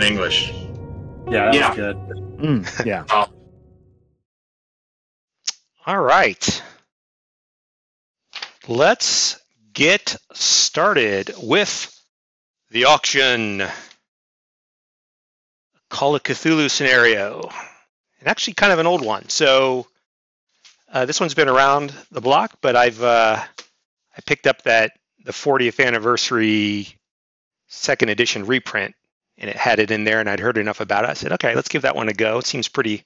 Nice. I like that it's not in English. Yeah, that Yeah. was good. Mm, yeah. All right. Let's get started with the auction. Call of Cthulhu scenario. And actually kind of an old one. So uh, this one's been around the block, but I've uh, I picked up that the 40th anniversary second edition reprint and it had it in there and I'd heard enough about it. I said, okay, let's give that one a go. It seems pretty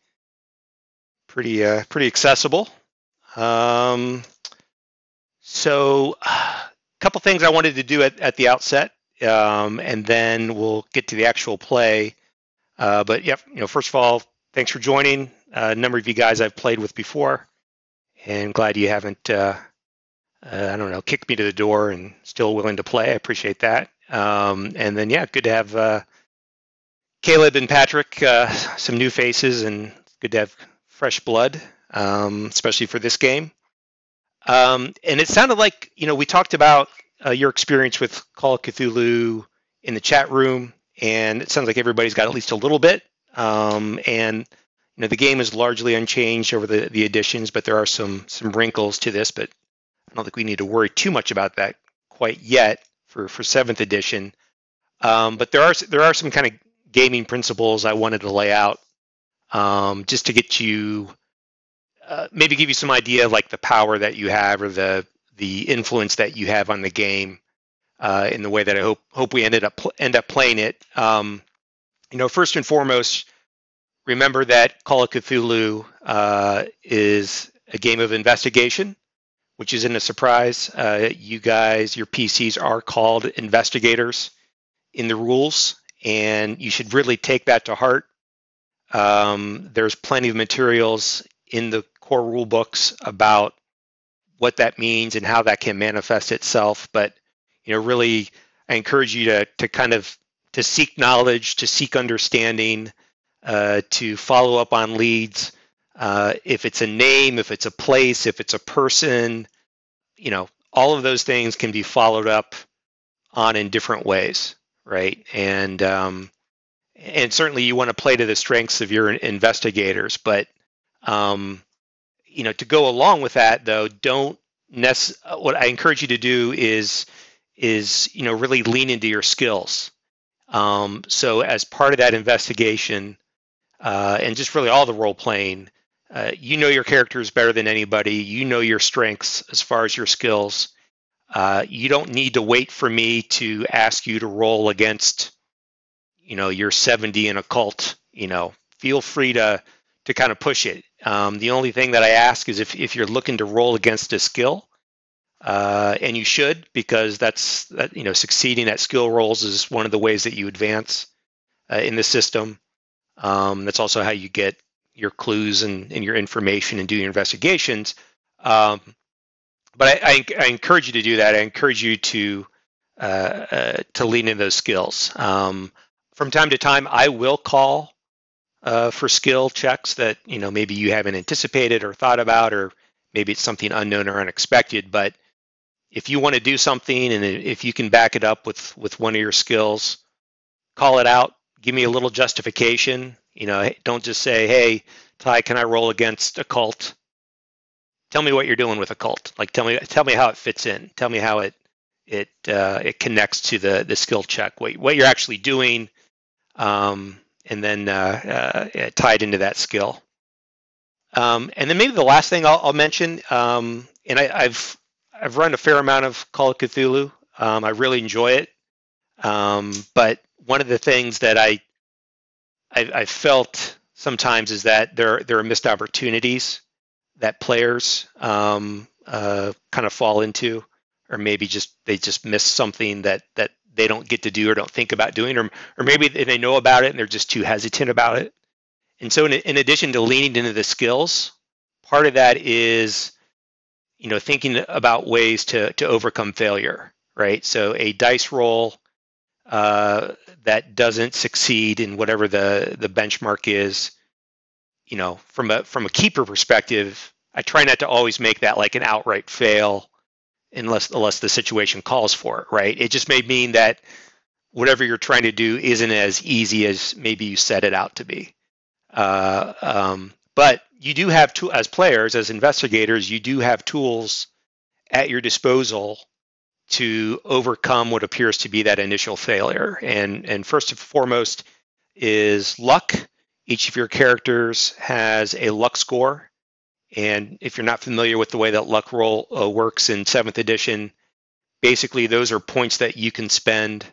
pretty uh, pretty accessible. Um, so, a couple things I wanted to do at, at the outset, um, and then we'll get to the actual play. Uh, but yeah, you know, first of all, thanks for joining. Uh, a number of you guys I've played with before, and glad you haven't, uh, uh, I don't know, kicked me to the door and still willing to play. I appreciate that. Um, and then yeah, good to have uh, Caleb and Patrick, uh, some new faces, and good to have fresh blood um, especially for this game. Um, and it sounded like you know we talked about uh, your experience with Call of Cthulhu in the chat room, and it sounds like everybody's got at least a little bit. Um, and you know the game is largely unchanged over the the additions, but there are some some wrinkles to this. But I don't think we need to worry too much about that quite yet for for seventh edition. Um, but there are there are some kind of gaming principles I wanted to lay out um, just to get you uh, maybe give you some idea of like the power that you have or the the influence that you have on the game uh, in the way that I hope hope we ended up pl- end up playing it. Um, you know, first and foremost, remember that Call of Cthulhu uh, is a game of investigation, which isn't a surprise. Uh, you guys, your PCs are called investigators in the rules, and you should really take that to heart. Um, there's plenty of materials in the core rule books about what that means and how that can manifest itself. But you know, really, I encourage you to to kind of to seek knowledge, to seek understanding, uh, to follow up on leads. Uh, if it's a name, if it's a place, if it's a person, you know, all of those things can be followed up on in different ways, right? And um, and certainly you want to play to the strengths of your investigators, but um, you know, to go along with that, though, don't nec- What I encourage you to do is is you know really lean into your skills. Um, so as part of that investigation, uh, and just really all the role playing, uh, you know your characters better than anybody. You know your strengths as far as your skills. Uh, you don't need to wait for me to ask you to roll against, you know, your 70 in occult. You know, feel free to to kind of push it. Um, the only thing that I ask is if, if you're looking to roll against a skill, uh, and you should because that's that you know succeeding at skill rolls is one of the ways that you advance uh, in the system. Um, that's also how you get your clues and, and your information and do your investigations. Um, but I, I, I, encourage you to do that. I encourage you to uh, uh, to lean in those skills. Um, from time to time, I will call uh, for skill checks that you know maybe you haven't anticipated or thought about, or maybe it's something unknown or unexpected. But if you want to do something and if you can back it up with with one of your skills, call it out. Give me a little justification. You know, don't just say, "Hey, Ty, can I roll against occult?" Tell me what you're doing with occult. Like, tell me tell me how it fits in. Tell me how it it uh, it connects to the the skill check. What what you're actually doing. Um, and then uh, uh, tied into that skill. Um, and then maybe the last thing I'll, I'll mention, um, and I, have I've run a fair amount of Call of Cthulhu. Um, I really enjoy it, um, but one of the things that I, I I felt sometimes is that there there are missed opportunities that players um, uh, kind of fall into, or maybe just they just miss something that that they don't get to do or don't think about doing, or or maybe they know about it and they're just too hesitant about it. And so, in, in addition to leaning into the skills, part of that is, you know, thinking about ways to to overcome failure. Right. So a dice roll uh, that doesn't succeed in whatever the the benchmark is, you know, from a from a keeper perspective, I try not to always make that like an outright fail unless unless the situation calls for it, right? It just may mean that whatever you're trying to do isn't as easy as maybe you set it out to be. Uh, um, but you do have to, as players, as investigators, you do have tools at your disposal to overcome what appears to be that initial failure. And and first and foremost is luck. Each of your characters has a luck score, and if you're not familiar with the way that luck roll uh, works in seventh edition, basically those are points that you can spend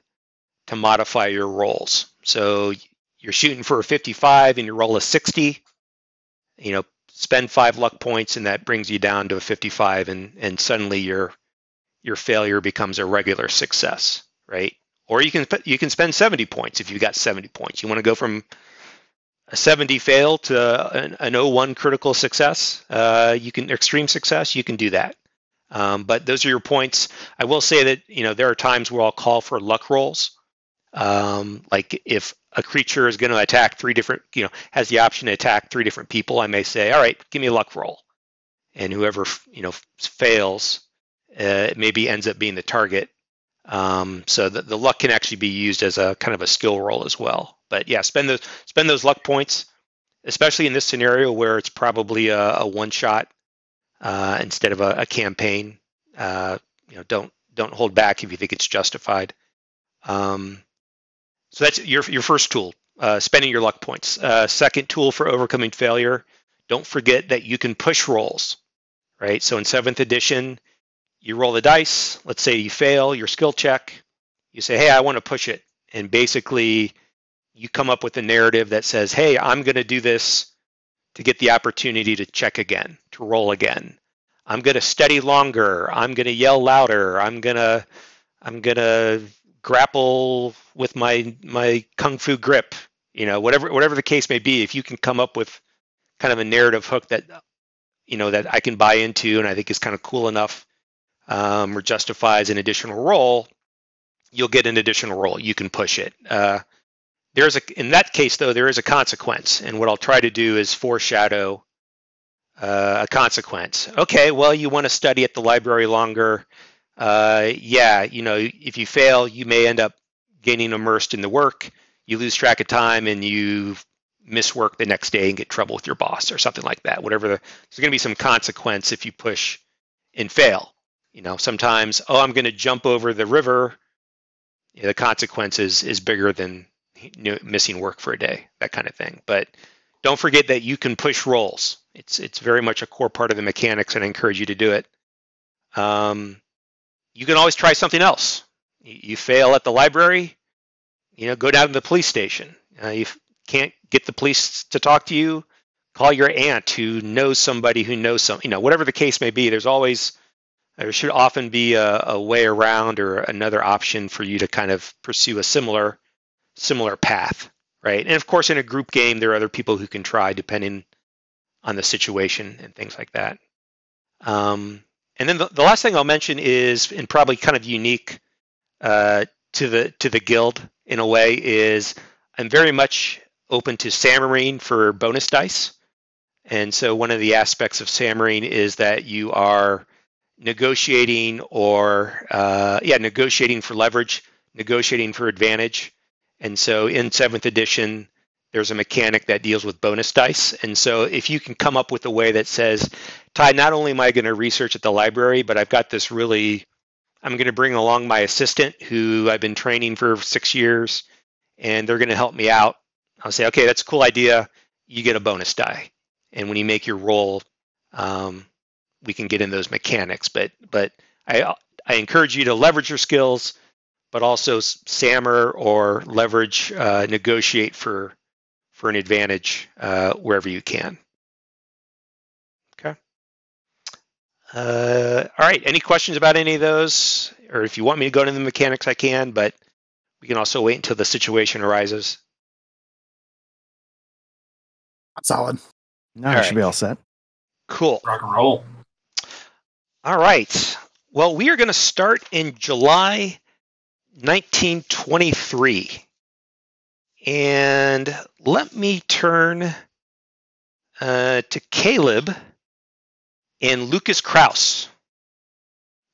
to modify your rolls. So you're shooting for a 55 and you roll a 60. You know, spend five luck points and that brings you down to a 55 and and suddenly your your failure becomes a regular success right or you can you can spend 70 points if you got 70 points you want to go from a 70 fail to an, an 01 critical success uh, you can extreme success you can do that um, but those are your points i will say that you know there are times where i'll call for luck rolls um, like if a creature is going to attack three different, you know, has the option to attack three different people, I may say, all right, give me a luck roll. And whoever, you know, fails, uh, maybe ends up being the target. Um, so the, the luck can actually be used as a kind of a skill roll as well. But yeah, spend those spend those luck points, especially in this scenario where it's probably a, a one shot uh, instead of a, a campaign. Uh, you know, don't don't hold back if you think it's justified. Um, so that's your your first tool, uh, spending your luck points. Uh, second tool for overcoming failure. Don't forget that you can push rolls, right? So in seventh edition, you roll the dice. Let's say you fail your skill check. You say, "Hey, I want to push it," and basically, you come up with a narrative that says, "Hey, I'm going to do this to get the opportunity to check again, to roll again. I'm going to study longer. I'm going to yell louder. I'm going to I'm going to grapple with my my kung fu grip you know whatever whatever the case may be if you can come up with kind of a narrative hook that you know that i can buy into and i think is kind of cool enough um, or justifies an additional roll you'll get an additional roll you can push it uh, there's a in that case though there is a consequence and what i'll try to do is foreshadow uh, a consequence okay well you want to study at the library longer uh, yeah, you know, if you fail, you may end up getting immersed in the work. You lose track of time and you miss work the next day and get trouble with your boss or something like that. Whatever the, there's going to be some consequence if you push and fail. You know, sometimes, oh, I'm going to jump over the river. The consequences is bigger than missing work for a day, that kind of thing. But don't forget that you can push rolls. It's it's very much a core part of the mechanics, and I encourage you to do it. Um, you can always try something else. You fail at the library, you know, go down to the police station. Uh, you can't get the police to talk to you, call your aunt who knows somebody who knows some, you know, whatever the case may be. There's always, there should often be a, a way around or another option for you to kind of pursue a similar, similar path, right? And of course, in a group game, there are other people who can try depending on the situation and things like that. Um, and then the, the last thing I'll mention is, and probably kind of unique uh, to the to the guild in a way, is I'm very much open to Samarine for bonus dice. And so one of the aspects of Samarine is that you are negotiating or uh, yeah, negotiating for leverage, negotiating for advantage. And so in seventh edition, there's a mechanic that deals with bonus dice. And so if you can come up with a way that says, Ty, not only am I going to research at the library, but I've got this really, I'm going to bring along my assistant who I've been training for six years, and they're going to help me out. I'll say, okay, that's a cool idea. You get a bonus die. And when you make your roll, um, we can get in those mechanics. But but I I encourage you to leverage your skills, but also sammer or leverage, uh, negotiate for for an advantage uh, wherever you can. Okay. Uh, all right. Any questions about any of those? Or if you want me to go into the mechanics, I can, but we can also wait until the situation arises. Solid. No, I should be all set. Cool. Rock and roll. All right. Well, we are going to start in July 1923. And let me turn uh, to Caleb and Lucas Krauss.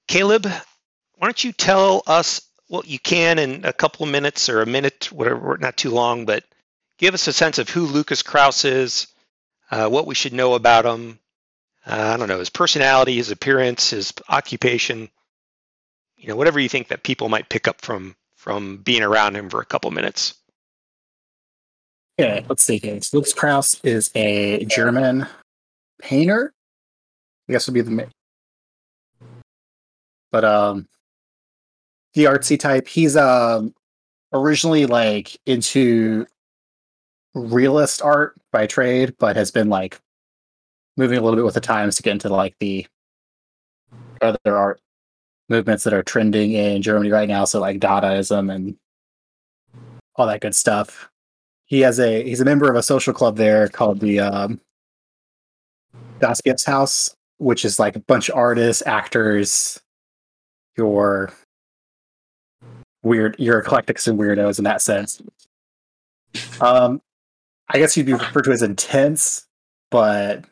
Caleb, why don't you tell us what you can in a couple of minutes or a minute, whatever, not too long, but give us a sense of who Lucas Krauss is, uh, what we should know about him. Uh, I don't know his personality, his appearance, his occupation. You know, whatever you think that people might pick up from from being around him for a couple minutes. Yeah, let's see. So Lucas Krauss is a German painter. I guess would be the but um the artsy type. He's um originally like into realist art by trade, but has been like moving a little bit with the times to get into like the other art movements that are trending in Germany right now. So like Dadaism and all that good stuff. He has a he's a member of a social club there called the um, Das Gipshaus, which is like a bunch of artists, actors, your weird, your eclectics and weirdos in that sense. Um, I guess you'd be referred to as intense, but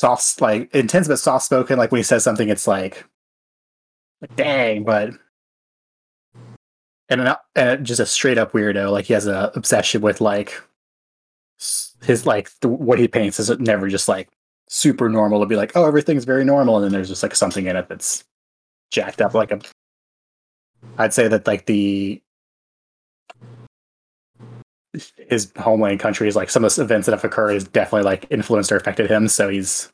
soft, like intense but soft spoken. Like when he says something, it's like, dang, but and, an, and just a straight up weirdo. Like he has an obsession with like his like what he paints is never just like super normal to be like, oh, everything's very normal, and then there's just like something in it that's jacked up. Like a, I'd say that like the his homeland country is like some of the events that have occurred has definitely like influenced or affected him. So he's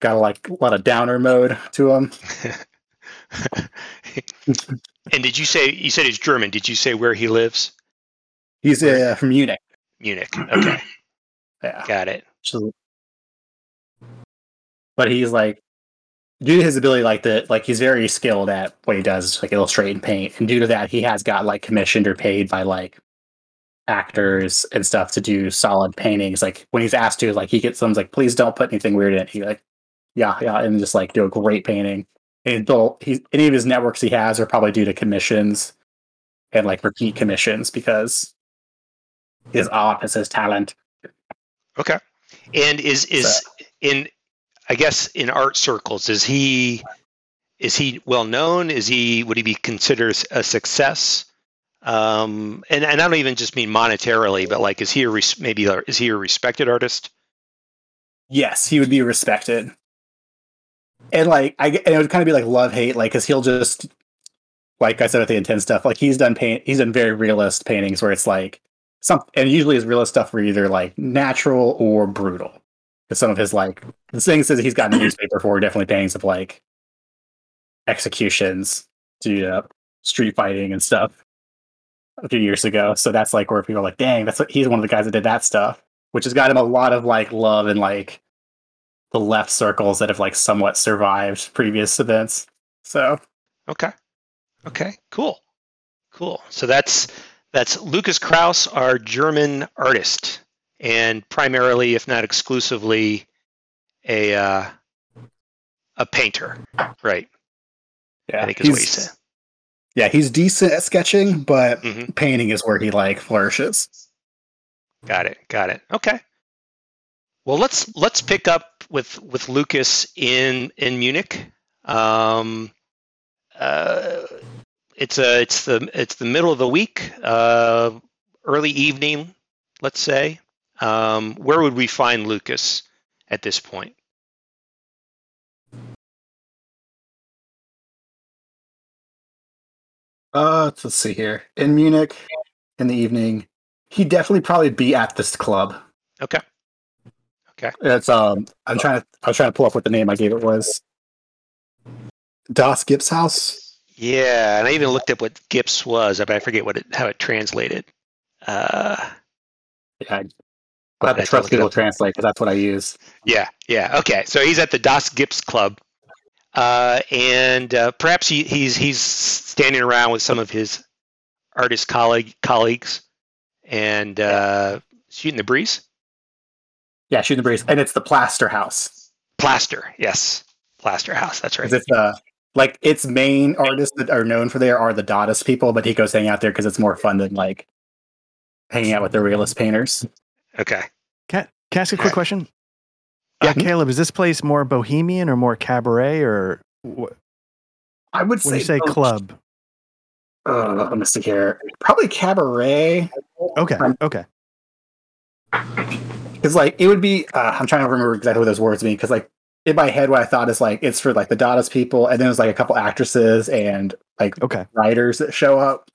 got a, like a lot of downer mode to him. and did you say you said he's German? Did you say where he lives? He's uh, from Munich. Munich. Okay. yeah. Got it. So, but he's like due to his ability like the like he's very skilled at what he does like illustrate and paint and due to that he has got like commissioned or paid by like actors and stuff to do solid paintings like when he's asked to like he gets someone's like please don't put anything weird in it he like yeah yeah and just like do a great painting and he's any of his networks he has are probably due to commissions and like repeat commissions because his art is his talent okay and is is so. in I guess in art circles, is he is he well known? Is he would he be considered a success? Um, and and I don't even just mean monetarily, but like, is he a res- maybe is he a respected artist? Yes, he would be respected. And like, I and it would kind of be like love hate, like, because he'll just like I said with the intense stuff, like he's done paint, he's done very realist paintings where it's like some, and usually his realist stuff were either like natural or brutal Because some of his like the things that he's gotten newspaper for definitely paintings of like executions to uh, street fighting and stuff a few years ago. So that's like where people are like, dang, that's what, he's one of the guys that did that stuff, which has got him a lot of like love and like the left circles that have like somewhat survived previous events. So okay, okay, cool, cool. So that's that's Lucas Krauss, our German artist and primarily, if not exclusively, a uh, a painter, right? Yeah, I think is what he said. Yeah, he's decent at sketching, but mm-hmm. painting is where he like flourishes. Got it. Got it. Okay. Well, let's let's pick up with with Lucas in in Munich. Um, uh, it's a it's the it's the middle of the week, uh, early evening, let's say. Um, where would we find Lucas at this point? Uh, let's see here. In Munich, in the evening, he'd definitely probably be at this club. Okay. Okay. It's um. I'm trying to. I was trying to pull up what the name I gave it was. Das house Yeah, and I even looked up what Gips was, but I forget what it how it translated. Uh, yeah, I have to trust Google Translate because that's what I use. Yeah, yeah. Okay, so he's at the Das Gips Club, uh, and uh, perhaps he, he's he's standing around with some of his artist colleague colleagues and uh, shooting the breeze. Yeah, shooting the breeze, and it's the Plaster House. Plaster, yes, Plaster House. That's right. It's uh, like its main artists that are known for there are the Dadaist people, but he goes hang out there because it's more fun than like hanging out with the realist painters. Okay. Can, can I ask a quick question? Yeah, Caleb, is this place more bohemian or more cabaret or Wh- I would When say you say both- club, Uh, let me see here. Probably cabaret. okay, Um, okay, Because like it would be. Uh, I'm trying to remember exactly what those words mean. Because like in my head, what I thought is like it's for like the Dada's people, and then there's like a couple actresses and like okay. writers that show up.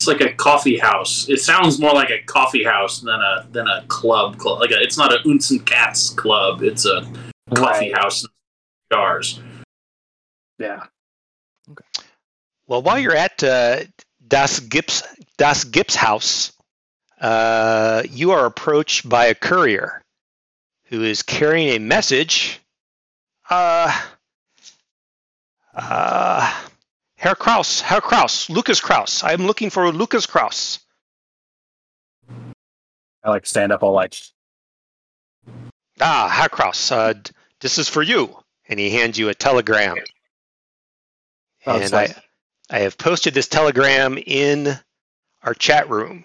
It's like a coffee house. It sounds more like a coffee house than a than a club. club. Like a, it's not a Unsen Cats club. It's a coffee Right. house. Jars. Yeah. Okay. Well, while you're at uh, Das Gips Das Gips house, uh, you are approached by a courier who is carrying a message. Uh, uh, Herr Krauss, Herr Krauss, Lucas Krauss. I'm looking for Lucas Krauss. I like stand up all like Ah, Herr Krauss, uh, this is for you. And he hands you a telegram. Oh, and it's I. I have posted this telegram in our chat room.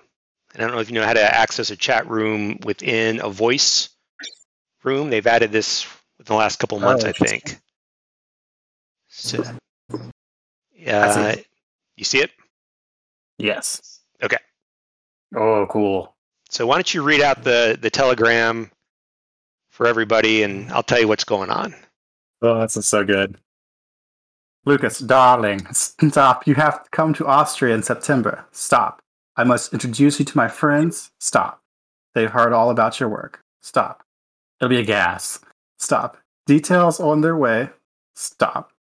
And I don't know if you know how to access a chat room within a voice room. They've added this within the last couple months, Oh, I think. So, I yeah, uh, you see it? yes. Okay. Oh, cool. So why don't you read out the, the telegram for everybody, and I'll tell you what's going on. Oh, this is so good. Lucas, darling, stop. You have to come to Austria in September. Stop. I must introduce you to my friends. Stop. They've heard all about your work. Stop. It'll be a gas. Stop. Details on their way. Stop.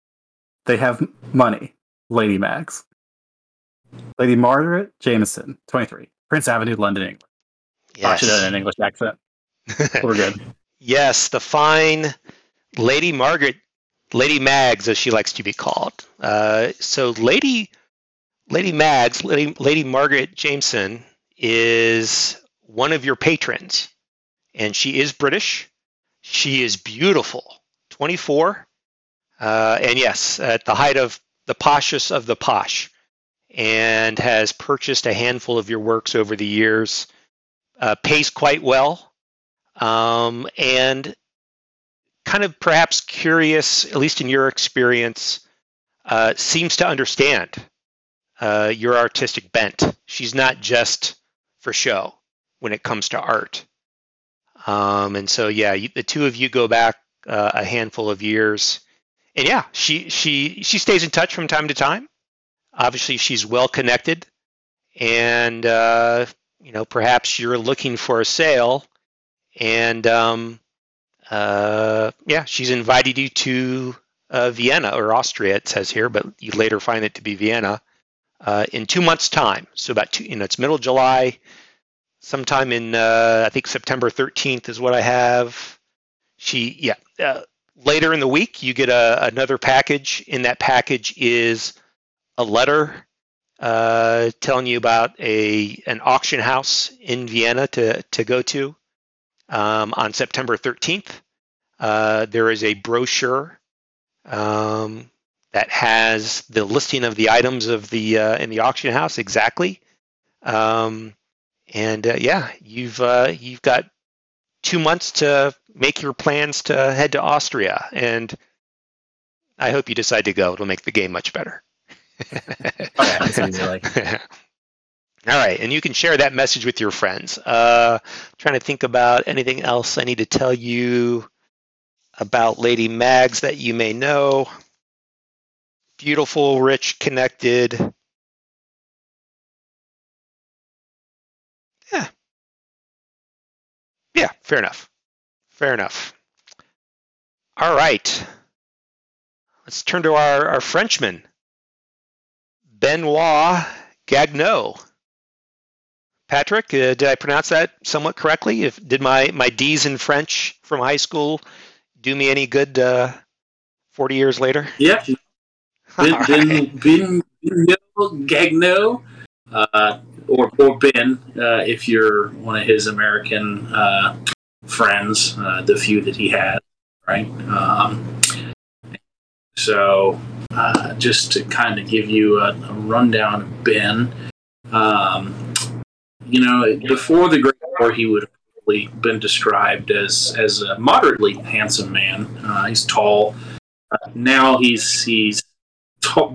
They have money. Lady Mags. Lady Margaret Jameson, 23. Prince Avenue, London, England. Oh, I should have an English accent. We're good. Yes, the fine Lady Margaret, Lady Mags, as she likes to be called. Uh, so, Lady Lady Mags, Lady, Lady Margaret Jameson, is one of your patrons, and she is British. She is beautiful, 24, uh, and yes, at the height of the poshest of the posh, and has purchased a handful of your works over the years. Uh, pays quite well um, and kind of perhaps curious, at least in your experience, uh, seems to understand uh, your artistic bent. She's not just for show when it comes to art. Um, and so, yeah, you, the two of you go back uh, a handful of years, and yeah, she she she stays in touch from time to time. Obviously, she's well connected, and uh, you know perhaps you're looking for a sale and um, uh, yeah, she's invited you to uh, Vienna or Austria. It says here, but you later find it to be Vienna uh, in two months' time. So about two, you know, it's middle of July, sometime in uh, I think September 13th is what I have. She, yeah, uh, later in the week you get a, another package. In that package is a letter uh, telling you about a an auction house in Vienna to to go to um, on September 13th. Uh, there is a brochure um, that has the listing of the items of the uh, in the auction house exactly. Um, and uh, yeah, you've uh, you've got two months to make your plans to head to Austria, and I hope you decide to go. It'll make the game much better. Okay, like. All right, and you can share that message with your friends. Uh, trying to think about anything else I need to tell you about Lady Mags that you may know. Beautiful, rich, connected. Yeah, fair enough. Fair enough. All right. Let's turn to our, our Frenchman, Benoit Gagnon. Patrick, uh, did I pronounce that somewhat correctly? If did my my D's in French from high school do me any good? Uh, Forty years later. Yep. Ben, right. ben, ben, ben Gagnon, uh, or, or Ben, uh, if you're one of his American uh, friends, uh, the few that he had, right? Um, so, uh, just to kind of give you a, a rundown of Ben, um, you know, before the Great War, he would have probably been described as, as a moderately handsome man. Uh, he's tall, now he's he's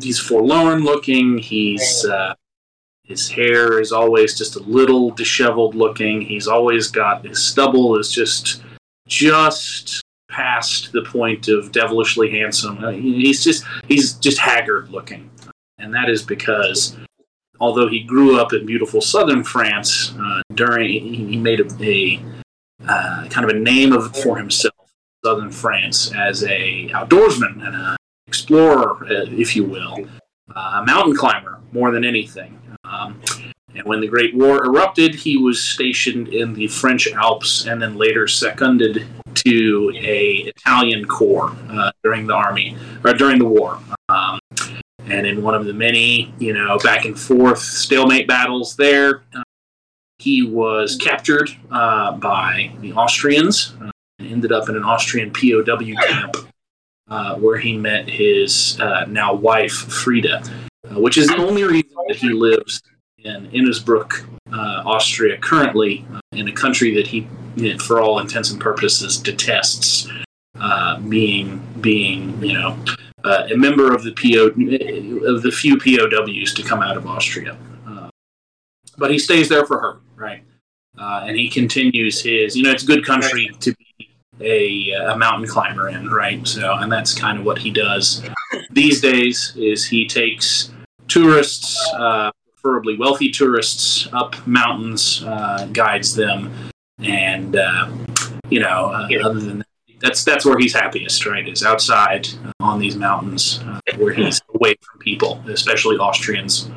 he's forlorn looking. He's uh, his hair is always just a little disheveled looking. He's always got his stubble is just just past the point of devilishly handsome. Uh, he's just he's just haggard looking, and that is because although he grew up in beautiful southern France, uh, during he made a, a uh, kind of a name of for himself, in southern France, as a outdoorsman and a explorer, uh, if you will, uh, a mountain climber more than anything. Um, and when the Great War erupted, he was stationed in the French Alps and then later seconded to a Italian corps uh, during the army or during the war. Um, and in one of the many, you know, back and forth stalemate battles there, uh, he was captured uh, by the Austrians uh, and ended up in an Austrian POW camp uh, where he met his uh, now wife, Frida, uh, which is the only reason that he lives in Innsbruck, uh, Austria, currently uh, in a country that he, for all intents and purposes, detests. Uh, being being you know uh, a member of the PO of the few POWs to come out of Austria, uh, but he stays there for her, right? Uh, and he continues his you know it's a good country to be a, a mountain climber in, right? So and that's kind of what he does these days is he takes tourists, uh, preferably wealthy tourists, up mountains, uh, guides them, and uh, you know, uh, other than that, that's that's where he's happiest, right? Is outside uh, on these mountains uh, where he's away from people, especially Austrians.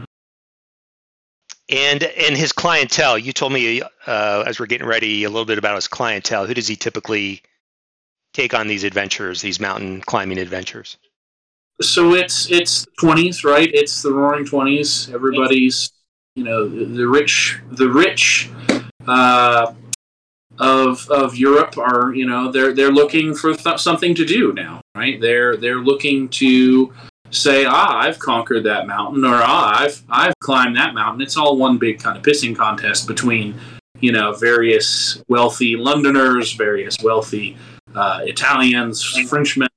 And and his clientele. You told me uh, as we're getting ready a little bit about his clientele. Who does he typically take on these adventures, these mountain climbing adventures? So it's it's twenties, right? It's the Roaring Twenties. Everybody's, you know, the, rich, the rich uh, of of Europe are, you know, they're they're looking for th- something to do now, right? They're they're looking to say, ah, I've conquered that mountain, or ah, I've I've climbed that mountain. It's all one big kind of pissing contest between, you know, various wealthy Londoners, various wealthy uh, Italians, Frenchmen,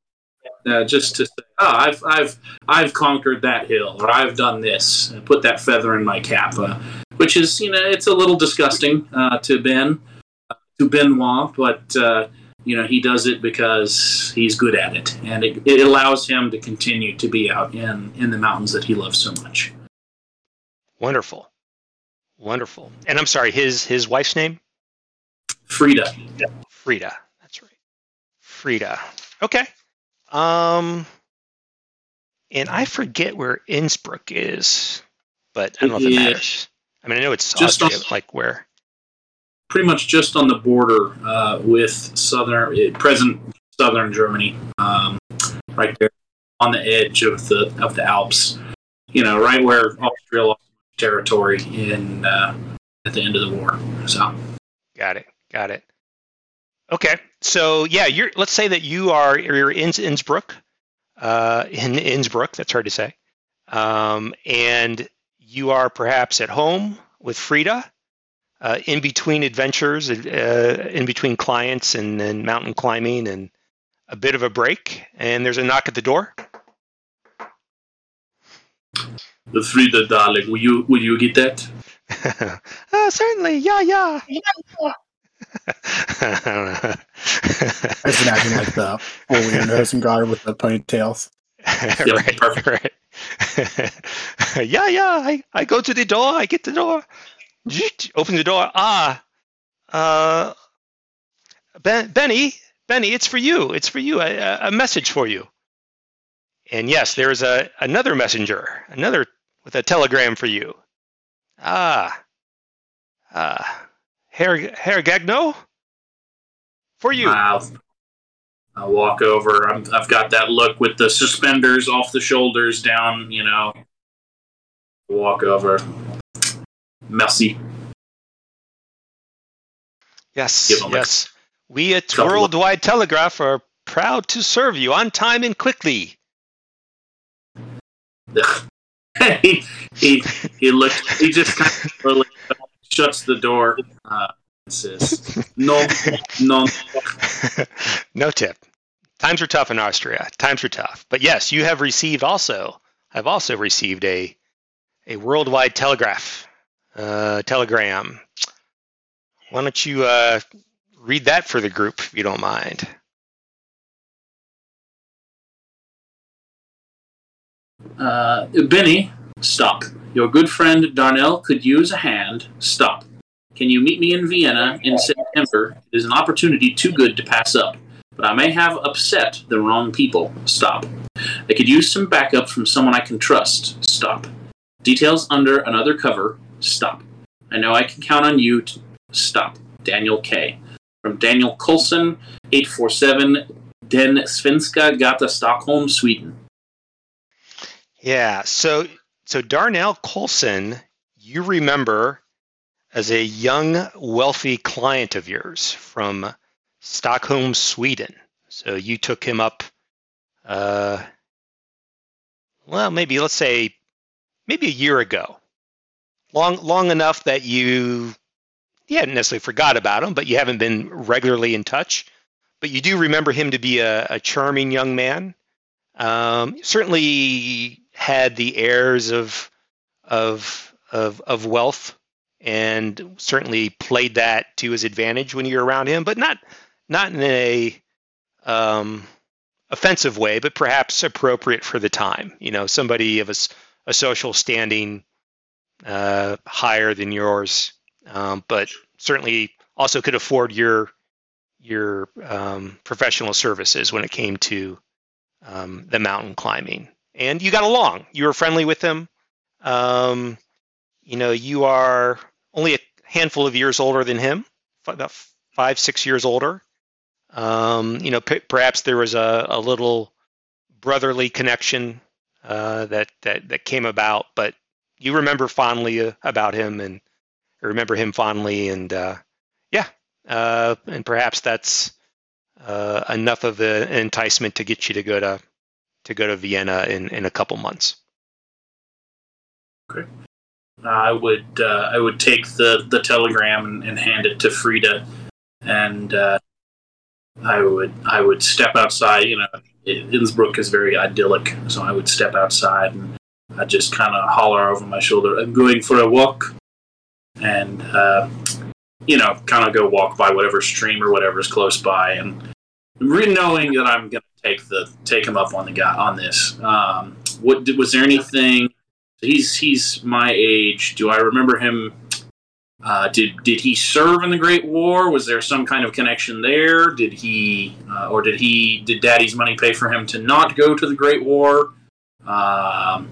uh, just to say, oh, I've I've I've conquered that hill, or I've done this, and put that feather in my cap, uh, which is you know it's a little disgusting uh, to Ben, uh, to Benoit, but uh, you know he does it because he's good at it, and it, it allows him to continue to be out in in the mountains that he loves so much. Wonderful, wonderful. And I'm sorry, his his wife's name Frida, Frida. That's right, Frida. Okay. Um, and I forget where Innsbruck is, but I don't know if it Yeah. matters. I mean, I know it's Just Austria, on- like where. pretty much just on the border uh, with southern uh, present southern Germany, um, right there on the edge of the of the Alps. You know, right where Austria lost territory in uh, at the end of the war. So Got it. Got it. Okay. So yeah, you're. Let's say that you are you're in Innsbruck, uh, in Innsbruck. That's hard to say. Um, and you are perhaps at home with Frida, uh, in between adventures, uh, in between clients and, and mountain climbing, and a bit of a break. And there's a knock at the door. the Frida, darling, will you will you get that? uh, certainly. Yeah. Yeah. I don't know. I just imagine like the Julian Hosen guard with the ponytails. right, perfect. right. yeah, yeah. I, I go to the door. I get the door. Open the door. Ah, uh, ben, Benny, Benny, it's for you. It's for you. A, a message for you. And yes, there is a another messenger, another with a telegram for you. Ah, ah, Herr Herr Gagnon, for you. I'll, I'll walk over. I'm, I've got that look with the suspenders off the shoulders down. You know, walk over. Merci. Yes, Give 'em a yes. We at Worldwide Telegraph are proud to serve you on time and quickly. he he he looked. He just kind of shuts the door. Uh, and says, "No, no." no tip. times are tough in Austria. Times are tough. But yes, you have received also. I've also received a a worldwide telegraph, uh, telegram. Why don't you uh, read that for the group, if you don't mind? Uh, Benny, stop. Your good friend Darnell could use a hand. Stop. Can you meet me in Vienna in September? It is an opportunity too good to pass up, but I may have upset the wrong people. Stop. I could use some backup from someone I can trust. Stop. Details under another cover. Stop. I know I can count on you to stop. Daniel K. From Daniel Colson, 847 Den Svenska Gata, Stockholm, Sweden. Yeah. So so Darnell Colson, you remember as a young, wealthy client of yours from Stockholm, Sweden. So you took him up. Uh, well, maybe let's say maybe a year ago. Long long enough that you you hadn't necessarily forgot about him, but you haven't been regularly in touch. But you do remember him to be a, a charming young man. Um, certainly had the airs of of of of wealth and certainly played that to his advantage when you're around him, but not not in a um, offensive way, but perhaps appropriate for the time. You know, somebody of a, a social standing uh, higher than yours, um, but certainly also could afford your your um, professional services when it came to um, the mountain climbing and you got along. You were friendly with him. Um, you know, you are only a handful of years older than him, about five, six years older. Um, you know, p- perhaps there was a, a little brotherly connection uh, that that that came about, but you remember fondly uh, about him and remember him fondly, and uh, yeah, uh, and perhaps that's uh, enough of an enticement to get you to go to to go to Vienna in, in a couple months. Okay. I would uh, I would take the, the telegram and, and hand it to Frida, and uh, I would I would step outside. You know, Innsbruck is very idyllic, so I would step outside and I just kind of holler over my shoulder, "I'm going for a walk," and uh, you know, kind of go walk by whatever stream or whatever is close by, and knowing that I'm gonna take the take him up on the guy on this. Um, what was there anything? He's he's my age. Do I remember him? Uh, did did he serve in the Great War? Was there some kind of connection there? Did he uh, or did he did Daddy's money pay for him to not go to the Great War? Um,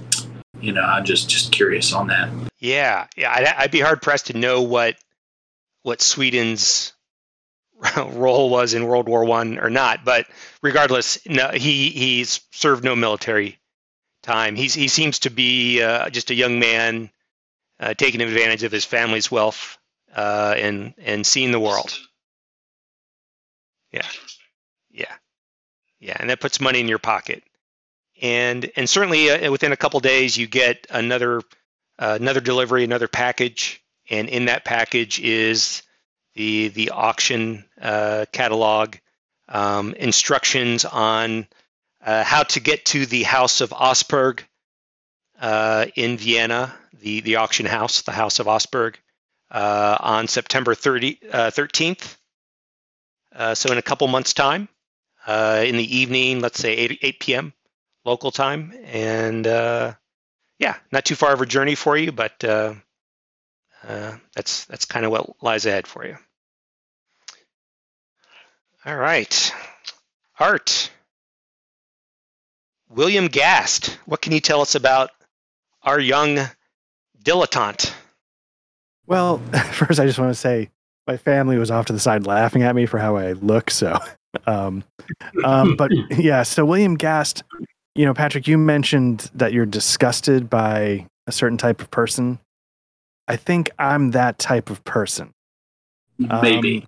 you know, I'm just just curious on that. Yeah, yeah, I'd, I'd be hard pressed to know what what Sweden's role was in World War One or not. But regardless, no, he he's served no military time. He's he seems to be uh, just a young man uh, taking advantage of his family's wealth uh, and and seeing the world. Yeah, yeah, yeah, and that puts money in your pocket. And and certainly uh, within a couple days you get another uh, another delivery, another package, and in that package is the the auction uh, catalog, um, instructions on uh, how to get to the House of Osberg uh, in Vienna, the the auction house, the House of Osberg, uh, on September 30, 13th. Uh, uh, so in a couple months' time, in the evening, let's say 8, 8 p.m. local time, and yeah, not too far of a journey for you, but uh, that's that's kind of what lies ahead for you. All right, Art. William Gast, what can you tell us about our young dilettante? Well, first, I just want to say my family was off to the side laughing at me for how I look. So, um, um, but yeah, so William Gast, you know, Patrick, you mentioned that you're disgusted by a certain type of person. I think I'm that type of person. Maybe. Um,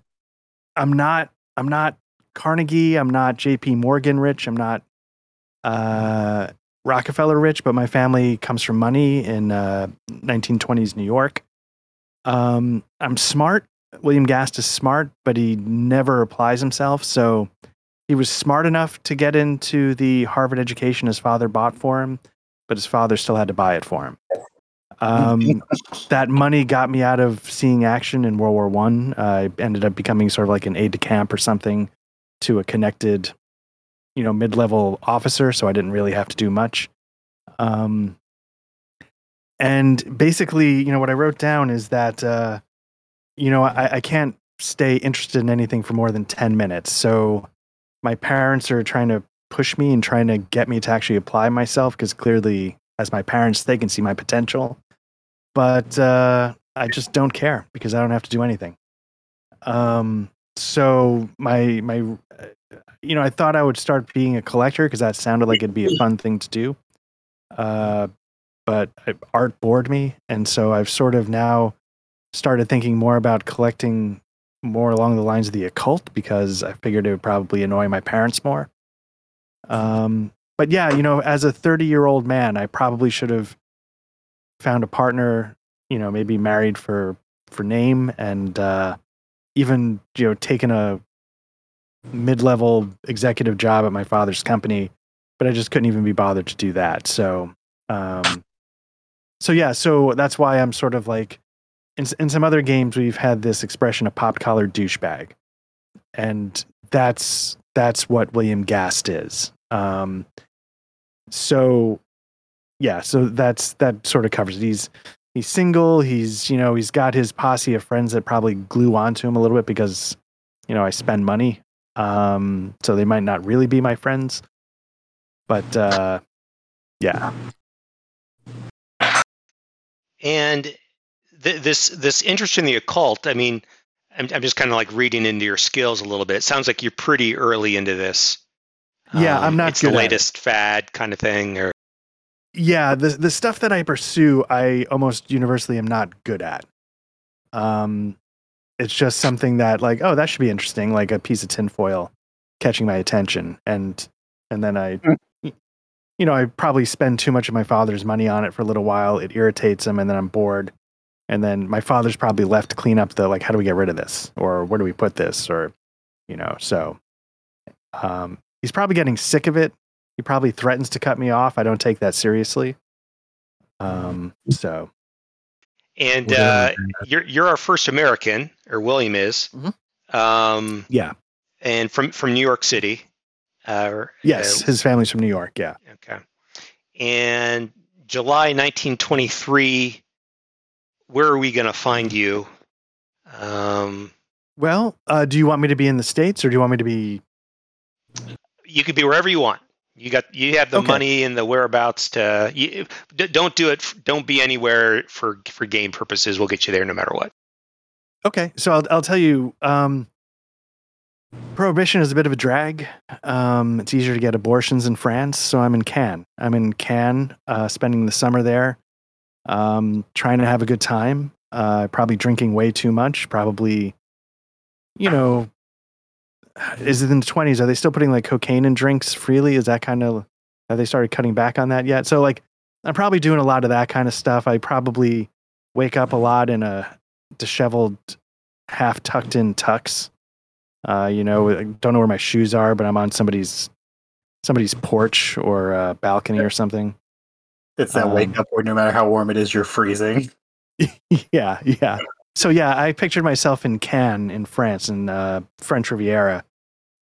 I'm not I'm not Carnegie, I'm not JP Morgan rich, I'm not uh, Rockefeller rich, but my family comes from money in uh, 1920s New York. Um, I'm smart. William Gast is smart, but he never applies himself. So he was smart enough to get into the Harvard education his father bought for him, but his father still had to buy it for him. Um, that money got me out of seeing action in World War One. I ended up becoming sort of like an aide de camp or something to a connected, you know, mid-level officer, so I didn't really have to do much. Um, and basically, you know, what I wrote down is that, uh, you know, I, I can't stay interested in anything for more than 10 minutes. So my parents are trying to push me and trying to get me to actually apply myself because clearly, as my parents, they can see my potential. But uh, I just don't care because I don't have to do anything. Um, so my my, uh, you know, I thought I would start being a collector because that sounded like it'd be a fun thing to do. Uh, but art bored me, and so I've sort of now started thinking more about collecting more along the lines of the occult because I figured it would probably annoy my parents more. Um, but yeah, you know, as a 30 year old man, I probably should have found a partner, you know, maybe married for for name and uh, even you know taken a mid level executive job at my father's company, but I just couldn't even be bothered to do that. So um, so yeah, so that's why I'm sort of like in in some other games we've had this expression of pop collar douchebag, and that's that's what William Gast is. Um, so yeah, so that's that sort of covers it. He's he's single. He's you know he's got his posse of friends that probably glue onto him a little bit because you know I spend money. Um, so they might not really be my friends, but uh, yeah, and th- this this interest in the occult, I mean, I'm, I'm just kind of like reading into your skills a little bit. It sounds like you're pretty early into this. Yeah, I'm not It's the good at it. latest fad kind of thing, or yeah the the stuff that i pursue i almost universally am not good at. Um it's just something that like oh that should be interesting like a piece of tinfoil catching my attention. And and then i Mm. you know i probably spend too much of my father's money on it for a little while. It irritates him and then i'm bored. And then my father's probably left to clean up the like how do we get rid of this? Or where do we put this? Or you know so um he's probably getting sick of it he probably threatens to cut me off. I don't take that seriously. Um, so and uh, you're you're our first American, or William is, Mhm. um, yeah, and from from New York City. Uh, yes, uh, his family's from New York. Yeah. okay. And July 1923. Where are we going to find you? Um, Well, uh, do you want me to be in the states or do you want me to be? you could be wherever you want. You got you have the Okay. money and the whereabouts to. You, don't do it. Don't be anywhere for for game purposes. We'll get you there no matter what. Okay, so I'll I'll tell you. Um, prohibition is a bit of a drag. Um, it's easier to get abortions in France, so I'm in Cannes. I'm in Cannes, uh, spending the summer there, um, trying to have a good time. Uh, probably drinking way too much. Probably, you know, is it in the twenties? Are they still putting like cocaine in drinks freely? Is that kind of have they started cutting back on that yet? So like, I'm probably doing a lot of that kind of stuff. I probably wake up a lot in a disheveled, half tucked in tux. Uh, you know, I don't know where my shoes are, but I'm on somebody's somebody's porch or uh, balcony or something. It's that wake Um, up where no matter how warm it is, you're freezing. yeah, yeah. So yeah, I pictured myself in Cannes in France in uh, French Riviera,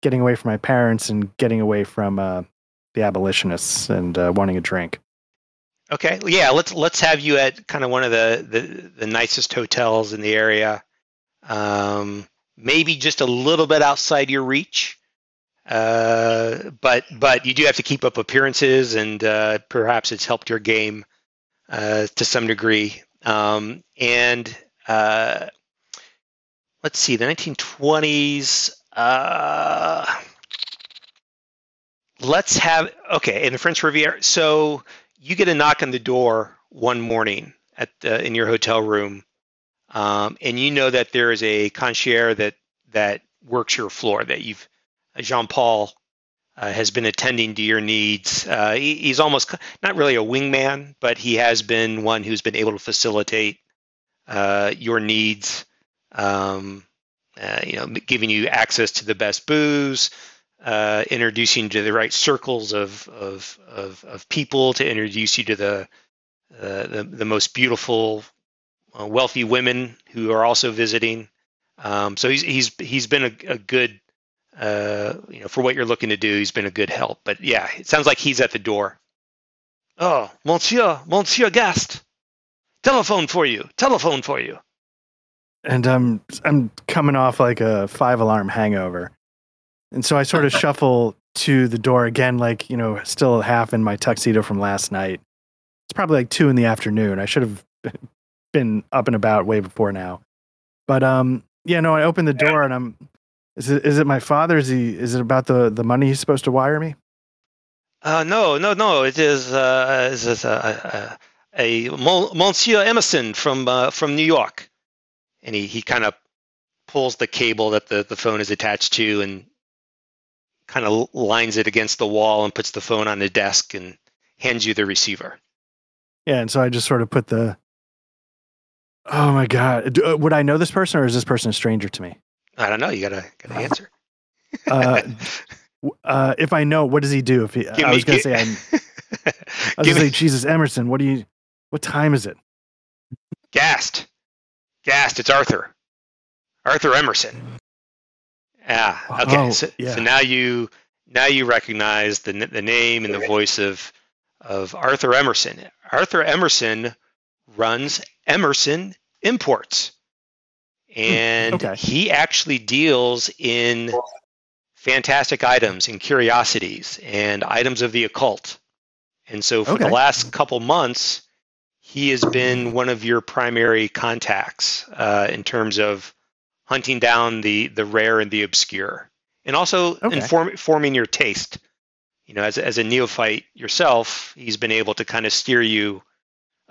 getting away from my parents and getting away from uh, the abolitionists and uh, wanting a drink. Okay. Yeah. Let's let's have you at kind of one of the the, the nicest hotels in the area. Um, maybe just a little bit outside your reach. Uh, but but you do have to keep up appearances, and uh, perhaps it's helped your game uh, to some degree. Um, and uh, let's see, the 1920s. Uh, let's have okay in the French Riviera. So you get a knock on the door one morning at the, in your hotel room, um, and you know that there is a concierge that that works your floor. That you've Jean Paul uh, has been attending to your needs. Uh, he, he's almost not really a wingman, but he has been one who's been able to facilitate uh, your needs. Um, uh, you know, giving you access to the best booze, uh, introducing you to the right circles of of of, of people, to introduce you to the uh, the, the most beautiful, uh, wealthy women who are also visiting. Um, so he's he's he's been a, a good uh, you know for what you're looking to do. He's been a good help. But yeah, it sounds like he's at the door. Oh, Monsieur, Monsieur Gast, telephone for you. Telephone for you. and I'm I'm coming off like a five alarm hangover, and so I sort of shuffle to the door again, like you know, still half in my tuxedo from last night. It's probably like two in the afternoon. I should have been up and about way before now, but um, yeah, no, I open the door and I'm. Is it is it my father? Is he? Is it about the the money he's supposed to wire me? Uh, no, no, no. It is uh, it is a, a, a Monsieur Emerson from uh, from New York, and he, he kind of pulls the cable that the, the phone is attached to and kind of lines it against the wall and puts the phone on the desk and hands you the receiver. Yeah, and so I just sort of put the. Oh my god! Uh, would I know this person, or is this person a stranger to me? I don't know. You gotta gotta answer. Uh, uh, if I know, what does he do? If he, Give I me- was gonna gi- say, I'm, I was gonna me- say, Jesus Emerson, what do you? What time is it? Gast. Gast. it's Arthur. Arthur Emerson. Yeah. Okay. Oh, so, yeah. so now you now you recognize the the name and the voice of of Arthur Emerson. Arthur Emerson runs Emerson Imports. Hmm, and okay. he actually deals in fantastic items and curiosities and items of the occult. And so for the last couple months, he has been one of your primary contacts uh, in terms of hunting down the the rare and the obscure, and also Okay. inform, informing your taste. You know, as a- as a neophyte yourself, he's been able to kind of steer you.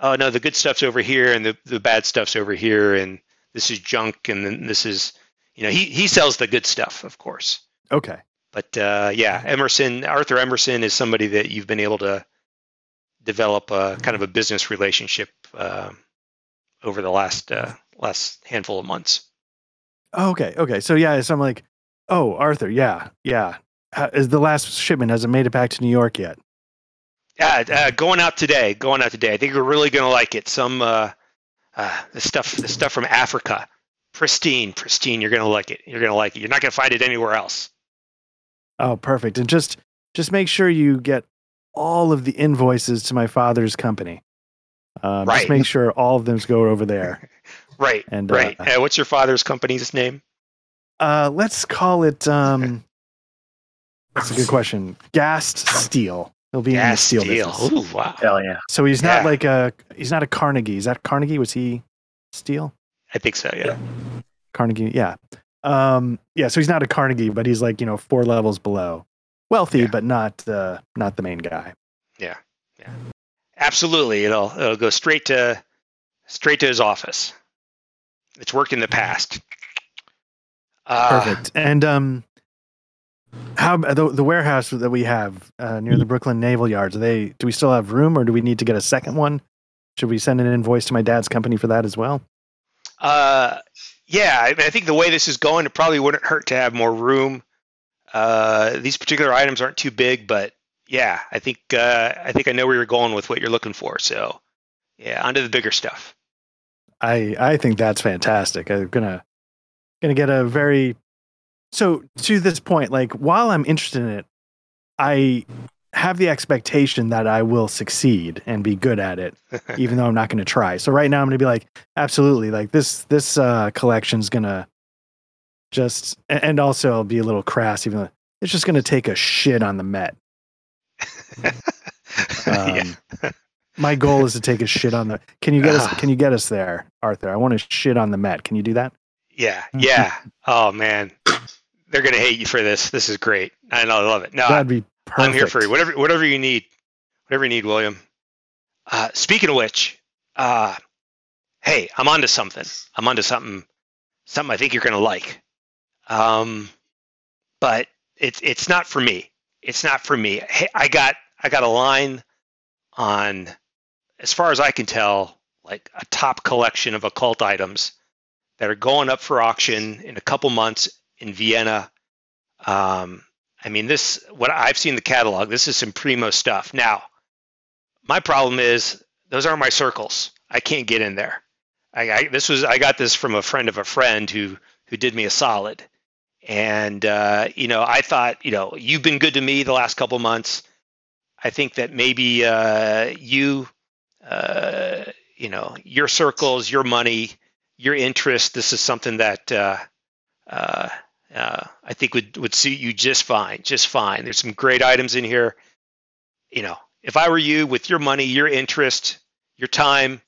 Oh no, the good stuff's over here, and the the bad stuff's over here, and this is junk, and then this is, you know, he he sells the good stuff, of course. Okay. But uh, yeah, Emerson, Arthur Emerson is somebody that you've been able to develop a kind of a business relationship uh, over the last uh, last handful of months. Oh, okay. Okay. So yeah, so I'm like, oh, Arthur. Yeah. Yeah. Is the last shipment has it made it back to New York yet? Yeah, uh, going out today. Going out today. I think you're really gonna like it. Some uh, uh, the stuff, the stuff from Africa, pristine, pristine. You're gonna like it. You're gonna like it. You're not gonna find it anywhere else. Oh, perfect. And just just make sure you get all of the invoices to my father's company. Um, Right. Just make sure all of them go over there. Right. And right. Uh, Uh, what's your father's company's name? uh, let's call it. Um, that's a good question. Gast Steel. He'll be in the Gast steel, Steel. business. Ooh, wow. Hell yeah. So he's not Yeah. like a he's not a Carnegie. Is that Carnegie? Was he Steel? I think so. Yeah. Carnegie, yeah. Um, yeah, so he's not a Carnegie, but he's like, you know, four levels below. Wealthy, Yeah. but not uh not the main guy. Yeah, yeah, absolutely, it'll it'll go straight to straight to his office. It's worked in the past. Uh, Perfect. And um how the the warehouse that we have uh, near the Brooklyn Naval Yards, are they do we still have room or do we need to get a second one? Should we send an invoice to my dad's company for that as well? Uh, yeah, I, mean, I think the way this is going, it probably wouldn't hurt to have more room. Uh, these particular items aren't too big, but yeah, I think uh, I think I know where you're going with what you're looking for. So yeah, onto the bigger stuff. I I think that's fantastic. I'm gonna gonna get a very so to this point, like while I'm interested in it, I have the expectation that I will succeed and be good at it, even though I'm not gonna try. So right now I'm gonna be like, absolutely, like this this uh collection's gonna just and also I'll be a little crass, even though it's just gonna take a shit on the Met. yeah. Um, my goal is to take a shit on the. Can you get us? Ah. Can you get us there, Arthur? I want to shit on the Met. Can you do that? Yeah, yeah. Oh man, they're gonna hate you for this. This is great. I know, I love it. No, That'd be perfect. I'm here for you. Whatever, whatever you need, whatever you need, William. Uh, speaking of which, uh, hey, I'm onto something. I'm onto something, something I think you're gonna like. Um, but it's it's not for me. It's not for me. I got I got a line on, as far as I can tell, like a top collection of occult items that are going up for auction in a couple months in Vienna. Um, I mean, this what I've seen the catalog. This is some primo stuff. Now, my problem is those aren't my circles. I can't get in there. I, I this was I got this from a friend of a friend who who did me a solid, and uh, you know I thought you know you've been good to me the last couple months. I think that maybe uh, you, uh, you know, your circles, your money, your interest. This is something that uh, uh, uh, I think would would suit you just fine, just fine. There's some great items in here. You know, if I were you, with your money, your interest, your time,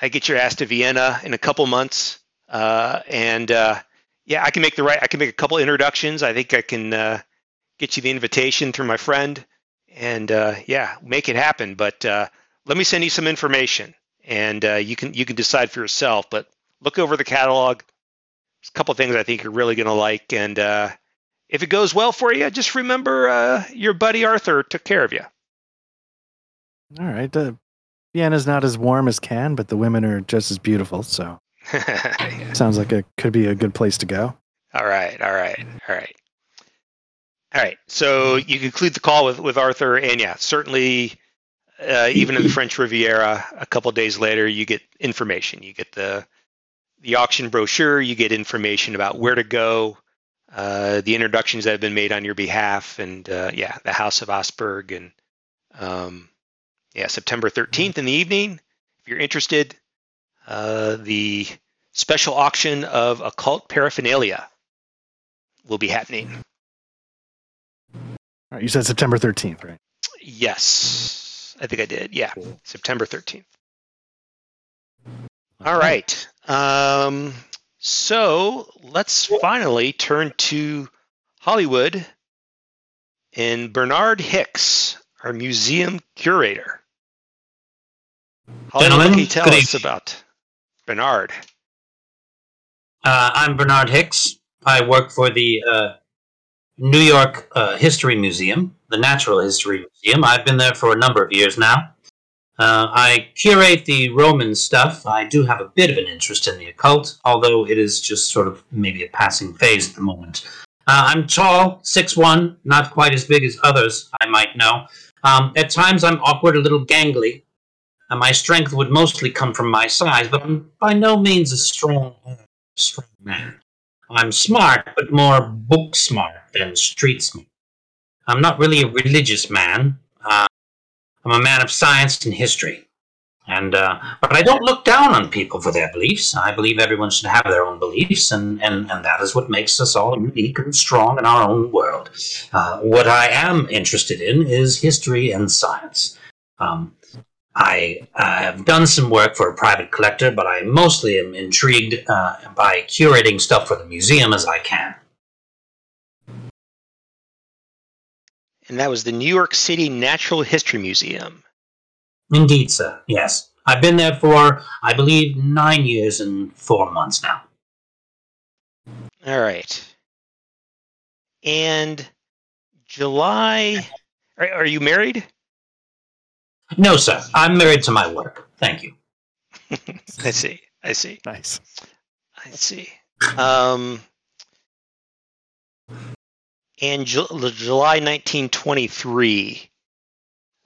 I get your ass to Vienna in a couple months, and yeah, I Cannes make the right. I can make a couple introductions. I think I can uh, get you the invitation through my friend, and uh, yeah, make it happen. But uh, let me send you some information, and uh, you can you can decide for yourself. But look over the catalog. There's a couple things I think you're really going to like, and uh, if it goes well for you, just remember uh, your buddy Arthur took care of you. All right. Vienna's not as warm as can, but the women are just as beautiful. So sounds like it could be a good place to go. All right, all right, all right. All right. So you conclude the call with, with Arthur, and yeah, certainly, uh, even in the French Riviera, a couple days later, you get information. You get the the auction brochure. You get information about where to go, uh, the introductions that have been made on your behalf, and uh, yeah, the House of Augsburg, and um, yeah, September 13th in the evening. If you're interested, uh, the special auction of occult paraphernalia will be happening. All right, you said September 13th, right? Yes, I think I did. Yeah, September 13th. All right. Um, so let's finally turn to Hollywood and Bernard Hicks, our museum curator. Hollywood, Gentlemen, can you tell good us evening. about Bernard? Uh, I'm Bernard Hicks. I work for the uh, New York uh, History Museum, the Natural History Museum. I've been there for a number of years now. Uh, I curate the Roman stuff. I do have a bit of an interest in the occult, although it is just sort of maybe a passing phase at the moment. Uh, I'm tall, 6'1", not quite as big as others I might know. Um, at times I'm awkward, a little gangly. Uh, my strength would mostly come from my size, but I'm by no means a strong, strong man. I'm smart, but more book smart than street smart. I'm not really a religious man. Uh, I'm a man of science and history. And uh, but I don't look down on people for their beliefs. I believe everyone should have their own beliefs, and, and, and that is what makes us all unique and strong in our own world. Uh, what I am interested in is history and science. Um, I uh, have done some work for a private collector, but I mostly am intrigued uh, by curating stuff for the museum as I can. And that was the New York City Natural History Museum. Indeed, sir. Yes. I've been there for, I believe, nine years and four months now. All right. And July. Are, are you married? No, sir. I'm married to my work. Thank you. I see. I see. Nice. I see. Um, and Ju- July 1923.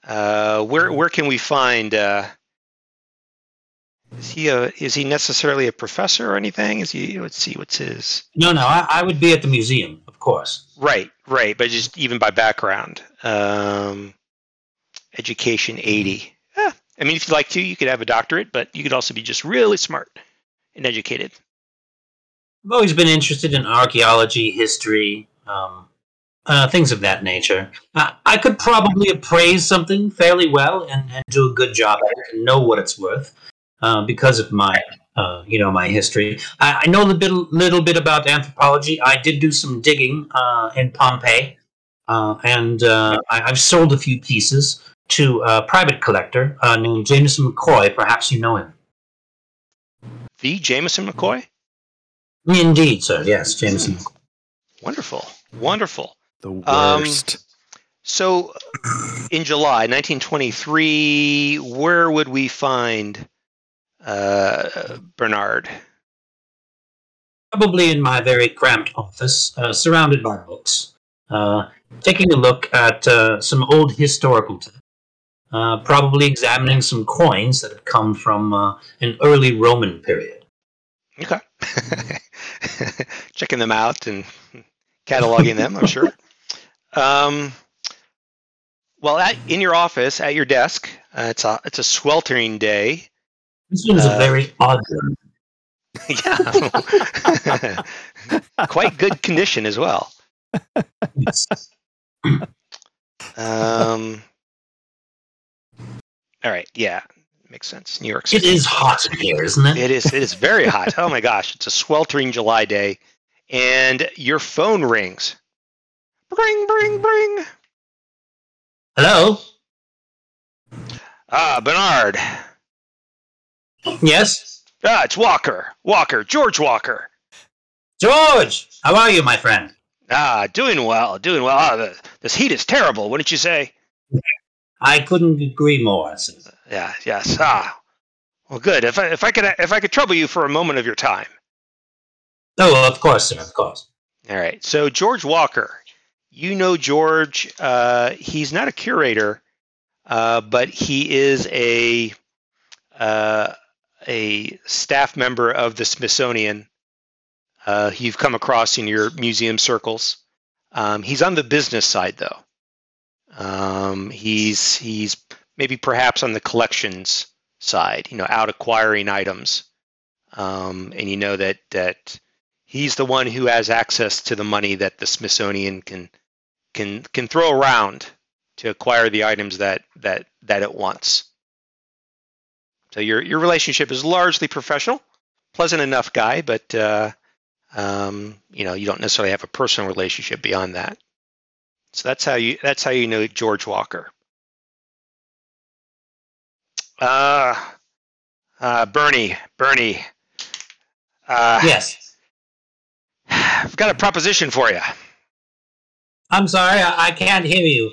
Uh, where where can we find? Uh, is he a is he necessarily a professor or anything? Is he? Let's see. What's his? No, no, I, I would be at the museum, of course. Right, right. But just even by background, um, education 80. Eh, I mean, if you'd like to, you could have a doctorate, but you could also be just really smart and educated. I've always been interested in archaeology, history, um, uh, things of that nature. Uh, I could probably appraise something fairly well and, and do a good job at it and know what it's worth uh, because of my, uh, you know, my history. I, I know a little bit, little bit about anthropology. I did do some digging uh, in Pompeii, uh, and uh, I, I've sold a few pieces to a private collector uh, named Jameson McCoy. Perhaps you know him. The Jameson McCoy. Indeed, sir. Yes, Jameson. McCoy. Wonderful, wonderful. The Um, worst. So, in July 1923, where would we find uh, Bernard? Probably in my very cramped office, uh, surrounded by books. uh, taking a look at uh, some old historical, t- uh, probably examining some coins that have come from uh, an early Roman period. Okay. Checking them out and cataloging them, I'm sure. Um, well, at, in your office, at your desk, uh, it's a it's a sweltering day. This one is Uh, a very odd one. yeah, quite good condition as well. Yes. Um, all right, yeah, makes sense. New York It City. is hot here, isn't it? It is. It is very hot. Oh my gosh! It's a sweltering July day, and your phone rings. Bring, bring, bring. Hello? Ah, Bernard. Yes? Ah, it's Walker. Walker. George Walker. George! How are you, my friend? Ah, doing well. Doing well. Ah, the, this heat is terrible. Wouldn't you say? I couldn't agree more. sir. Yeah. Yes. Ah. Well, good. If I if I could if I could trouble you for a moment of your time. Oh, of course, sir, of course. All right. So George Walker, you know George. Uh, he's not a curator, uh, but he is a uh, a staff member of the Smithsonian. Uh, you've come across in your museum circles. Um, he's on the business side, though. Um, he's he's maybe perhaps on the collections side. You know, out acquiring items. Um, and you know that that he's the one who has access to the money that the Smithsonian can can can throw around to acquire the items that that that it wants. So your your relationship is largely professional, pleasant enough guy, but uh, um, you know you don't necessarily have a personal relationship beyond that. So that's how you that's how you know George Walker. Uh, uh Bernie, Bernie. Uh, Yes. I've got a proposition for you. I'm sorry, I, I can't hear you.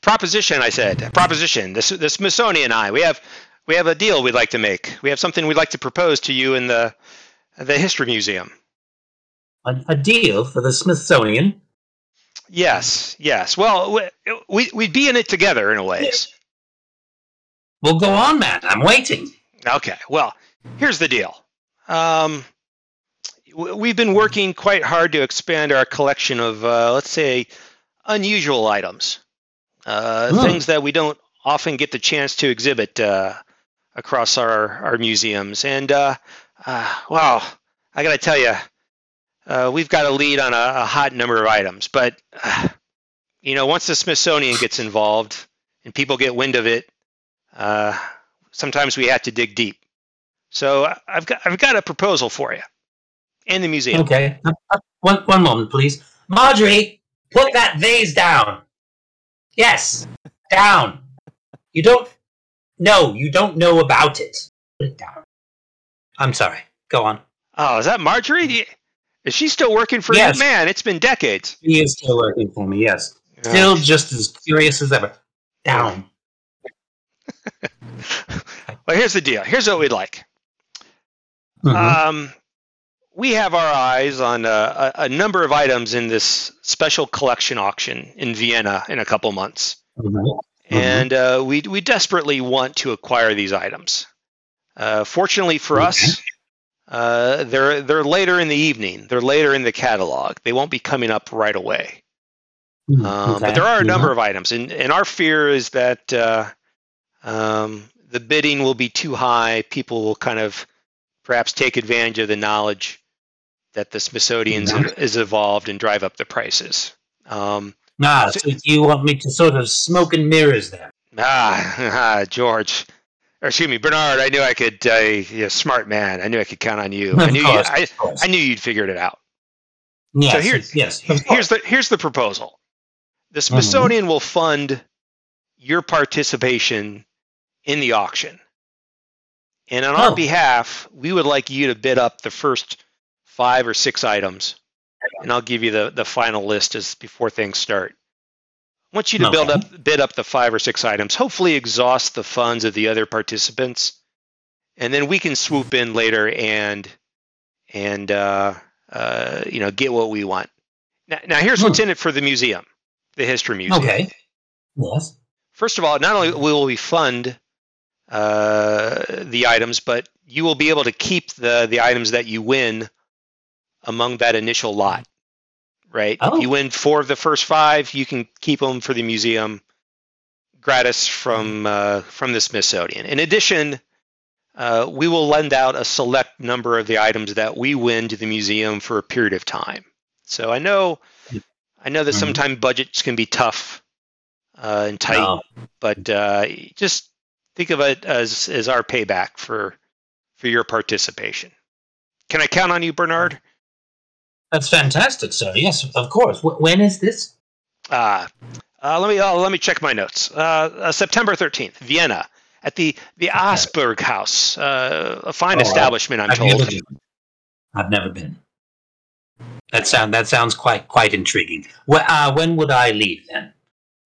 Proposition, I said. Proposition. The, the Smithsonian and I, we have we have a deal we'd like to make. We have something we'd like to propose to you in the the History Museum. A, a deal for the Smithsonian? Yes, yes. Well, we, we we'd be in it together in a ways. Well, go on, man. I'm waiting. Okay. Well, here's the deal. Um, we've been working quite hard to expand our collection of, uh, let's say, unusual items, uh, Hmm. things that we don't often get the chance to exhibit uh, across our our museums. And uh, uh, wow, I got to tell you, uh, we've got a lead on a, a hot number of items. But uh, you know, once the Smithsonian gets involved and people get wind of it, uh, sometimes we have to dig deep. So I- I've got I've got a proposal for you, and the museum. Okay. One, one moment, please. Marjorie, put that vase down. Yes, down. You don't. No, you don't know about it. Put it down. I'm sorry. Go on. Oh, is that Marjorie? Is she still working for Yes. you? Man, it's been decades. He is still working for me. Yes, still just as curious as ever. Down. Well, here's the deal. Here's what we'd like. Mhm. Um, we have our eyes on a, a, number of items in this special collection auction in Vienna in a couple months, Mhm. Mhm. and uh, we we desperately want to acquire these items. Uh, fortunately for us, uh, they're they're later in the evening. They're later in the catalog. They won't be coming up right away. Mhm. Um, Okay. But there are a number of items, and, and our fear is that uh, um, the bidding will be too high. People will kind of perhaps take advantage of the knowledge that the Smithsonian's Yeah. is evolved and drive up the prices. Um, Ah, so you want me to sort of smoke and mirrors there? ah, George, or excuse me, Bernard. I knew I could. Uh, you're a smart man. I knew I could count on you. I Of knew you, course, I, of. I knew you'd figured it out. yes, so here- yes. here's the here's the proposal. The Smithsonian will fund your participation in the auction. And on our Oh. behalf, we would like you to bid up the first five or six items. And I'll give you the, the final list as before things start. I want you to build up bid up the five or six items, hopefully exhaust the funds of the other participants. And then we can swoop in later and and uh, uh, you know get what we want Now, now here's what's in it for the museum, the history museum. Okay. Yes. First of all, not only will we fund uh, the items, but you will be able to keep the the items that you win among that initial lot. Right? Oh. If you win four of the first five, you can keep them for the museum gratis from uh, from the Smithsonian. In addition, uh, we will lend out a select number of the items that we win to the museum for a period of time. So I know, I know that Mhm. sometimes budgets can be tough uh, and tight, No. but uh, just think of it as as our payback for for your participation. Can I count on you, Bernard? That's fantastic, sir. Yes, of course. W- when is this? Uh, uh, let me uh, let me check my notes. Uh, uh, September thirteenth, Vienna, at the the Asperg House, uh, a fine Oh, establishment, I'm I've told. never. I've never been. That sound that sounds quite quite intriguing. Uh, when would I leave then?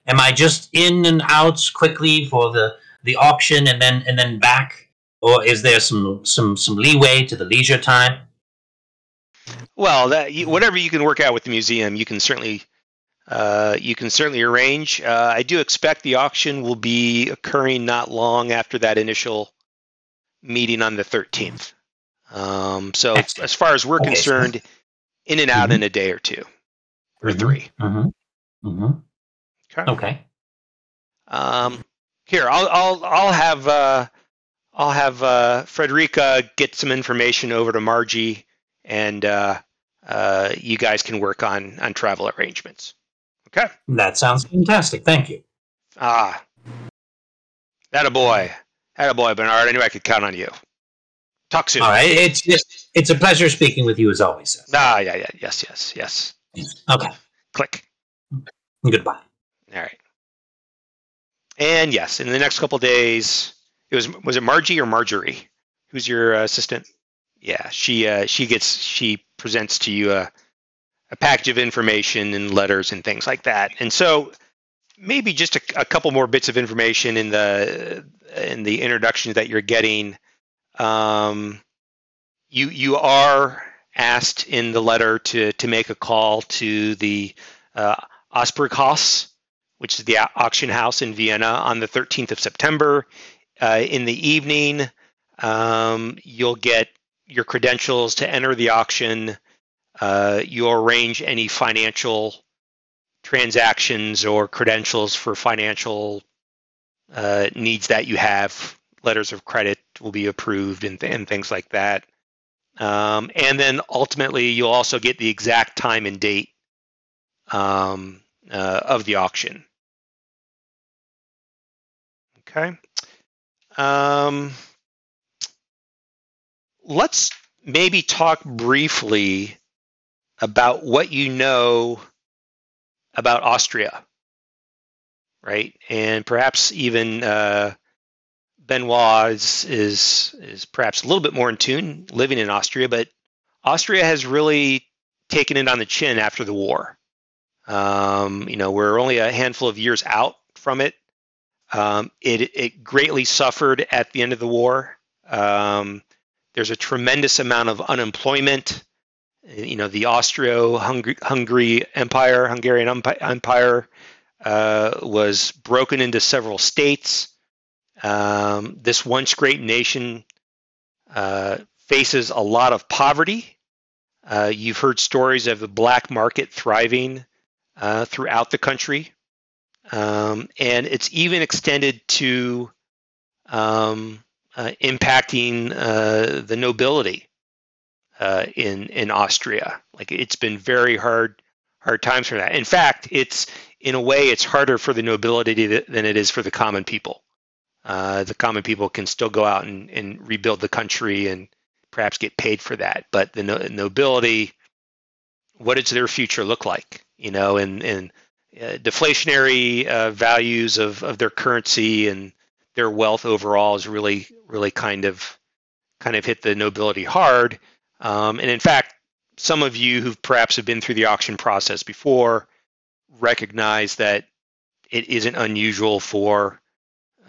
Am I just in and out quickly for the, the auction and then and then back, or is there some some some leeway to the leisure time? Well, that you, whatever you can work out with the museum, you can certainly uh, you can certainly arrange. Uh, I do expect the auction will be occurring not long after that initial meeting on the 13th. Um, so Excellent. as far as we're Okay, concerned, in and out Mhm. in a day or two or Mhm. 3 Mm-hmm. Mm-hmm. Okay. Okay. Um, here, I'll I'll I'll have uh, I'll have uh, Frederica get some information over to Margie, and uh, uh, you guys can work on on travel arrangements. Okay. That sounds fantastic. Thank you. Ah, that a boy, that a boy, Bernard. I knew I could count on you. Talk soon. All right. It's just it's a pleasure speaking with you as always. Sir. Ah, yeah, yeah, yes, yes, yes. Okay. Click. Goodbye. All right. And yes, in the next couple days, it was was it Margie or Marjorie? Who's your assistant? Yeah, she uh, she gets she presents to you a a package of information and letters and things like that. And so maybe just a, a couple more bits of information in the in the introduction that you're getting. Um, you you are asked in the letter to to make a call to the uh, which is the auction house in Vienna, on the 13th of September. Uh, in the evening, um, you'll get your credentials to enter the auction. Uh, you'll arrange any financial transactions or credentials for financial uh, needs that you have. Letters of credit will be approved and, and things like that. Um, and then ultimately, you'll also get the exact time and date um, uh, of the auction. Okay. Um, let's maybe talk briefly about what you know about Austria, right? And perhaps even uh, Benoit is, is is perhaps a little bit more in tune living in Austria, but Austria has really taken it on the chin after the war. Um, you know, we're only a handful of years out from it. Um, it it greatly suffered at the end of the war. Um, there's a tremendous amount of unemployment. You know, the Austro-Hungary Empire, Hungarian Empire, uh, was broken into several states. Um, this once great nation uh, faces a lot of poverty. Uh, you've heard stories of the black market thriving uh, throughout the country. Um, and it's even extended to um, impacting uh, the nobility uh, in in Austria. Like it's been very hard hard times for that. In fact, it's in a way it's harder for the nobility th- than it is for the common people. Uh, the common people can still go out and, and rebuild the country and perhaps get paid for that, but the no- nobility, what does their future look like? You know, and and uh, deflationary uh, values of, of their currency and their wealth overall is really really kind of kind of hit the nobility hard. Um, and in fact, some of you who perhaps have been through the auction process before recognize that it isn't unusual for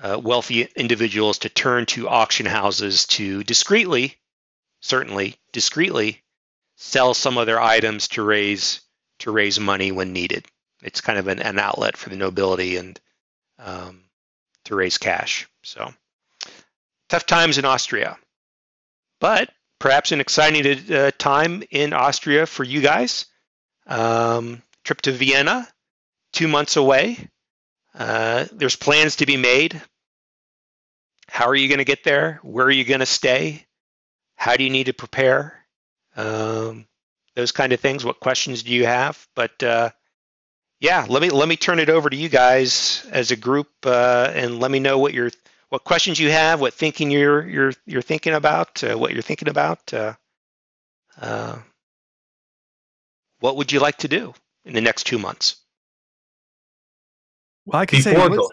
uh, wealthy individuals to turn to auction houses to discreetly, certainly discreetly, sell some of their items to raise to raise money when needed. It's kind of an, an outlet for the nobility and um, to raise cash. So tough times in Austria, but perhaps an exciting uh, time in Austria for you guys. Um, trip to Vienna, two months away. Uh, there's plans to be made. How are you going to get there? Where are you going to stay? How do you need to prepare? Um, those kind of things. What questions do you have? But uh, yeah, let me let me turn it over to you guys as a group, uh, and let me know what your what questions you have, what thinking you're you're you're thinking about, uh, what you're thinking about. Uh, uh, what would you like to do in the next two months? Well, I can say. Before let's- going.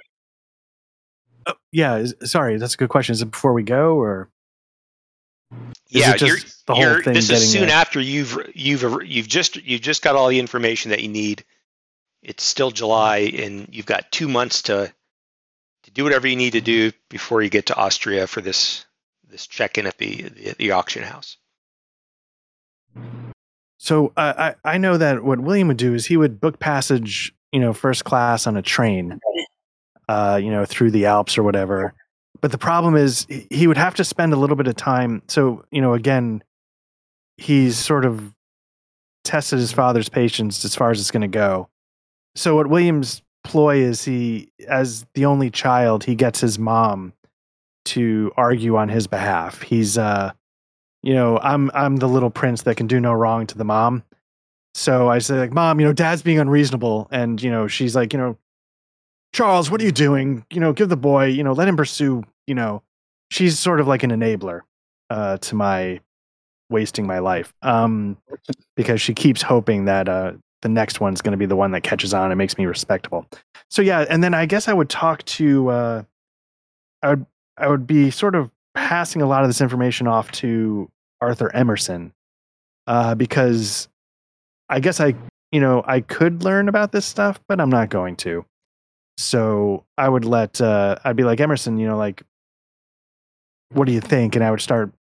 oh, yeah, is, sorry, that's a good question. Is it before we go or? Is yeah, it just you're, the whole you're, thing this is soon a- after you've you've you've just you've just got all the information that you need. It's still July, and you've got two months to to do whatever you need to do before you get to Austria for this this check-in at the the, the auction house. So uh, I I know that what William would do is he would book passage, you know, first class on a train, uh, you know, through the Alps or whatever. But the problem is he would have to spend a little bit of time. So you know, again, he's sort of tested his father's patience as far as it's going to go. So what William's ploy is he, as the only child, he gets his mom to argue on his behalf. He's uh you know, I'm I'm the little prince that can do no wrong to the mom. So I say like, mom, you know, dad's being unreasonable, and you know, she's like, you know, Charles, what are you doing? You know, give the boy, you know, let him pursue. You know, she's sort of like an enabler uh, to my wasting my life, um, because she keeps hoping that uh, the next one's going to be the one that catches on and makes me respectable. So yeah, and then I guess I would talk to, uh, I would I would be sort of passing a lot of this information off to Arthur Emerson uh, because I guess I, you know, I could learn about this stuff, but I'm not going to. So I would let, uh, I'd be like, Emerson, you know, like, what do you think? And I would start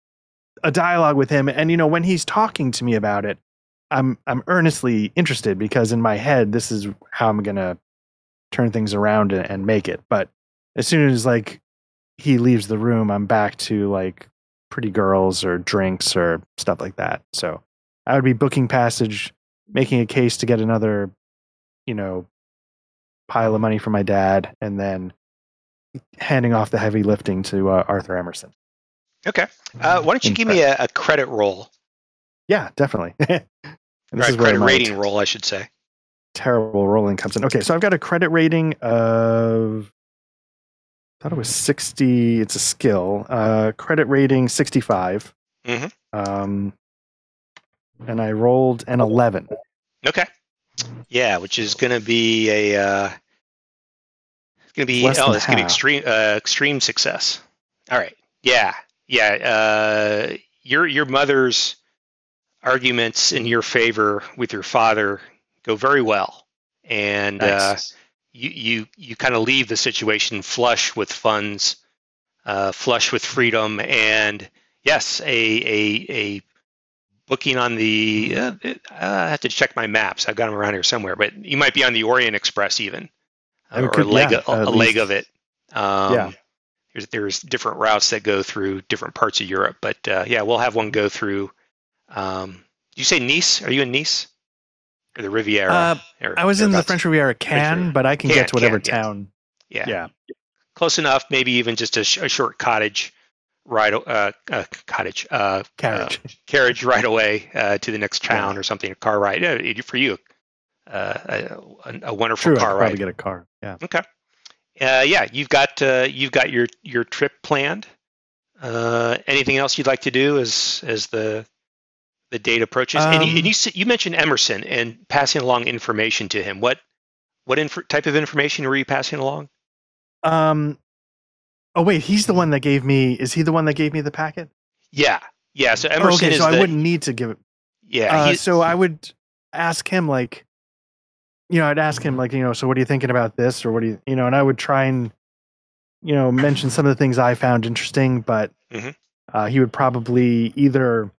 a dialogue with him. And, you know, when he's talking to me about it, I'm, I'm earnestly interested because in my head, this is how I'm going to turn things around and, and make it. But as soon as like he leaves the room, I'm back to like pretty girls or drinks or stuff like that. So I would be booking passage, making a case to get another, you know, pile of money from my dad, and then handing off the heavy lifting to uh, Arthur Emerson. Okay. Uh, why don't you give me a, a credit roll, Yeah, definitely. This right? is Credit rating roll, I should say. terrible rolling comes in. Okay, so I've got a credit rating of I thought it was 60. It's a skill. Uh, credit rating 65. Mhm. Um, and I rolled an 11. Okay. Yeah, which is going to be a uh, it's going to be Less oh, it's going to be extreme uh, extreme success. All right. Yeah. Yeah. Uh, your your mother's arguments in your favor with your father go very well, and uh, you you you kind of leave the situation flush with funds, uh, flush with freedom, and yes, a a a booking on the. Uh, I have to check my maps. I've got them around here somewhere, but you might be on the Orient Express even, uh, or a leg yeah, a, a leg of it. Um, Yeah. There's, there's different routes that go through different parts of Europe, but uh, yeah, we'll have one go through. Um, you say Nice? Are you in Nice or the Riviera? Uh, Or I was in the? French Riviera can, Riviera. but I can Can, get to whatever can, town. Yeah. Yeah. close enough. Maybe even just a, sh- a short cottage ride, uh, uh, cottage, uh, Carriage. carriage right away uh, to the next town or something. A car ride Yeah, for you, uh, a, a wonderful True, car probably ride. get a car. Yeah. Okay. Uh, yeah, you've got uh, you've got your your trip planned. Uh, anything else you'd like to do as as the the date approaches? and you, Um, and you you mentioned Emerson and passing along information to him. What what inf- type of information were you passing along? Um. Oh wait, he's the one that gave me. Is he the one that gave me the packet? Yeah, yeah. So Oh, Emerson okay, is so the I wouldn't need to give it. yeah. Uh, so I would ask him like, you know, I'd ask him like, you know, so what are you thinking about this, or what do you, you know, and I would try and, you know, mention some of the things I found interesting, but Mhm. uh, he would probably either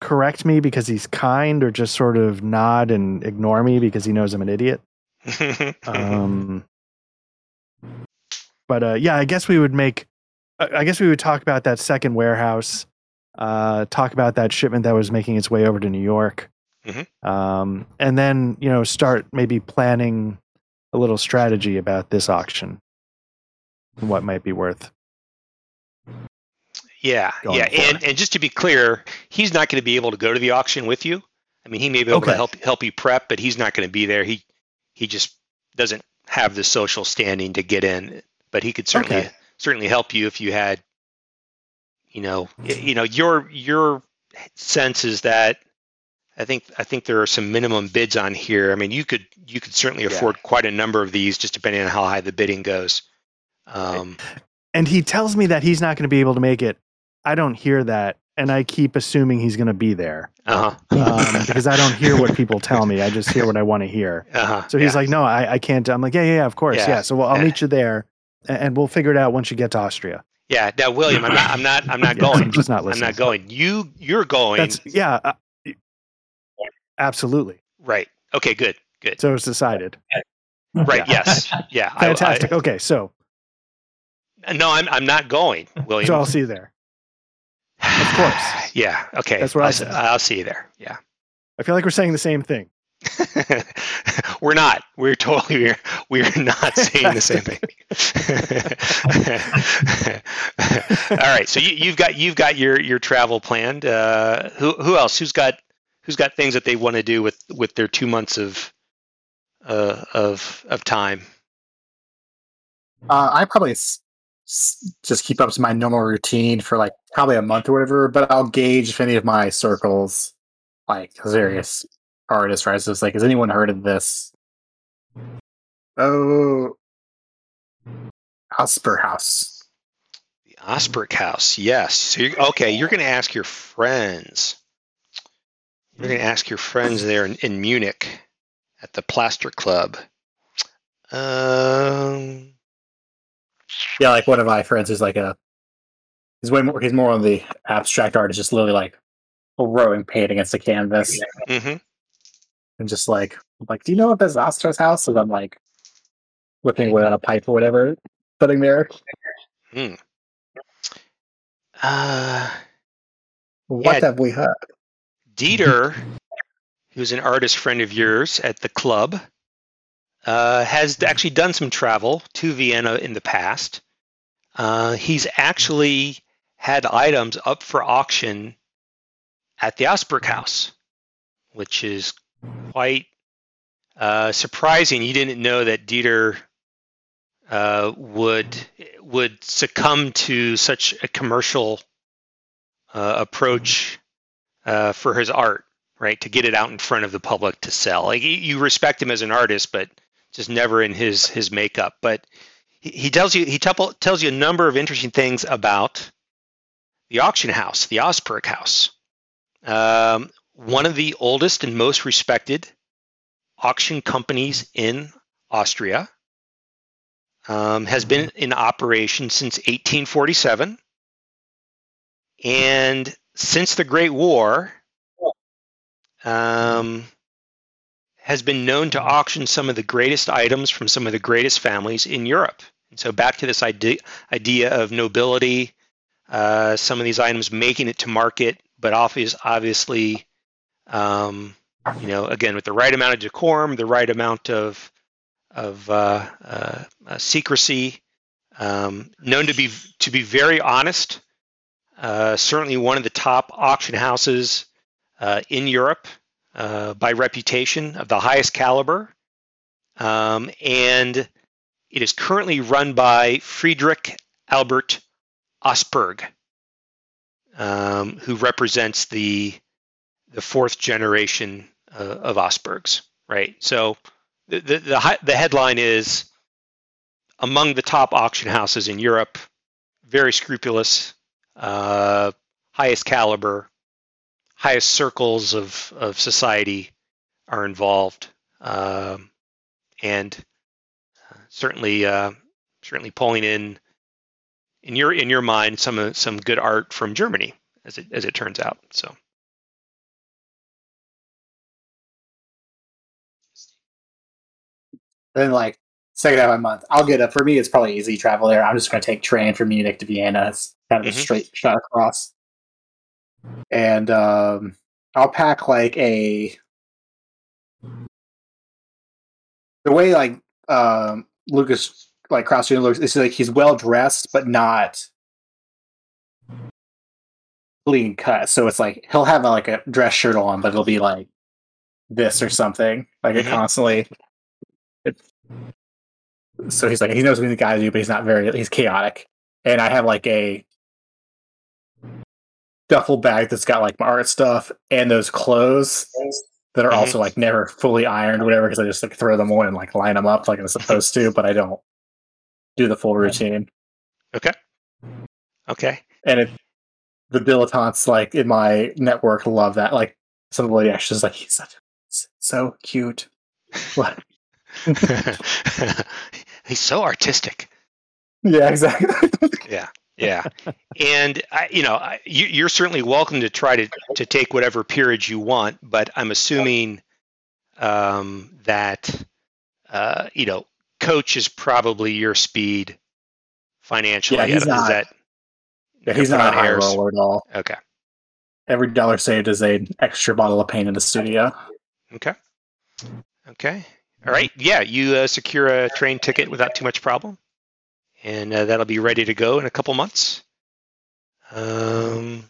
correct me because he's kind or just sort of nod and ignore me because he knows I'm an idiot. Um, but uh, yeah, I guess we would make. I guess we would talk about that second warehouse. Uh, talk about that shipment that was making its way over to New York, Mhm. um, and then you know start maybe planning a little strategy about this auction. and What might be worth? Yeah, yeah, and and just to be clear, he's not going to be able to go to the auction with you. I mean, he may be able to help help you prep, but he's not going to be there. He he just doesn't have the social standing to get in. But he could certainly Okay. certainly help you if you had, you know, you know, your your sense is that I think I think there are some minimum bids on here. I mean, you could you could certainly Yeah. afford quite a number of these, just depending on how high the bidding goes. Um, And he tells me that he's not going to be able to make it. I don't hear that, and I keep assuming he's going to be there uh-huh. um, because I don't hear what people tell me. I just hear what I want to hear. Uh-huh. So he's yeah. like, "No, I, I can't." I'm like, "Yeah, yeah, yeah, of course, Yeah. yeah." So well, I'll meet you there, and, we'll figure it out once you get to Austria. Yeah, now William, I'm not I'm not I'm not going. I'm just not I'm listening. not going. You you're going. That's yeah, uh, absolutely. right. Okay, good. Good. So it's decided. Right, yes. Yeah. I- Fantastic. okay, so no, I'm I'm not going, William. so I'll see you there. Of course. yeah, okay. That's what I'll, I s- said. I'll see you there. Yeah. I feel like we're saying the same thing. we're not. We're totally we're, we're not saying the same thing. All right. So you, you've got you've got your your travel planned. Uh, who who else? Who's got who's got things that they want to do with with their two months of uh, of of time? Uh, I probably s- s- just keep up to my normal routine for like probably a month or whatever, but I'll gauge if any of my circles, like various artists, right? So it's like, has anyone heard of this? Oh, Asper House. The Osberg House. Yes. So you're, okay, you're going to ask your friends. You're going to ask your friends there in, in Munich at the Plaster Club. Um, Yeah, like one of my friends is like a. He's way more. He's more on the abstract art. is just literally like throwing paint against the canvas mhm. and just like, like, do you know what this Astor's house? And I'm like, whipping with a pipe or whatever, putting there. Uh, What Yeah. have we heard? Dieter, who's an artist friend of yours at the club, uh, has actually done some travel to Vienna in the past. Uh, he's actually had items up for auction at the Osberg House, which is quite uh, surprising. You didn't know that Dieter uh, would would succumb to such a commercial uh, approach uh, for his art, right? To get it out in front of the public to sell. Like you, you respect him as an artist, but just never in his his makeup. But he, he tells you he tell, tells you a number of interesting things about the auction house, the Osberg House, um, one of the oldest and most respected auction companies in Austria. Um, has been in operation since 1847. And since the Great War, um, has been known to auction some of the greatest items from some of the greatest families in Europe. And so, back to this idea, idea of nobility, uh, some of these items making it to market, but obvious, obviously, um, you know, again, with the right amount of decorum, the right amount of of uh, uh, uh, secrecy, um, known to be to be very honest. Uh, certainly one of the top auction houses uh, in Europe uh, by reputation of the highest caliber. Um, and it is currently run by Friedrich Albert Osberg, um, who represents the the fourth generation uh, of Osbergs. Right. So the the the, the headline is among the top auction houses in Europe, very scrupulous, uh, highest caliber, highest circles of of society are involved, um, and uh, certainly uh, certainly pulling in in your in your mind some uh, some good art from Germany as it as it turns out. So. Then like second half of my month, I'll get up. For me, it's probably easy travel there. I'm just going to take train from Munich to Vienna. It's kind of mm-hmm. a straight shot across and um, I'll pack like a the way like um, Lucas like Jr. looks. It's like he's well dressed, but not clean cut. So it's like he'll have like a dress shirt on, but it'll be like this or something, like it Mhm. constantly. So he's like he knows what he's got to do, but he's not very. He's chaotic, and I have like a duffel bag that's got like my art stuff and those clothes that are Mhm. also like never fully ironed, or whatever, because I just like throw them on and like line them up like I'm supposed to, but I don't do the full routine. Okay. Okay. And it, the dilettantes like in my network love that. Like some of the lady like he's such so cute. What? He's so artistic. Yeah, exactly. Yeah, yeah, and I, you know, I, you, you're certainly welcome to try to to take whatever peerage you want, but I'm assuming um, that uh, you know, coach is probably your speed financially. Yeah, he's Is not- that yeah, he's not a high roller at all. Okay, Every dollar saved is an extra bottle of paint in the studio. okay, okay. All right, yeah, you uh, secure a train ticket without too much problem, and uh, that'll be ready to go in a couple months. Um,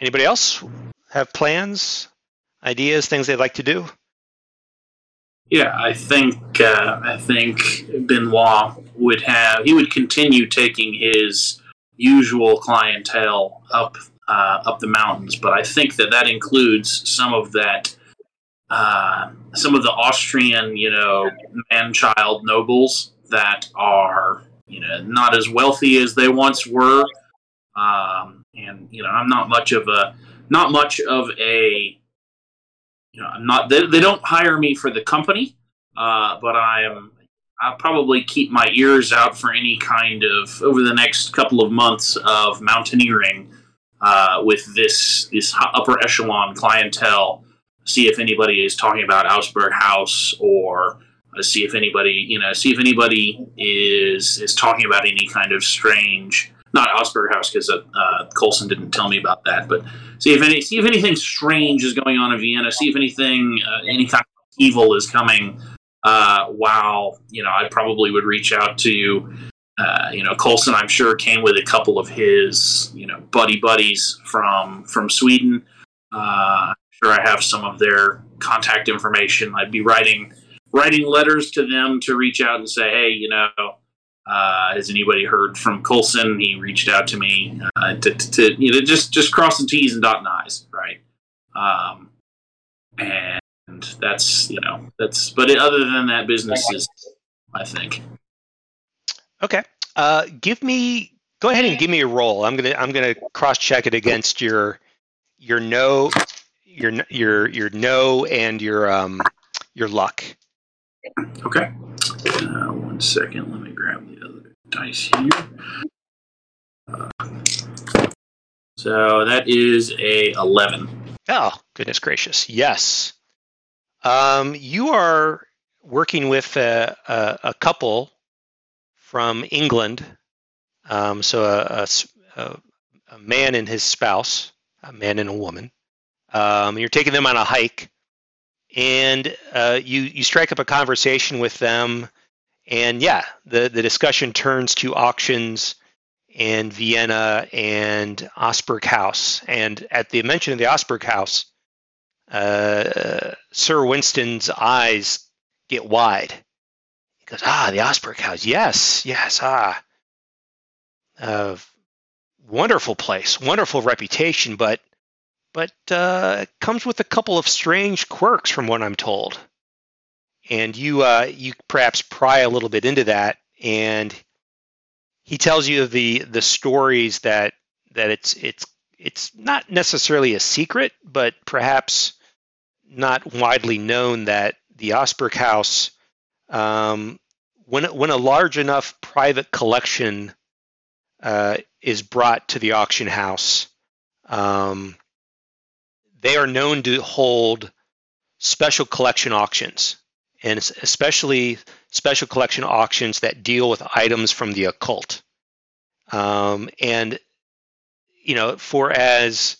anybody else have plans, ideas, things they'd like to do? Yeah, I think uh, I think Benoit would have he would continue taking his usual clientele up uh, up the mountains, but I think that that includes some of that uh, some of the Austrian, you know, man-child nobles that are you know not as wealthy as they once were, um, and you know I'm not much of a not much of a you know, I'm not. They, they don't hire me for the company, uh, but I am. I'll probably keep my ears out for any kind of over the next couple of months of mountaineering uh, with this this upper echelon clientele. See if anybody is talking about Augsburg House, or see if anybody you know see if anybody is is talking about any kind of strange. Not Osberg House because uh, uh, Colson didn't tell me about that, but see if any see if anything strange is going on in Vienna. See if anything uh, any kind of evil is coming. Uh, while you know, I probably would reach out to uh, you know Colson. I'm sure came with a couple of his you know buddy buddies from from Sweden. Uh, I'm sure I have some of their contact information. I'd be writing writing letters to them to reach out and say, hey, you know. Uh, has anybody heard from Colson? He reached out to me uh, to, to, to you know just just crossing T's and dotting I's, right? Um, and that's you know that's but other than that, business is I think. Okay. Uh, give me. Go ahead and give me a roll. I'm gonna. I'm gonna cross check it against your your no, your your your no and your um your luck. Okay. Uh, one second. Let me grab the other dice here. Uh, so that is a eleven. Oh, goodness gracious. Yes. Um, you are working with a, a, a couple from England. Um, so a, a, a, man and his spouse, a man and a woman. Um, you're taking them on a hike, and uh, you you strike up a conversation with them, and yeah, the the discussion turns to auctions and Vienna and Osberg House. And at the mention of the Osberg House, uh, Sir Winston's eyes get wide. He goes, "Ah, the Osberg House. Yes, yes. Ah, uh, wonderful place, wonderful reputation, but but uh, it comes with a couple of strange quirks, from what I'm told." And you uh, you perhaps pry a little bit into that, and he tells you the the stories that that it's it's it's not necessarily a secret, but perhaps not widely known that the Osberg House, um, when when a large enough private collection uh, is brought to the auction house, um, they are known to hold special collection auctions, and especially special collection auctions that deal with items from the occult. Um, and you know, for as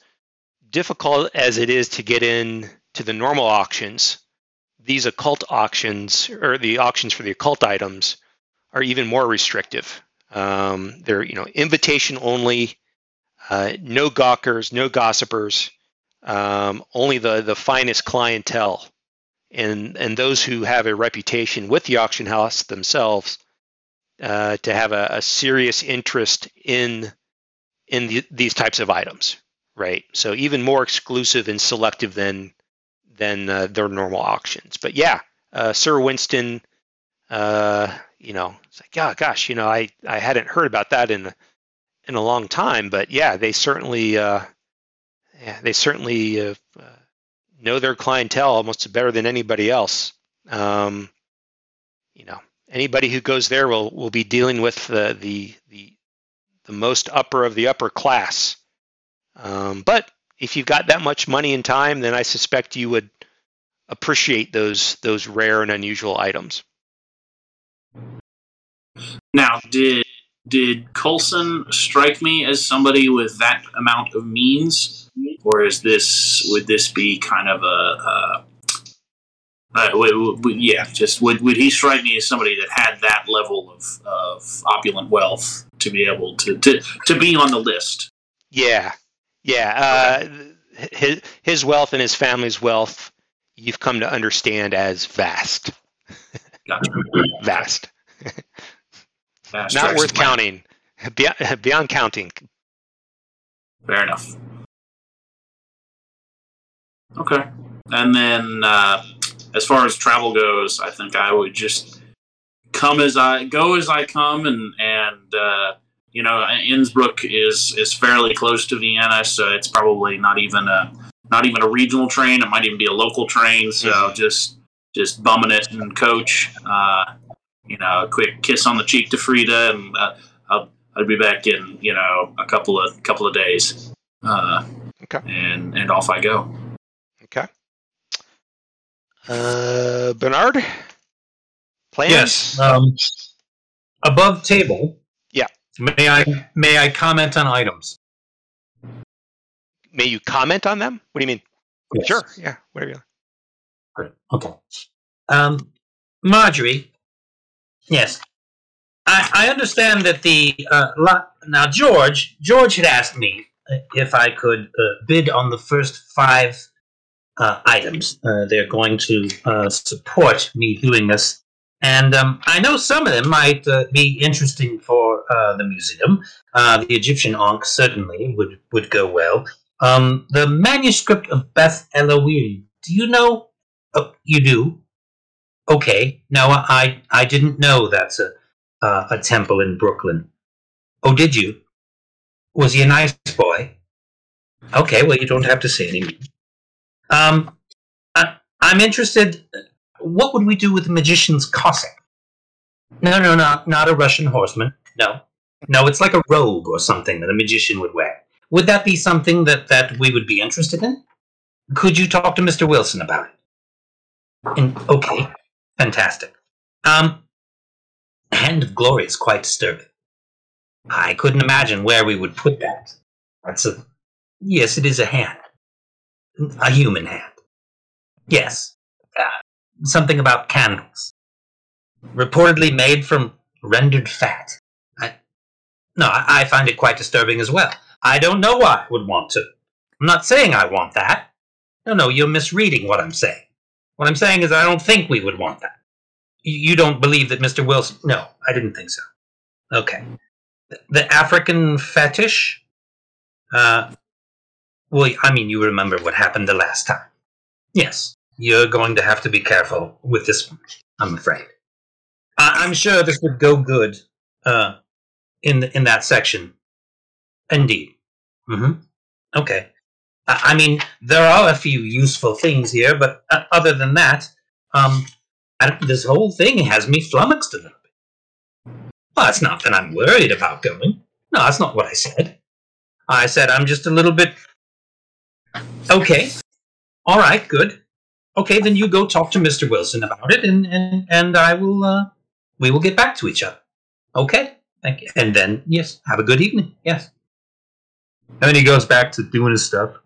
difficult as it is to get in to the normal auctions, these occult auctions or the auctions for the occult items are even more restrictive. Um, they're you know invitation only, uh, no gawkers, no gossipers, um, only the the finest clientele, and and those who have a reputation with the auction house themselves uh, to have a, a serious interest in in the, these types of items, right? So even more exclusive and selective than than uh, their normal auctions. But yeah, uh, Sir Winston, uh, you know, it's like, yeah, gosh, you know, I, I hadn't heard about that in in a long time, but yeah, they certainly, uh, they certainly uh, uh, know their clientele almost better than anybody else. Um, you know, anybody who goes there will will be dealing with the the the, the most upper of the upper class. Um, but if you've got that much money and time, then I suspect you would appreciate those those rare and unusual items. Now, did did Coulson strike me as somebody with that amount of means, or is this would this be kind of a, a uh, w- w- yeah, just would would he strike me as somebody that had that level of, of opulent wealth to be able to, to to be on the list? Yeah, yeah. Uh, his his wealth and his family's wealth, you've come to understand as vast, Gotcha. vast, Not worth counting, beyond, beyond counting. Fair enough. Okay. And then, uh, as far as travel goes, I think I would just come as I go as I come, and and uh, you know, Innsbruck is is fairly close to Vienna, so it's probably not even a not even a regional train. It might even be a local train. So Mhm. just just bumming it and coach. Uh, you know, a quick kiss on the cheek to Frida, and uh, I'll I'll be back in you know a couple of couple of days. Uh, Okay. And and off I go. Okay. Uh, Bernard. Plans? Yes. Um, above table. Yeah. May I may I comment on items? May you comment on them? What do you mean? Yes. Sure. Yeah. Whatever you. Great. Okay. Um, Marjorie. Yes. I, I understand that the uh, lot, now George George had asked me if I could uh, bid on the first five uh, items. Uh, they're going to uh, support me doing this, and um, I know some of them might uh, be interesting for uh, the museum. Uh, the Egyptian Ankh certainly would would go well. Um, the manuscript of Beth Elohim. Do you know Oh, you do? Okay. No, I I didn't know that's a uh, a temple in Brooklyn. Oh, did you? Was he a nice boy? Okay. Well, you don't have to say anything. Um, I, I'm interested. What would we do with the magician's Cossack? No, no, no, not a Russian horseman. No, no, it's like a robe or something that a magician would wear. Would that be something that that we would be interested in? Could you talk to Mr. Wilson about it? And, okay, fantastic. Um, Hand of Glory is quite disturbing. I couldn't imagine where we would put that. That's a yes, it is a hand, a human hand. Yes, uh, something about candles, reportedly made from rendered fat. I, no, I, I find it quite disturbing as well. I don't know why I would want to. I'm not saying I want that. No, no, you're misreading what I'm saying. What I'm saying is, I don't think we would want that. You don't believe that Mr. Wilson? No, I didn't think so. Okay. The African fetish? Uh, well, I mean, you remember what happened the last time. Yes, you're going to have to be careful with this one, I'm afraid. I- I'm sure this would go good uh, in, the, in that section. Indeed. Mm hmm Okay. I mean, there are a few useful things here, but uh, other than that, um, this whole thing has me flummoxed a little bit. Well, it's not that I'm worried about going. No, that's not what I said. I said I'm just a little bit. Okay. All right, good. Okay, then you go talk to Mr. Wilson about it, and and and I will. Uh, we will get back to each other. Okay, thank you. And then yes, have a good evening. Yes. And then he goes back to doing his stuff.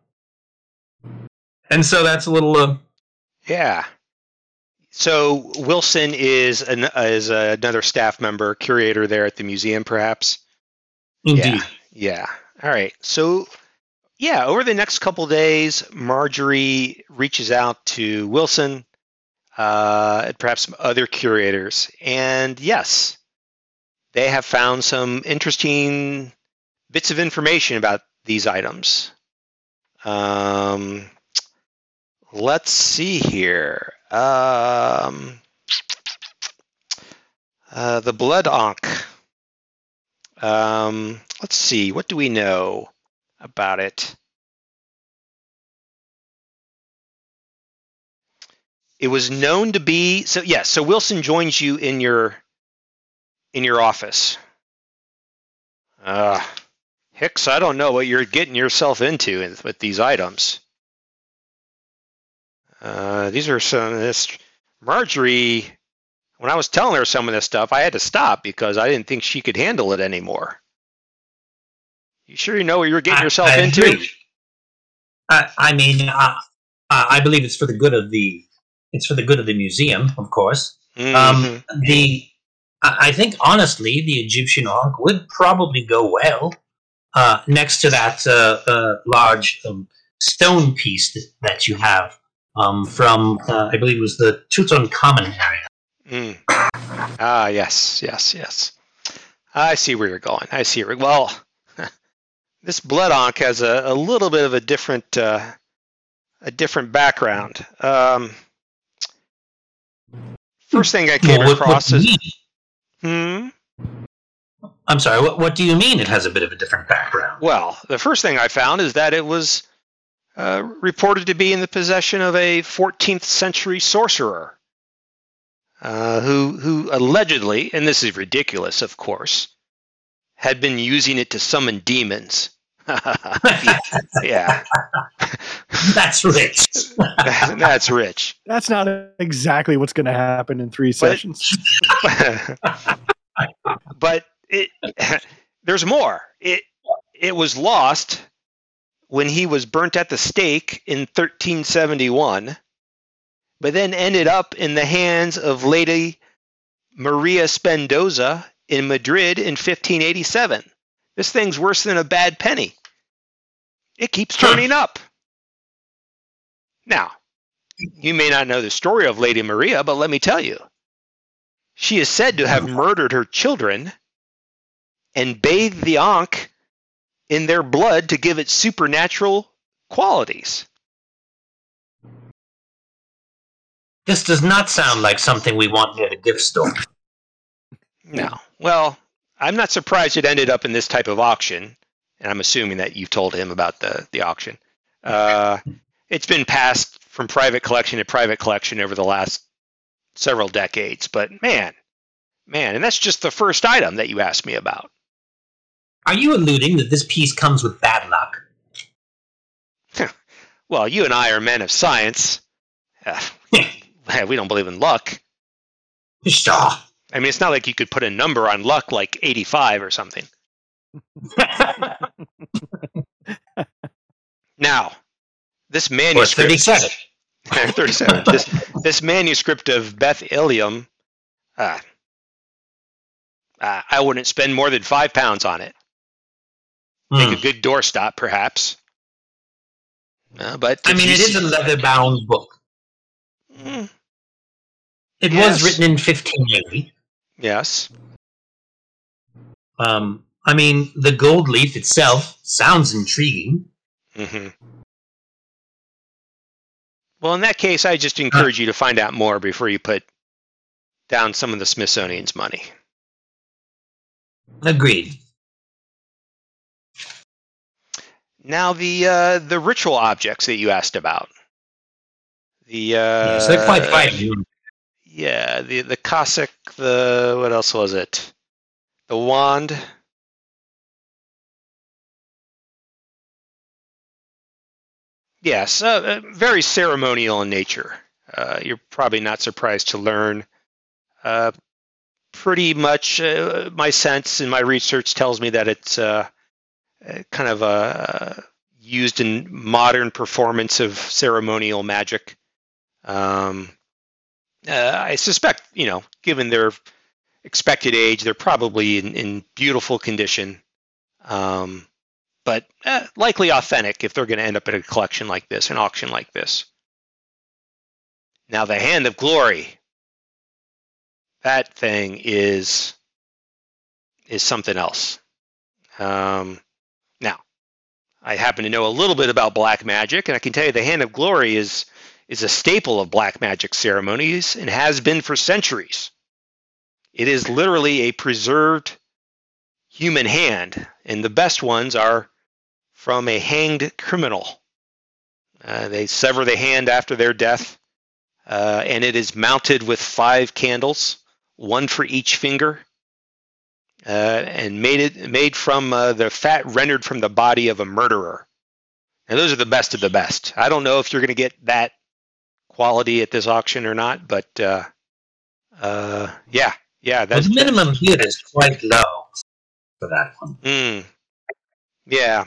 And so that's a little. Uh, Yeah. So Wilson is an, is another staff member, curator there at the museum, perhaps. indeed. Yeah. All right. So, yeah, over the next couple days, Marjorie reaches out to Wilson uh, and perhaps some other curators. And yes, they have found some interesting bits of information about these items. Um, let's see here. Um, uh, the blood ankh. Um, let's see. What do we know about it? It was known to be so. Yes. so Wilson joins you in your in your office. Uh, Hicks, I don't know what you're getting yourself into with these items. Uh, these are some of this Marjorie. When I was telling her some of this stuff, I had to stop because I didn't think she could handle it anymore. You sure you know what you're getting I- yourself I into? agree. I, I mean, uh, uh, I believe it's for the good of the. It's for the good of the museum, of course. Mhm. Um, the I I think honestly, the Egyptian ankh would probably go well uh, next to that uh, uh, large um, stone piece that, that you have um, from, uh, I believe it was the Tutankhamun area. Mm. Ah, yes, yes, yes. I see where you're going. I see where. Well, this blood ankh has a, a little bit of a different uh, a different background. Um, first thing I came Well, what- what across you is hmm. I'm sorry. What, what do you mean? It has a bit of a different background. Well, the first thing I found is that it was uh, reported to be in the possession of a 14th century sorcerer uh, who, who allegedly, and this is ridiculous, of course, had been using it to summon demons. yeah, That's rich. that's rich. That's not exactly what's going to happen in three But- sessions. but it, there's more. It it was lost when he was burnt at the stake in 1371, but then ended up in the hands of Lady Maria Spendoza in Madrid in 1587. This thing's worse than a bad penny. It keeps turning up. Now, you may not know the story of Lady Maria, but let me tell you. She is said to have murdered her children and bathed the Ankh in their blood to give it supernatural qualities. This does not sound like something we want near the gift store. No. Well, I'm not surprised it ended up in this type of auction, and I'm assuming that you've told him about the, the auction. Uh, it's been passed from private collection to private collection over the last several decades, but man, man, and that's just the first item that you asked me about. Are you alluding that this piece comes with bad luck? Well, you and I are men of science. Uh, we don't believe in luck. Sure. I mean, it's not like you could put a number on luck like 85 or something. Now, this or manuscript. 37. 37. this, this manuscript of Beth Elohim, uh, uh, I wouldn't spend more than five pounds on it. Hmm. Make a good doorstop, perhaps. Uh, but I mean, it is a leather bound book. Mm, It Yes. was written in 1580. yes. Um, I mean, the gold leaf itself sounds intriguing. hmm Well, in that case, I just encourage you to find out more before you put down some of the Smithsonian's money. Agreed. Now, the uh, the ritual objects that you asked about. The uh, yes, they're quite. Yeah, the the Cossack, the what else was it? The wand. Yes, uh, uh, very ceremonial in nature. uh, you're probably not surprised to learn. Uh, pretty much, uh, my sense and my research tells me that it's uh, kind of uh, used in modern performance of ceremonial magic. Um, uh, I suspect, you know, given their expected age, they're probably in, in beautiful condition. Um, but eh, likely authentic if they're going to end up at a collection like this, an auction like this. Now, the Hand of Glory. That thing is is something else. Um, I happen to know a little bit about black magic, and I can tell you the Hand of Glory is is a staple of black magic ceremonies and has been for centuries. It is literally a preserved human hand, and the best ones are from a hanged criminal. Uh, they sever the hand after their death, uh, and it is mounted with five candles, one for each finger, uh, and made it made from uh, the fat rendered from the body of a murderer. And those are the best of the best. I don't know if you're going to get that quality at this auction or not, but uh, uh, yeah, yeah, Well, that's the minimum bid is quite low for that one Mm, yeah,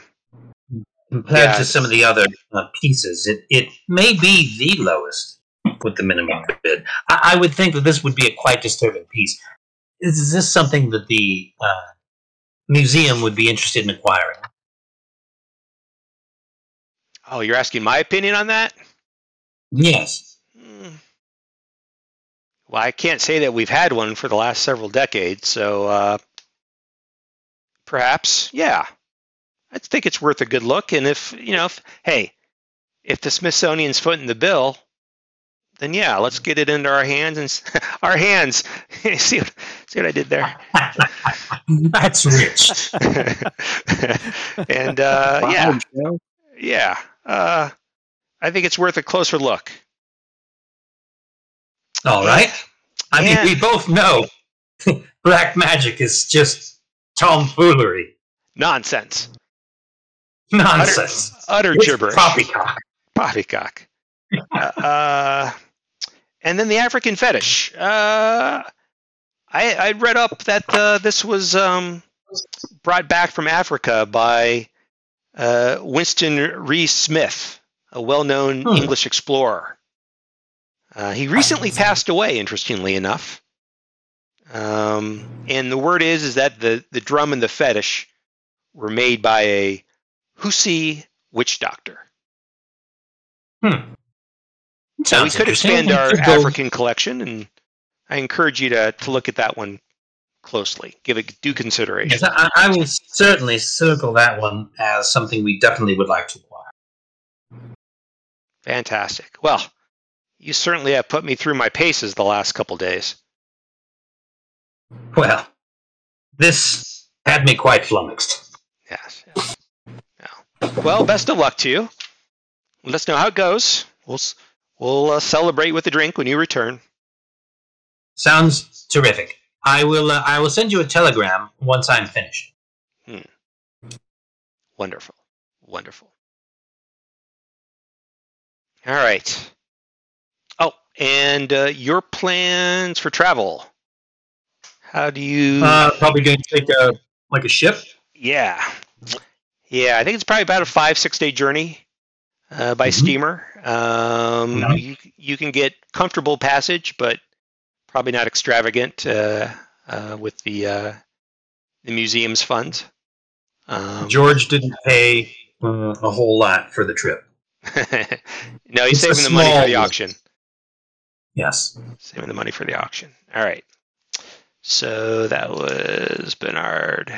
compared Yeah, to some of the other uh, pieces. It it may be the lowest with the minimum bid. I, I would think that this would be a quite disturbing piece. Is, is this something that the uh, museum would be interested in acquiring? Oh, you're asking my opinion on that? Yes. Mm. Well, I can't say that we've had one for the last several decades, so uh, perhaps, yeah. I think it's worth a good look. And if, you know, if, hey, if the Smithsonian's footing the bill, then yeah, let's get it into our hands and our hands. see, what, see what I did there? That's rich. and uh, Wow, yeah, Joe. yeah. Uh, I think it's worth a closer look. All right. I mean, we both know black magic is just tomfoolery, Nonsense. nonsense, Utter It's gibberish. poppycock. Poppycock. uh, uh, and then the African fetish. Uh, I, I read up that uh, this was um, brought back from Africa by uh, Winston Rees Smith, a well-known Hmm. English explorer. Uh, he recently passed away, interestingly enough. Um, and the word is is that the, the drum and the fetish were made by a Husi witch doctor. Hmm. So we could expand our could African collection, and I encourage you to, to look at that one closely. Give it due consideration. Yes, I, I will certainly circle that one as something we definitely would like to acquire. Fantastic. Well, you certainly have put me through my paces the last couple days. Well, this had me quite flummoxed. Yes. yes. Yeah. Well, best of luck to you. Let us know how it goes. We'll s- we'll uh, celebrate with a drink when you return. Sounds terrific. I will. Uh, I will send you a telegram once I'm finished. Hmm. Wonderful. Wonderful. All right. Oh, and uh, your plans for travel. How do you. Uh, probably going to take a like a ship. yeah. Yeah, I think it's probably about a five, six day journey uh, by Mhm. steamer. Um, you, you can get comfortable passage, but probably not extravagant uh, uh, with the, uh, the museum's funds. Um, George didn't pay uh, a whole lot for the trip. no, he's It's saving the money for the auction. Yes. Saving the money for the auction. All right. So that was Bernard.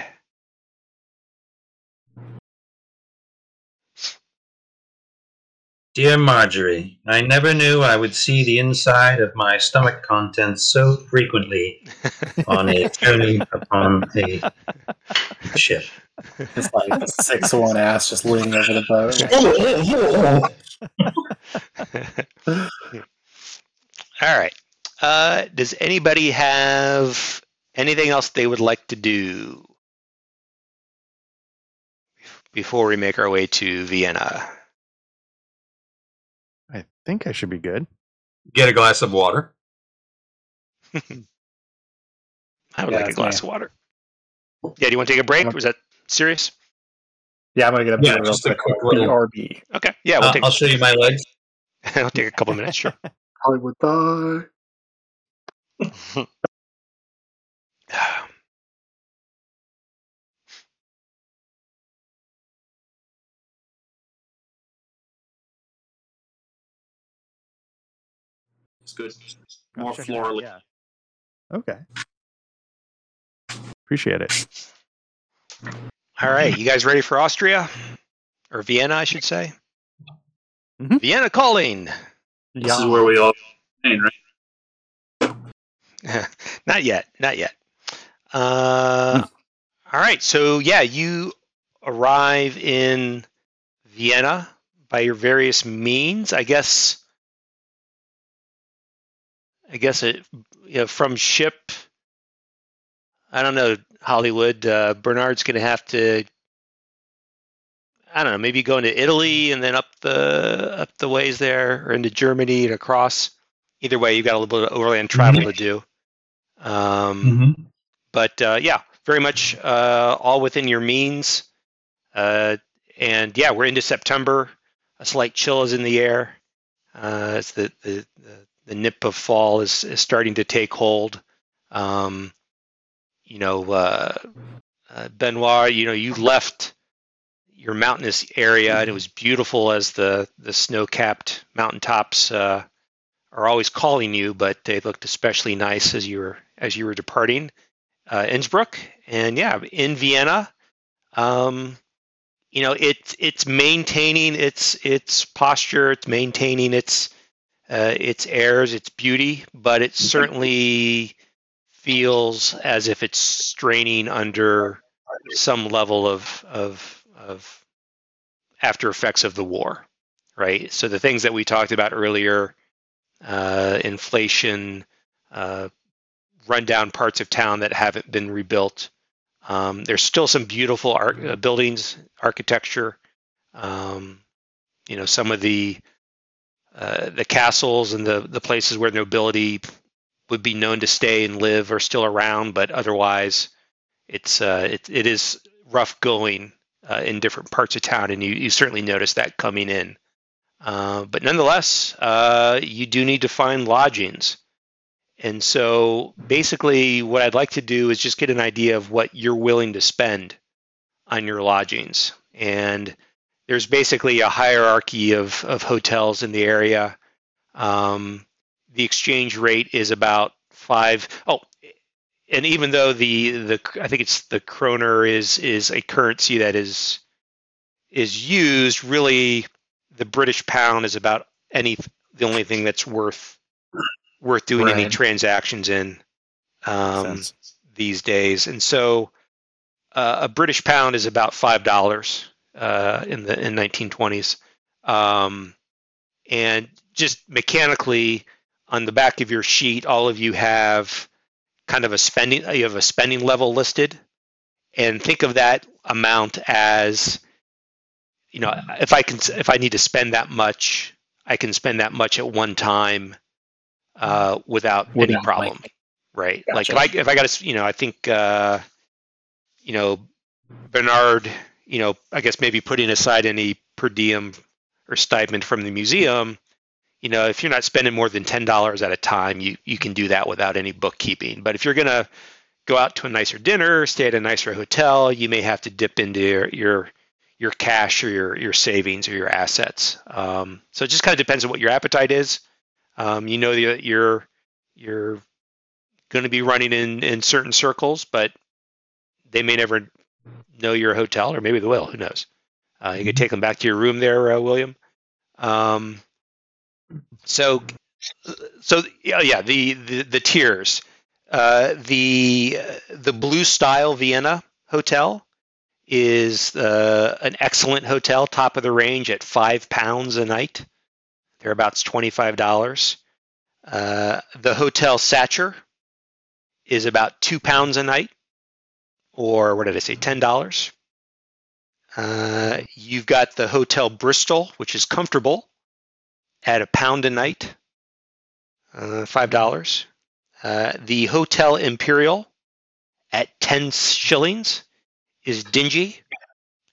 Dear Marjorie, I never knew I would see the inside of my stomach contents so frequently on a journey upon a ship. It's like a six one ass just leaning over the boat. All right. Uh, does anybody have anything else they would like to do before we make our way to Vienna? I think I should be good. get a glass of water. I would Yeah, like a glass me. of water. Yeah, do you want to take a break? Was that serious? Yeah, I'm gonna get a Yeah, beer real just a quick. quick little- BRB. Okay. Yeah, we'll Uh, take. I'll show you my legs. I'll take a couple minutes. Sure. Hollywood thigh. It's good. More check it out. Yeah. Okay. Appreciate it. All right, you guys ready for Austria or Vienna? I should say. Mhm. Vienna calling. This is where we all train, right? not yet. Not yet. Uh, all right. So yeah, you arrive in Vienna by your various means. I guess. I guess it you know, from ship. I don't know Hollywood. Uh, Bernard's going to have to. I don't know. Maybe going to Italy and then up the up the ways there, or into Germany and across. Either way, you've got a little bit of overland travel to do. Um, Mm-hmm. but uh, yeah, very much uh, all within your means. Uh, and yeah, we're into September. A slight chill is in the air. Uh, as the, the the the nip of fall is, is starting to take hold. Um, you know, uh, uh, Benoit, you know, you left your mountainous area and it was beautiful as the the snow-capped mountaintops uh, are always calling you, but they looked especially nice as you were as you were departing uh, Innsbruck, and yeah, in Vienna. Um, you know, it's it's maintaining its its posture, it's maintaining its uh, its airs, its beauty, but it certainly feels as if it's straining under some level of of of after effects of the war, right? So the things that we talked about earlier, uh, inflation, uh, rundown parts of town that haven't been rebuilt. Um, there's still some beautiful art, uh, buildings, architecture. Um, you know, some of the uh, the castles and the the places where nobility would be known to stay and live are still around, but otherwise, it's uh, it it is rough going uh, in different parts of town, and you you certainly notice that coming in. Uh, but nonetheless, uh, you do need to find lodgings. And so basically, what I'd like to do is just get an idea of what you're willing to spend on your lodgings. And there's basically a hierarchy of, of hotels in the area. Um, the exchange rate is about five. Oh, and even though the, the I think it's the kroner is is a currency that is is used, really the British pound is about any the only thing that's worth worth doing any transactions in um, these days. And so uh, a British pound is about five dollars uh, in the in 1920s. Um, and just mechanically on the back of your sheet, all of you have kind of a spending you have a spending level listed, and think of that amount as you know if I can if I need to spend that much, I can spend that much at one time uh, without, any problem, like- right? Like if I if I got to you know I think uh, you know Bernard you know I guess maybe putting aside any per diem or stipend from the museum. You know, if you're not spending more than ten dollars at a time, you you can do that without any bookkeeping. But if you're gonna go out to a nicer dinner, stay at a nicer hotel, you may have to dip into your your, your cash or your your savings or your assets. Um, so it just kind of depends on what your appetite is. Um, you know that you're you're going to be running in in certain circles, but they may never know your hotel, or maybe they will. Who knows? Uh, you could take them back to your room there, uh, William. Um, so, so yeah, yeah. The the, the tiers. Uh, the the Bristol Vienna Hotel is uh, an excellent hotel, top of the range at five pounds a night. Thereabouts twenty five dollars. Uh, the Hotel Sacher is about two pounds a night, or what did I say, ten dollars. Uh, you've got the Hotel Bristol, which is comfortable, at a pound a night. uh, five dollars. Uh, the Hotel Imperial at ten shillings is dingy,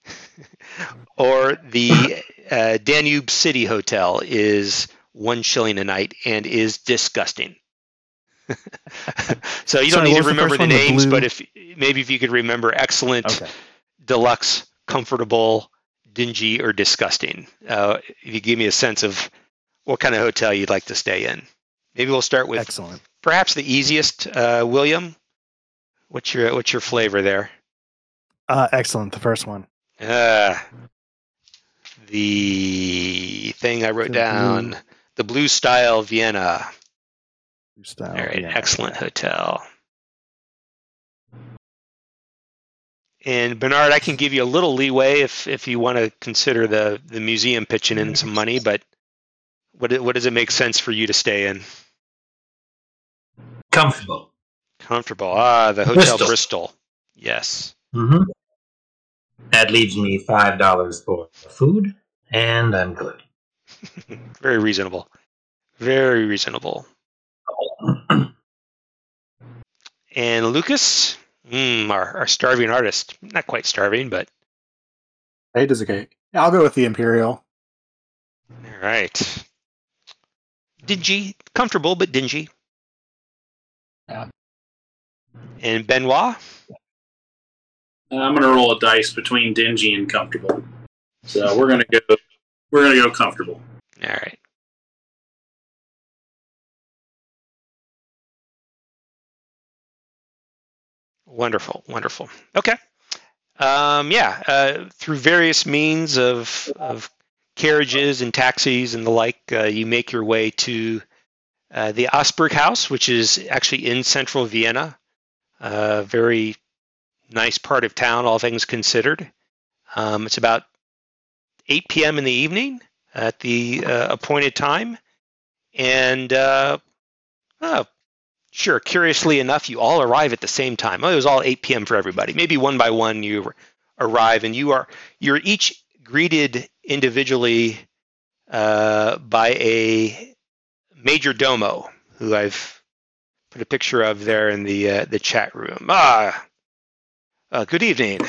or the uh, Danube City Hotel is one shilling a night and is disgusting. so you don't need to remember the? The names, blue- but if maybe if you could remember excellent, Okay. deluxe, comfortable, dingy, or disgusting. Uh, if you give me a sense of what kind of hotel you'd like to stay in, maybe we'll start with Excellent. perhaps the easiest. Uh, William, what's your what's your flavor there? Uh, excellent. The first one. Uh, the thing I wrote The down, blue. the Blue Style Vienna. Style. All right, yeah. excellent hotel. And Bernard, I can give you a little leeway if if you want to consider the the museum pitching in some money, but what what does it make sense for you to stay in? Comfortable. Comfortable. Ah, the Hotel Bristol. Bristol. Yes. Mm-hmm. That leaves me five dollars for food, and I'm good. Very reasonable. Very reasonable. And Lucas, mm, our, our starving artist. Not quite starving, but Eight is okay. I'll go with the Imperial. all right. Dingy, comfortable, but dingy. Yeah. And Benoit, I'm gonna roll a dice between dingy and comfortable. So we're gonna go. We're gonna go comfortable. all right. Wonderful, wonderful. Okay. Um, yeah, uh, through various means of, of carriages and taxis and the like, uh, you make your way to uh, the Osberg House, which is actually in central Vienna. A very nice part of town, all things considered. Um, it's about 8 p.m. in the evening at the uh, appointed time. And uh, oh, sure, curiously enough, you all arrive at the same time. Oh, it was all 8 p.m. for everybody. Maybe one by one you arrive, and you are you're each greeted individually uh, by a major domo who I've put a picture of there in the uh, the chat room. Ah, uh, good evening.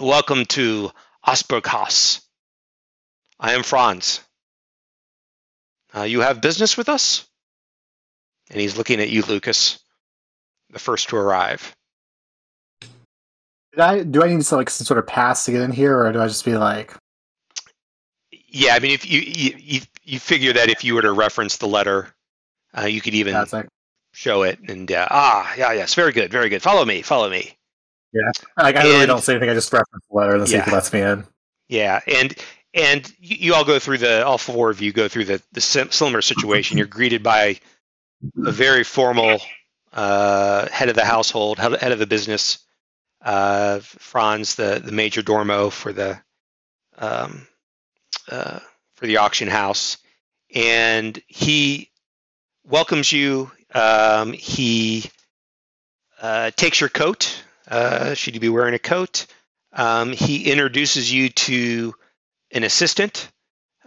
Welcome to Osberg House. I am Franz. Uh, you have business with us? And he's looking at you, Lucas, the first to arrive. Did I do I need to like some sort of pass to get in here, or do I just be like, Yeah, I mean, if you you you, you figure that if you were to reference the letter, uh, you could even like, show it. And uh, ah, yeah, yes, very good, very good. Follow me, follow me. like I really don't say anything. I just reference the letter and see if Yeah. it lets me in. Yeah, and and you, you all go through the all four of you go through the the sim- similar situation. You're greeted by a very formal uh, head of the household, head of the business, uh, Franz, the the major domo for the um, uh, for the auction house, and he welcomes you. Um, he uh, takes your coat. Uh, should you be wearing a coat? Um, he introduces you to an assistant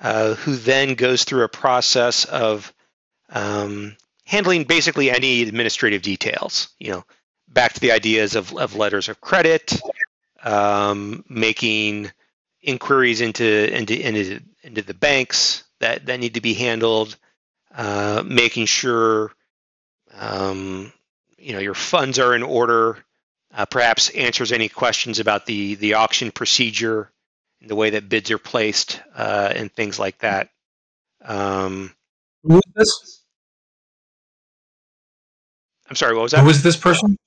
uh, who then goes through a process of um, handling basically any administrative details. You know, back to the ideas of, of letters of credit, um, making inquiries into, into into into the banks that that need to be handled, uh, making sure um, you know your funds are in order uh, perhaps answers any questions about the the auction procedure, the way that bids are placed, uh, and things like that. Um, this? I'm sorry, what was that? Who that? is this person?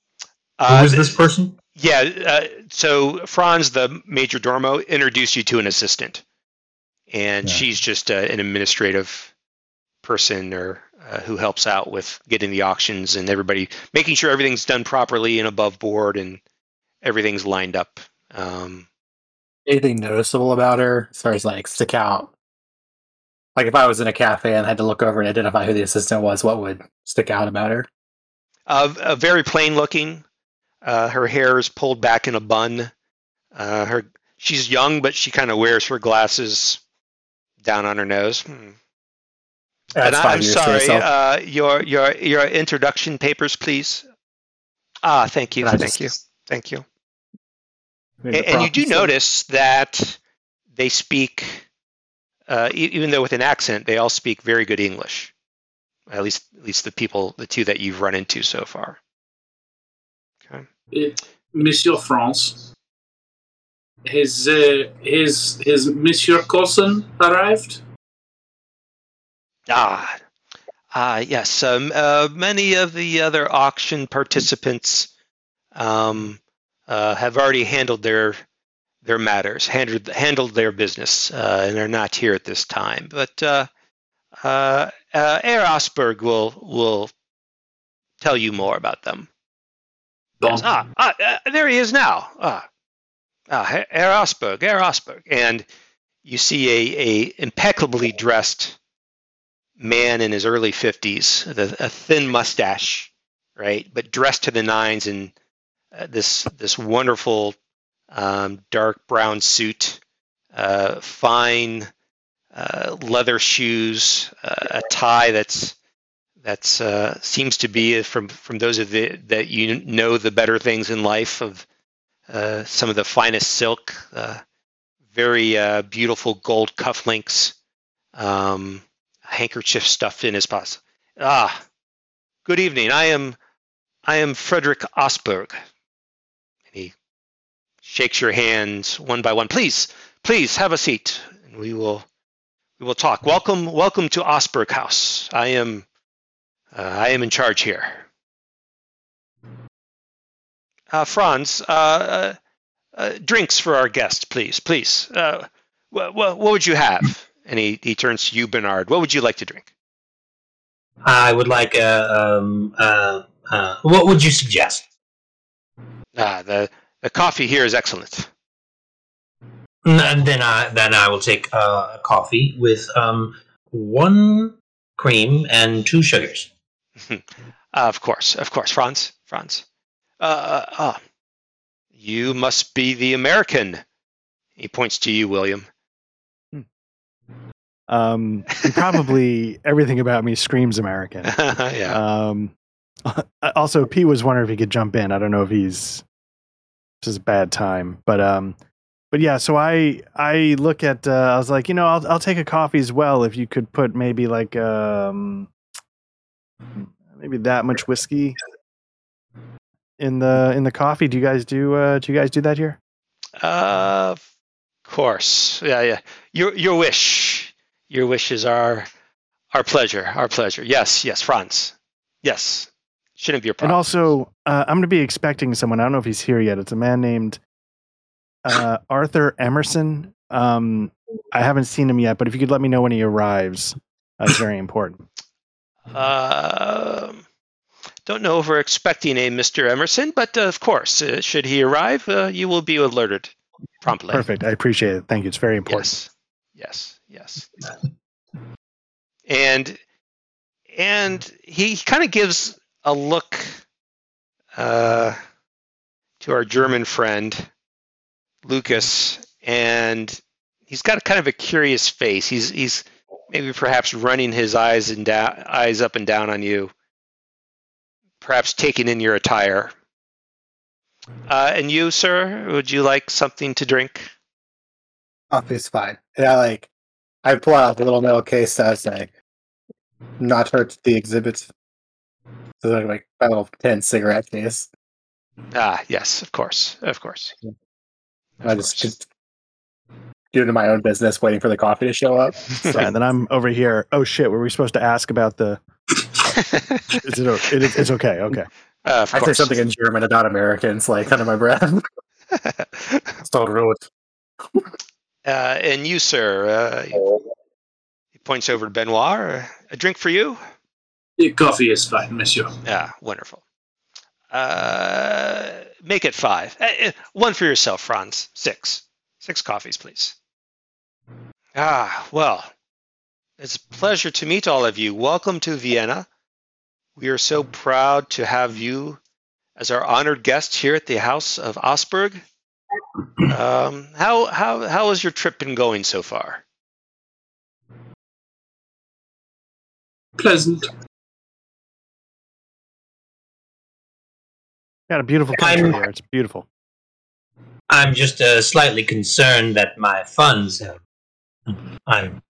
Uh, Who is this person? Yeah, uh, so Franz, the major domo, introduced you to an assistant, and Yeah. she's just uh, an administrative person or uh, who helps out with getting the auctions and everybody making sure everything's done properly and above board and everything's lined up. Um, Anything noticeable about her as far as like stick out? Like if I was in a cafe and had to look over and identify who the assistant was, what would stick out about her? Uh, very plain looking. Uh, her hair is pulled back in a bun. Uh, her she's young, but she kind of wears her glasses down on her nose. Hmm. That's and I- you sorry. Uh, your your your introduction papers, please. Ah, thank you, thank just- you, thank you. And, and you do so- notice that they speak, uh, even though with an accent, they all speak very good English. At least, at least the people, the two that you've run into so far. Okay. It, Monsieur Franz. His uh, his his Monsieur Coulson arrived. Ah, ah, yes. Um, uh, many of the other auction participants um, uh, have already handled their their matters, handled handled their business, uh, and are not here at this time. But uh, uh, Herr Osberg will will tell you more about them. Yes. Ah, ah, uh, there he is now. Ah, ah, Herr Osberg, Herr Osberg, and you see a, a impeccably dressed man in his early fifties, a, a thin mustache, right, but dressed to the nines in uh, this this wonderful um, dark brown suit, uh, fine uh, leather shoes, uh, a tie that's that's uh, seems to be from from those of the that you know the better things in life of uh, some of the finest silk, uh, very uh, beautiful gold cufflinks, um, handkerchief stuffed in his pocket. Ah, good evening. I am I am Frederick Osberg. And he shakes your hands one by one. Please, please have a seat, and we will we will talk. Welcome, welcome to Osberg House. I am uh, I am in charge here. Uh, Franz, uh, uh, uh, drinks for our guest, please, please. Uh, wh- wh- what would you have? And he, he turns to you, Bernard. What would you like to drink? I would like a. Um, uh, uh, what would you suggest? Ah, the the coffee here is excellent. And then I then I will take uh, a coffee with um, one cream and two sugars. Uh, of course, of course, Franz, Franz. Uh, uh, ah, you must be the American. He points to you, William. Um, probably everything about me screams American. yeah. Um, also, P was wondering if he could jump in. I don't know if he's this is a bad time, but um, but yeah. So I I look at uh, I was like, you know, I'll I'll take a coffee as well if you could put maybe like um maybe that much whiskey in the in the coffee. Do you guys do uh do you guys do that here? Uh, of course. Yeah, yeah. Your your wish. Your wish is our our pleasure. Our pleasure. Yes, yes, Franz. Yes. Shouldn't be a problem. And also, uh, I'm going to be expecting someone. I don't know if he's here yet. It's a man named uh, Arthur Emerson. Um, I haven't seen him yet, but if you could let me know when he arrives, that's very important. Um, don't know if we're expecting a Mr. Emerson, but uh, of course, uh, should he arrive, uh, you will be alerted promptly. Perfect. I appreciate it. Thank you. It's very important. Yes, yes, yes. And and he kind of gives a look uh, to our German friend Lucas, and he's got a kind of a curious face. He's he's maybe perhaps running his eyes and down, eyes up and down on you, perhaps taking in your attire. Uh, and you, sir, would you like something to drink? Coffee's fine. And I like, I pull out the little metal case that I say, not hurt the exhibits. So like my little tin cigarette case. Ah, yes, of course, of course. And I just just get into my own business, waiting for the coffee to show up. So, Yeah, and then I'm over here. Oh shit! Were we supposed to ask about the? Is it? o- it is- it's okay. Okay. Uh, of I say something in German about Americans, like under my breath. so rude. uh, and you, sir, uh, he points over to Benoit. A drink for you? The coffee is fine, Monsieur. Yeah, wonderful. Uh, make it five. Uh, uh, one for yourself, Franz. Six. Six coffees, please. Ah, well, it's a pleasure to meet all of you. Welcome to Vienna. We are so proud to have you as our honored guest here at the House of Osberg. Um, how how how has your trip been going so far? pleasant. Got a beautiful country I'm- here. It's beautiful. I'm just uh, slightly concerned that my funds have. I'm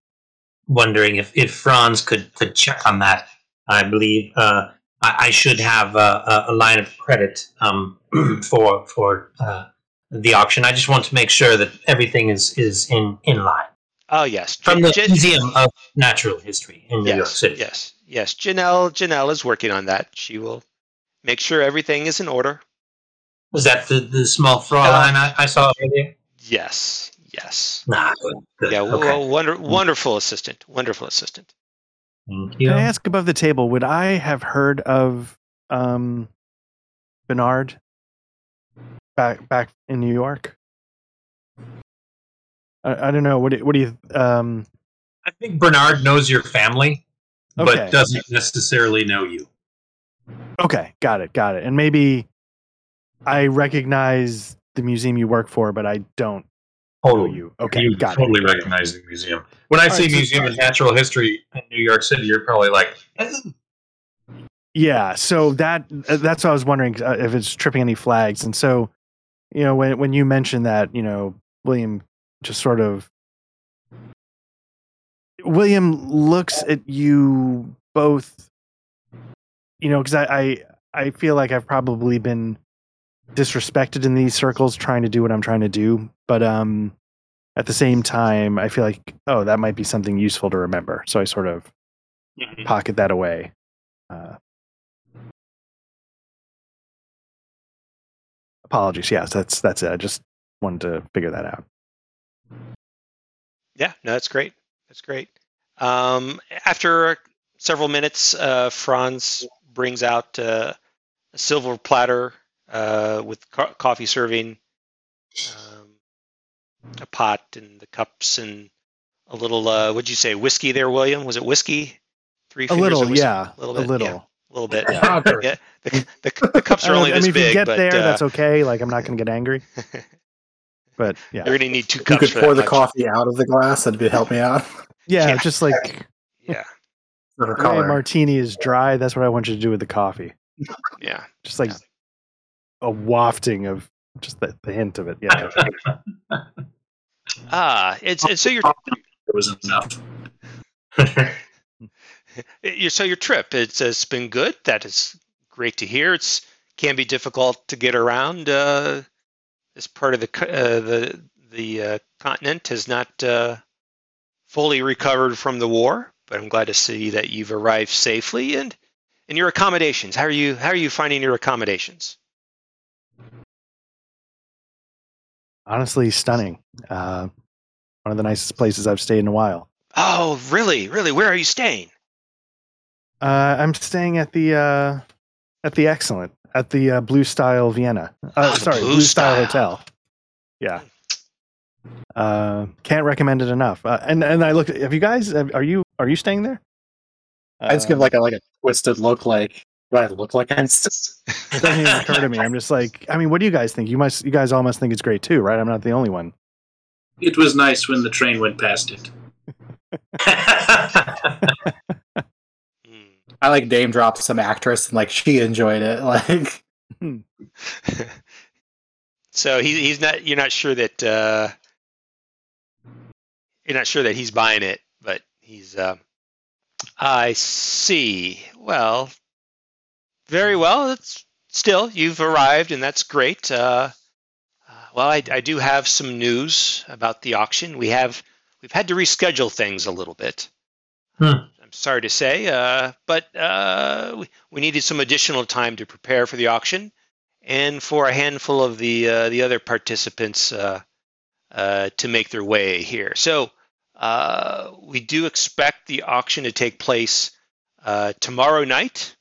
wondering if, if Franz could, could check on that. I believe uh, I, I should have a, a, a line of credit um, for for uh, the auction. I just want to make sure that everything is, is in, in line. Oh yes, From the Jan- Museum of Natural History in New yes, York City. Yes, yes. Janelle, Janelle is working on that. She will make sure everything is in order. Was that the, the small Fraulein I, I saw earlier? Yes, yes. Nah, good. good. Yeah, okay. well, wonder, wonderful assistant, wonderful assistant. Thank you. Can I ask above the table? Would I have heard of um, Bernard back back in New York? I, I don't know. What do, what do you? Um, I think Bernard knows your family, Okay. but doesn't necessarily know you. Okay, got it, got it. And maybe I recognize the museum you work for, but I don't know Totally. you. Okay, you got it. totally recognize the museum. When I All say right, so- Museum of Natural History in New York City, you're probably like, "Eh, Yeah, so that uh, that's what I was wondering uh, if it's tripping any flags. And so, you know, when when you mentioned that, you know, William just sort of William looks at you both, you know, because I, I I feel like I've probably been disrespected in these circles trying to do what I'm trying to do, but um, at the same time, I feel like oh, that might be something useful to remember. So I sort of pocket that away. Uh, apologies. Yes, that's that's it. I just wanted to figure that out. Yeah, no, that's great. That's great. Um, after several minutes, uh, Franz brings out uh, a silver platter uh, with co- coffee serving, um, a pot and the cups and a little. Uh, what'd you say? Whiskey there, William? Was it whiskey? Three A little, whiskey? yeah, a little a bit, little. yeah, a little bit. Yeah. Yeah, the, the, the cups are I only mean, this if big, you get but there, uh, that's okay. Like, I'm not going to get angry. But yeah, you're gonna need two You cups could for pour that the much. coffee out of the glass. That'd be help me out. yeah, Yeah. just like Yeah, For the way a color. martini is dry. That's what I want you to do with the coffee. yeah. Just like Yeah. a wafting of just the, the hint of it. Yeah. Ah, it's, it's so your There was enough. your so your trip it's it's been good. That is great to hear. It's can be difficult to get around. Uh, this part of the uh, the the uh, continent has not uh, fully recovered from the war, but I'm glad to see that you've arrived safely and and your accommodations. How are you? How are you finding your accommodations? Honestly, stunning. Uh, one of the nicest places I've stayed in a while. Oh, really? Really? Where are you staying? Uh, I'm staying at the uh, at the excellent at the uh, Blue Style Vienna. Uh, Oh, sorry, Blue Blue, Style, Style. Hotel. Yeah. Uh, can't recommend it enough. Uh, and and I looked. Have you guys? Are you are you staying there? I just give Uh, like a like a twisted look. Like, do I look like I'm? s- It doesn't even occur to me. I'm just like, I mean, what do you guys think? You must, you guys all must think it's great too, right? I'm not the only one. It was nice when the train went past it. Hmm. I like name dropped some actress and like she enjoyed it. Like, so he, he's not. You're not sure that uh, you're not sure that he's buying it, but he's. Uh, I see. Well, very well. It's still you've arrived, and that's great. Uh, uh, well, I, I do have some news about the auction. We have we've had to reschedule things a little bit. Hmm. I'm sorry to say, uh, but uh, we, we needed some additional time to prepare for the auction, and for a handful of the uh, the other participants uh, uh, to make their way here. So uh, we do expect the auction to take place uh, tomorrow night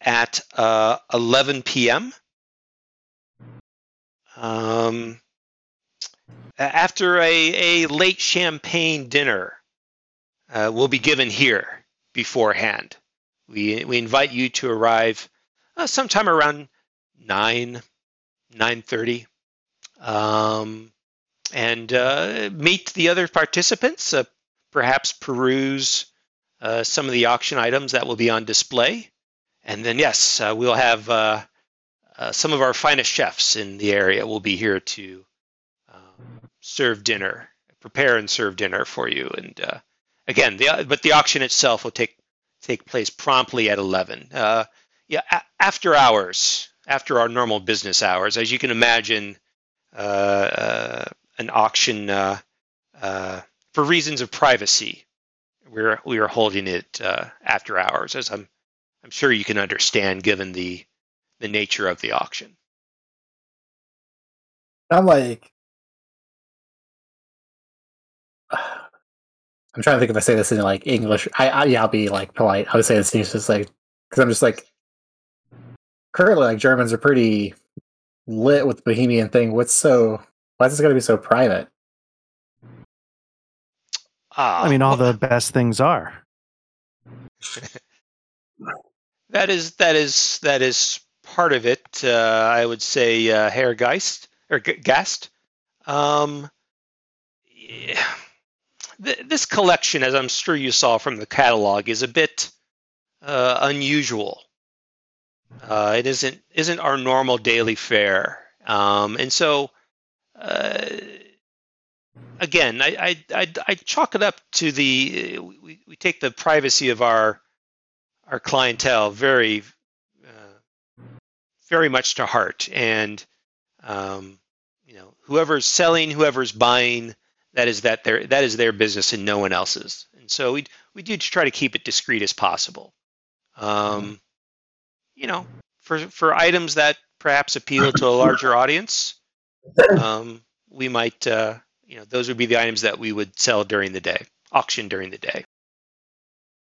at uh, 11 p.m. Um, after a, a late champagne dinner uh, will be given here beforehand. We, we invite you to arrive uh, sometime around 9, 9.30 um, and uh, meet the other participants, uh, perhaps peruse uh, some of the auction items that will be on display. And then, yes, uh, we'll have uh, uh, some of our finest chefs in the area will be here to um, serve dinner, prepare and serve dinner for you. And again, the but the auction itself will take take place promptly at 11. Uh, yeah, a- after hours, after our normal business hours. As you can imagine, uh, uh, an auction uh, uh, for reasons of privacy. We're we are holding it uh, after hours, as I'm I'm sure you can understand, given the the nature of the auction. I'm like, I'm trying to think if I say this in like English. I, I yeah, I'll be like polite. I would say this in just like because I'm just like currently like Germans are pretty lit with the Bohemian thing. What's so why is this going to be so private? Ah, I mean, all well, the best things are. that is that is that is part of it. Uh, I would say uh, Herr Geist or G- Gast. Um, yeah. Th- this collection, as I'm sure you saw from the catalog, is a bit uh, unusual. Uh, it isn't isn't our normal daily fare, um, and so uh, again, I, I I I chalk it up to the we, we take the privacy of our our clientele very uh, very much to heart, and um, you know whoever's selling, whoever's buying, that is that their that is their business and no one else's. And so we we do try to keep it discreet as possible. Um, you know, for for items that perhaps appeal to a larger audience, um, we might uh, you know those would be the items that we would sell during the day, auction during the day.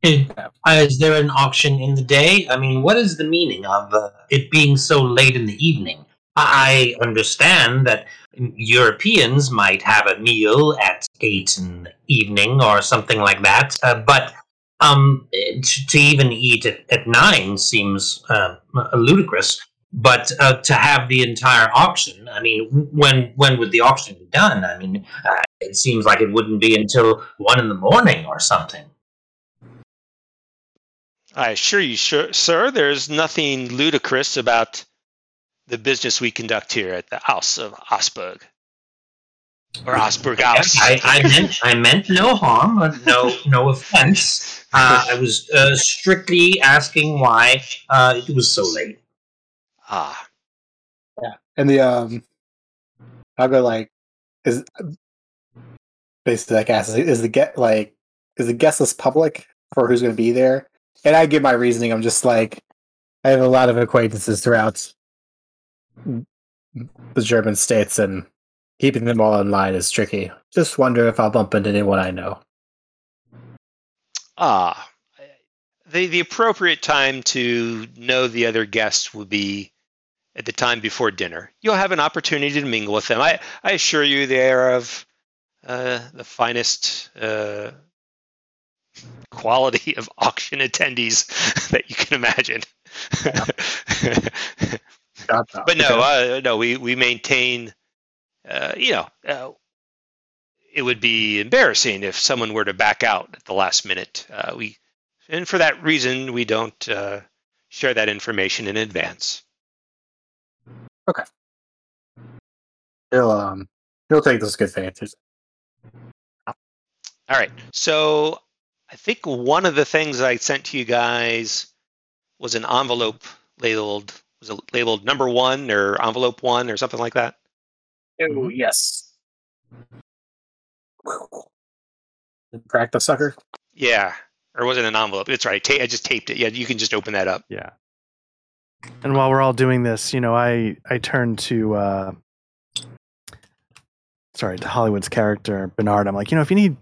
Is, uh, there an auction in the day? I mean, what is the meaning of uh, it being so late in the evening? I understand that Europeans might have a meal at eight in the evening or something like that, uh, but um, to, to even eat at, at nine seems uh, ludicrous. But uh, to have the entire auction, I mean, when when would the auction be done? I mean, uh, it seems like it wouldn't be until one in the morning or something. I assure you, sir, sir, there's nothing ludicrous about the business we conduct here at the House of Osberg. Or Osberg House. I, I meant I meant no harm, no no offense. Uh, I was uh, strictly asking why uh, it was so late. Ah, Yeah. And the um, I'll go like, is basically like ask is the get like is the guest list public for who's going to be there? And I give my reasoning. I'm just like, I have a lot of acquaintances throughout the German states, and keeping them all in line is tricky. Just wonder if I'll bump into anyone I know. ah. The, the appropriate time to know the other guests would be at the time before dinner. You'll have an opportunity to mingle with them. I, I assure you they are of uh, the finest uh, quality of auction attendees that you can imagine. but no, uh, no, we we maintain. Uh, you know, uh, it would be embarrassing if someone were to back out at the last minute. Uh, we, and for that reason, we don't uh, share that information in advance. He'll um he'll take those good fancies. All right. So I think one of the things I sent to you guys was an envelope labeled was it labeled number one or envelope one or something like that. Oh yes. Crack the sucker. Yeah, or was it an envelope? It's right. Ta- I just taped it. Yeah, you can just open that up. Yeah. And while we're all doing this, you know, I I turn to uh sorry, to Hollywood's character Bernard. I'm like, you know, if you need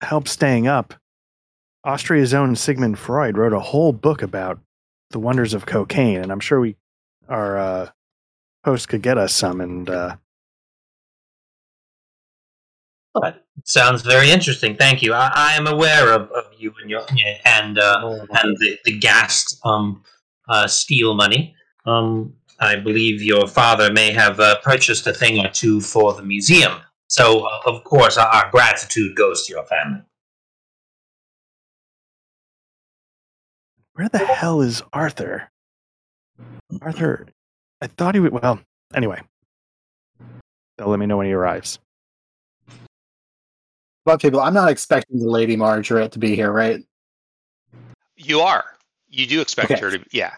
help staying up, Austria's own Sigmund Freud wrote a whole book about the wonders of cocaine, and I'm sure we our uh host could get us some and uh Sounds very interesting. Thank you. I, I am aware of, of you and your and uh, and the, the Gast um, uh, steel money. Um, I believe your father may have uh, purchased a thing or two for the museum. So, uh, of course, our, our gratitude goes to your family. where the hell is Arthur? Arthur, I thought he would. Well, anyway, they'll let me know when he arrives. But people, I'm not expecting the Lady Margaret to be here, right? You are. You do expect Okay. her to. Yeah,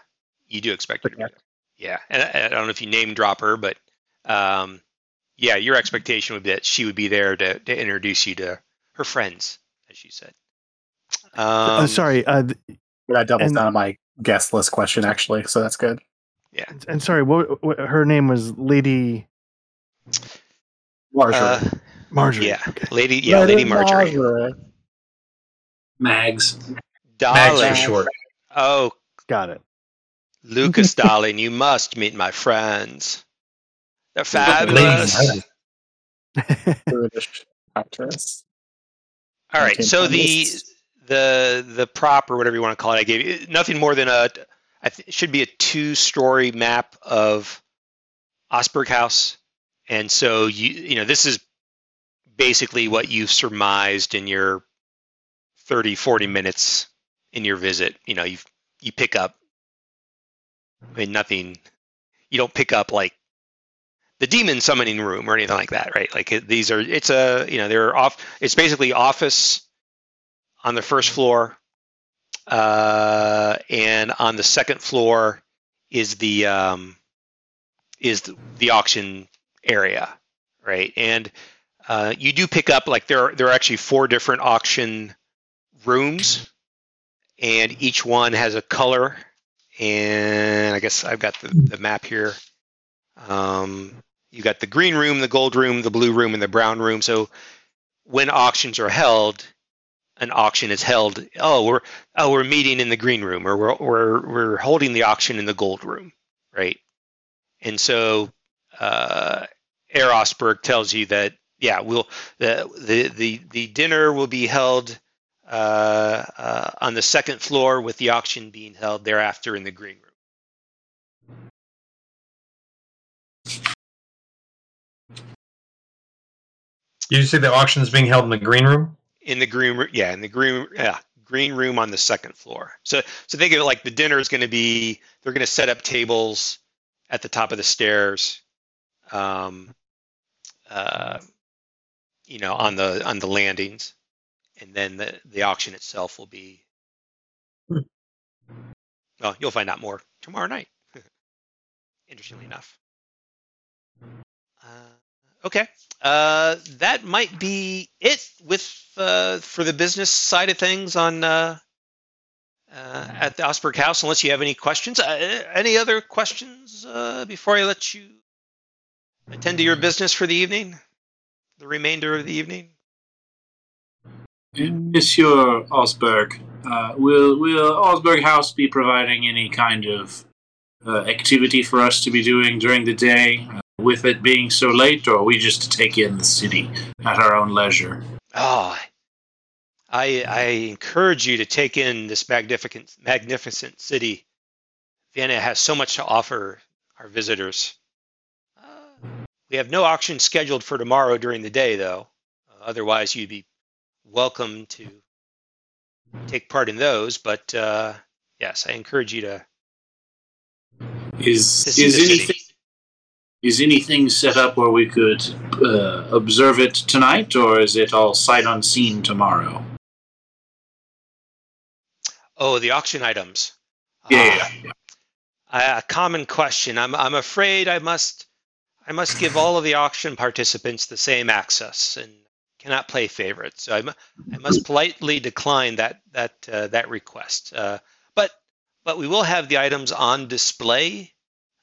you do expect her to. Be Yeah, and I, I don't know if you name drop her, but um, yeah, your expectation would be that she would be there to, to introduce you to her friends, as you said. Um, uh, sorry, uh, th- That doubles And- down on my guest list question, actually. So that's good. Yeah, and sorry, what, what her name was Lady Marjorie. uh, Marjorie. yeah, Lady. Yeah, Lady Marjorie. Mags. Mags for short. Oh, Got it. Lucas, darling, you must meet my friends. They're fabulous. British actress. All right. So the the the prop or whatever you want to call it, I gave you nothing more than a. I th- it should be a two-story map of Osberg House, and so you you know this is basically what you've surmised in your 30 40 minutes in your visit you know you you pick up i mean nothing you don't pick up like the demon summoning room or anything like that right? Like these are it's a you know they're off it's basically office on the first floor uh and on the second floor is the um is the, the auction area right? And uh, you do pick up like there are, there are actually four different auction rooms and each one has a color. And i guess i've got the, the map here. Um, you got the green room the gold room the blue room and the brown room. So when auctions are held an auction is held. Oh we're oh we're meeting in the green room or we're we're, we're holding the auction in the gold room right? And so uh, Herr Osberg tells you that yeah, we'll the the the, the dinner will be held uh, uh, on the second floor, with the auction being held thereafter in the green room. You say the auction is being held in the green room? In the green room, yeah, in the green yeah green room on the second floor. So so think of it like the dinner is going to be they're going to set up tables at the top of the stairs. Um, uh, you know, on the on the landings, and then the the auction itself will be. Well, you'll find out more tomorrow night. Interestingly enough. Uh, okay, uh, that might be it with uh, for the business side of things on uh, uh, at the Osberg House. Unless you have any questions, uh, any other questions uh, before I let you attend to your business for the evening, the remainder of the evening. Monsieur Osberg, uh, will will Osberg House be providing any kind of uh, activity for us to be doing during the day? Uh, with it being so late, or are we just to take in the city at our own leisure? Oh, I I encourage you to take in this magnificent magnificent city. Vienna has so much to offer our visitors. Uh, we have no auction scheduled for tomorrow during the day, though. Otherwise, you'd be welcome to take part in those. But uh, yes, I encourage you to. Is To is the city. anything is anything set up where we could uh, observe it tonight, or is it all sight unseen tomorrow? Oh, the auction items. Yeah, Ah, yeah, a a common question. I'm I'm afraid I must I must give all of the auction participants the same access and cannot play favorites. So I, I must politely decline that that uh, that request. Uh, but but we will have the items on display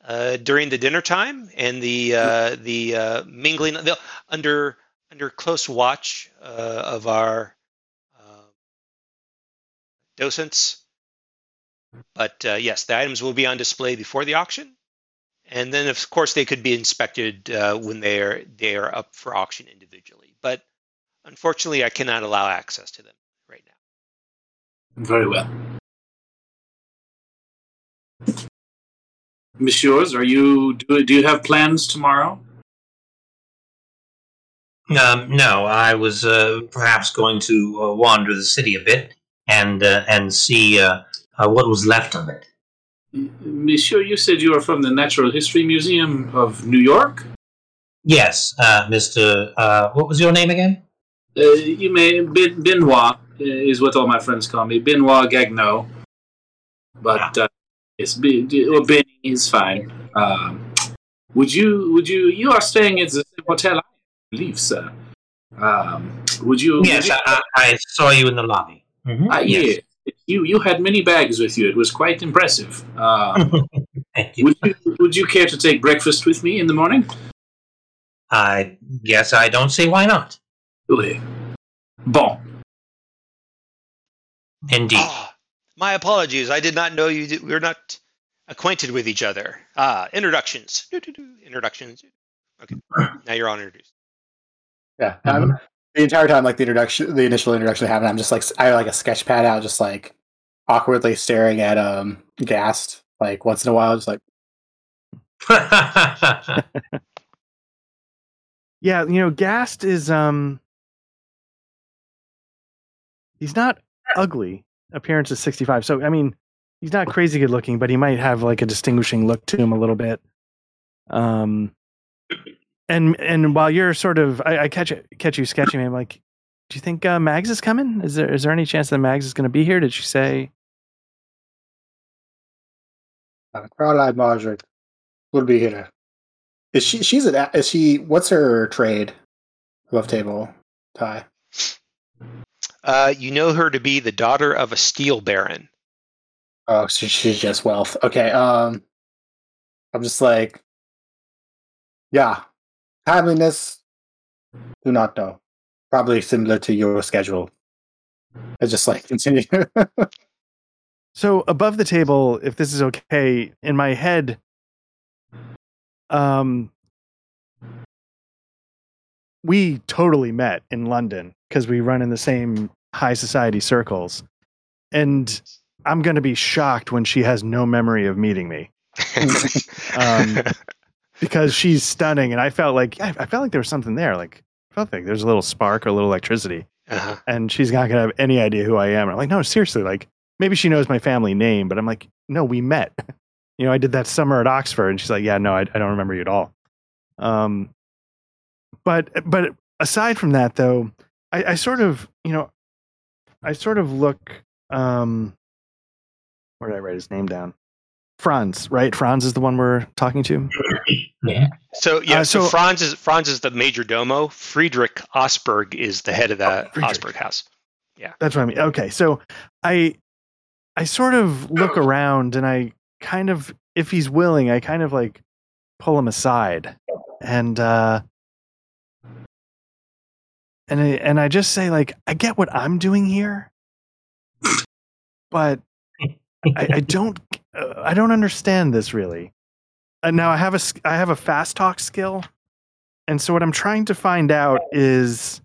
uh, during the dinner time and the uh, the uh, mingling they'll- under under close watch uh, of our docents. But yes, the items will be on display before the auction, and then of course they could be inspected when they are they are up for auction individually. But unfortunately, I cannot allow access to them right now. Very well. Messieurs, are you do, do you have plans tomorrow? Um, no, I was uh, perhaps going to uh, wander the city a bit and uh, and see uh, uh, what was left of it. Monsieur, you said you are from the Natural History Museum of New York. Yes, uh, Mister. Uh, what was your name again? Uh, you may ben, Benoit uh, is what all my friends call me, Benoit Gagnon. But uh, it's Ben- or Benny is fine. Um, would you? Would you? You are staying at the same hotel, I believe, sir. Um, would you? Yes, would I, I, I saw you in the lobby. you, Mhm, uh, yes. yeah. You you had many bags with you. It was quite impressive. Um, Thank you. would you Would you care to take breakfast with me in the morning? I guess I don't see why not. Oui. Bon. Indeed. Ah, my apologies. I did not know you. Did, we were not acquainted with each other. Ah, introductions. Doo-doo-doo. Introductions. Okay. Now you're on introduced. Yeah. I'm- the entire time, like the introduction, the initial introduction happened, I'm just like, I have like a sketch pad out, just like awkwardly staring at um Gast, like once in a while, just like, Yeah, you know, Gast is um he's not ugly. Appearance is 65. So I mean, he's not crazy good looking, but he might have like a distinguishing look to him a little bit. Um and and while you're sort of I, I catch it catch you sketching me, I'm like, do you think uh, Mags is coming? Is there is there any chance that Mags is gonna be here? Did she say uh, Caroline Margaret will be here. Is she? She's an. Is she? What's her trade? Above table tie. Uh, you know her to be the daughter of a steel baron. Oh, so she's just wealth. Okay. Um, I'm just like, yeah, timeliness. Do not know. Probably similar to your schedule. I just like continue. So above the table, if this is okay, in my head, um, we totally met in London because we run in the same high society circles, and I'm going to be shocked when she has no memory of meeting me Um, because she's stunning, and I felt like I I felt like there was something there, like I felt like there's a little spark or a little electricity uh-huh. and she's not gonna have any idea who I am. I'm like, no, seriously, like maybe she knows my family name, but I'm like, no, we met. you know, I did that summer at Oxford, and she's like, yeah, no, I, I don't remember you at all. Um, but but aside from that, though, I, I sort of, you know, I sort of look. Um, where did I write his name down? Franz, right? Franz is the one we're talking to. yeah. So yeah, Uh, so, so- Franz is Franz is the major domo. Friedrich Osberg is the head of the Oh, Osberg house. Yeah. That's what I mean. Okay, so I I sort of look around and I kind of if he's willing, I kind of like pull him aside and uh and I, and I just say like I get what I'm doing here, but I, I don't uh, I don't understand this really. And now I have a I have a fast talk skill, and so what I'm trying to find out is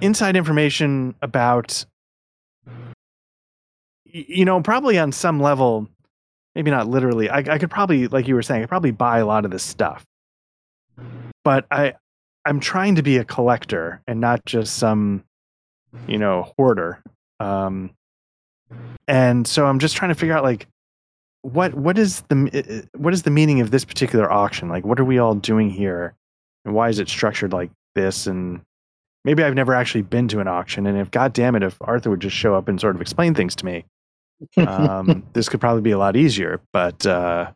inside information about you know probably on some level maybe not literally I, I could probably like you were saying i could probably buy a lot of this stuff but i i'm trying to be a collector and not just some you know hoarder um and so i'm just trying to figure out like what what is the m- i- i- what is the meaning of this particular auction like what are we all doing here and why is it structured like this and maybe I've never actually been to an auction, and if God damn it, if Arthur would just show up and sort of explain things to me, um, this could probably be a lot easier. But uh,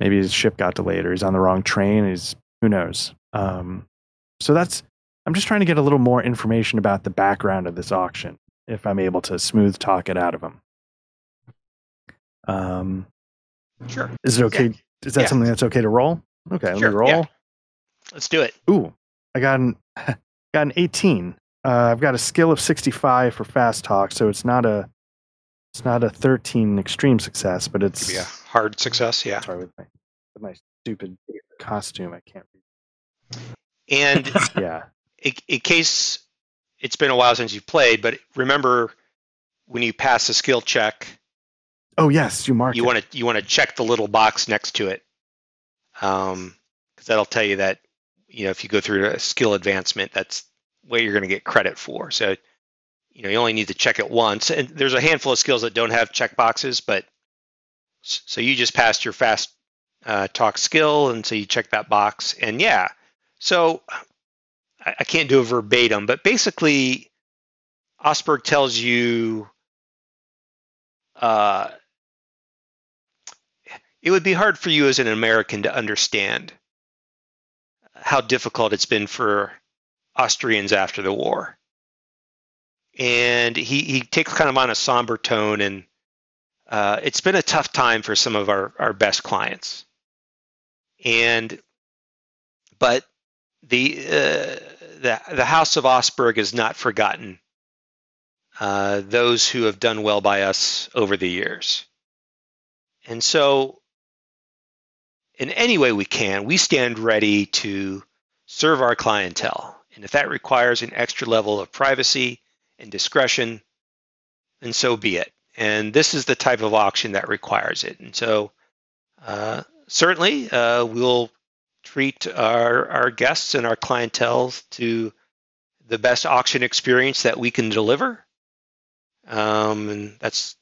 maybe his ship got delayed, or he's on the wrong train. He's who knows. Um, so that's I'm just trying to get a little more information about the background of this auction, if I'm able to smooth talk it out of him. Um, Sure. is it okay? Is that Yeah. something that's okay to roll? Okay, let me roll. yeah. Let's do it. Ooh, I got an got an 18. Uh, I've got a skill of 65 for fast talk, so it's not a it's not a 13 extreme success, but it's be a hard success. Yeah. sorry with my with my stupid costume. I can't read. And Yeah, in, in case it's been a while since you've played, but remember when you pass a skill check, Oh yes, you marked you want to you want to check the little box next to it, um, because that'll tell you that you know if you go through a skill advancement, that's what you're going to get credit for. So you know you only need to check it once, and there's a handful of skills that don't have check boxes, but so you just passed your fast uh, talk skill, and so you check that box, and yeah, so I, I can't do a verbatim, but basically, Osberg tells you. Uh, it would be hard for you as an American to understand how difficult it's been for Austrians after the war. And he, he takes kind of on a somber tone, and uh, it's been a tough time for some of our, our best clients. And but the uh, the the House of Osberg is not forgotten uh, those who have done well by us over the years. And so in any way we can, we stand ready to serve our clientele. And if that requires an extra level of privacy and discretion, then so be it. And this is the type of auction that requires it. And so uh, certainly uh, we'll treat our, our guests and our clientele to the best auction experience that we can deliver. Um, and that's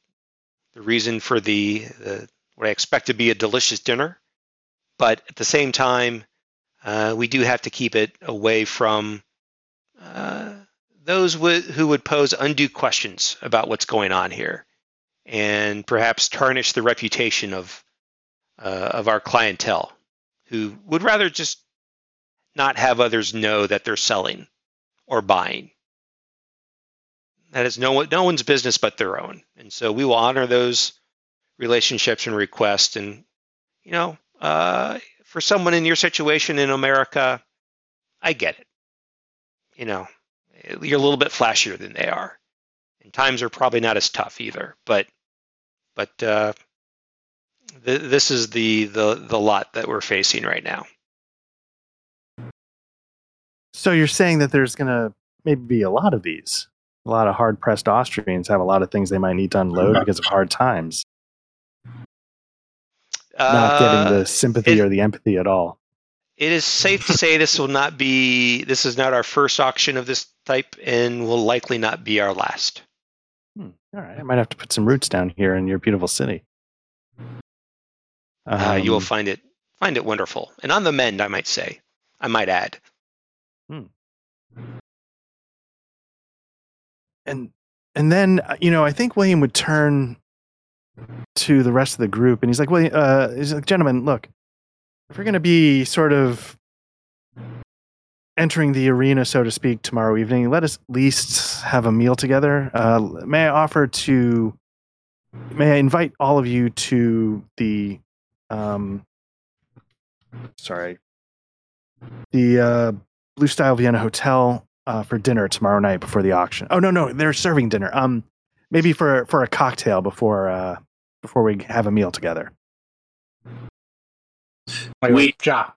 the reason for the, the what I expect to be a delicious dinner. But at the same time, uh, we do have to keep it away from uh, those w- who would pose undue questions about what's going on here, and perhaps tarnish the reputation of uh, of our clientele, who would rather just not have others know that they're selling or buying. That is no no one's business but their own, and so we will honor those relationships and requests, and you know uh, for someone in your situation in America, I get it. You know, you're a little bit flashier than they are, and times are probably not as tough either. But, but uh, th- this is the the the lot that we're facing right now. So you're saying that there's going to maybe be a lot of these. A lot of hard pressed Austrians have a lot of things they might need to unload because of hard times not getting the sympathy Uh, it- or the empathy at all. It is safe to say this will not be. This is not our first auction of this type, and will likely not be our last. Hmm. All right, I might have to put some roots down here in your beautiful city. Uh, you will Um, find it find it wonderful, and on the mend, I might say. I might add. and and then uh, you know I think William would turn to the rest of the group and he's like, "Well, uh, he's like, gentlemen, look, if we're going to be sort of entering the arena, so to speak, tomorrow evening, let us at least have a meal together. Uh, may I offer to, may I invite all of you to the, um, sorry, the uh, Bristol Vienna Hotel uh, for dinner tomorrow night before the auction. Oh no, no, they're serving dinner. Um, maybe for for a cocktail before uh before we have a meal together. Like, We- ja.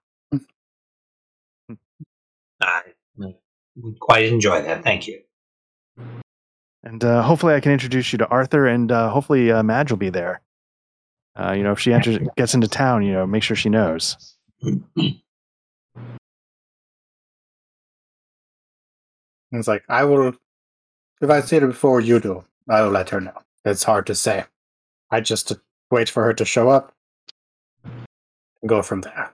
I would quite enjoy that. Thank you. And uh, hopefully, I can introduce you to Arthur, and uh, hopefully, uh, Madge will be there. Uh, you know, if she enters, gets into town, you know, make sure she knows. It's like I will. If I see her before you do, I will let her know. It's hard to say. I just wait for her to show up and go from there.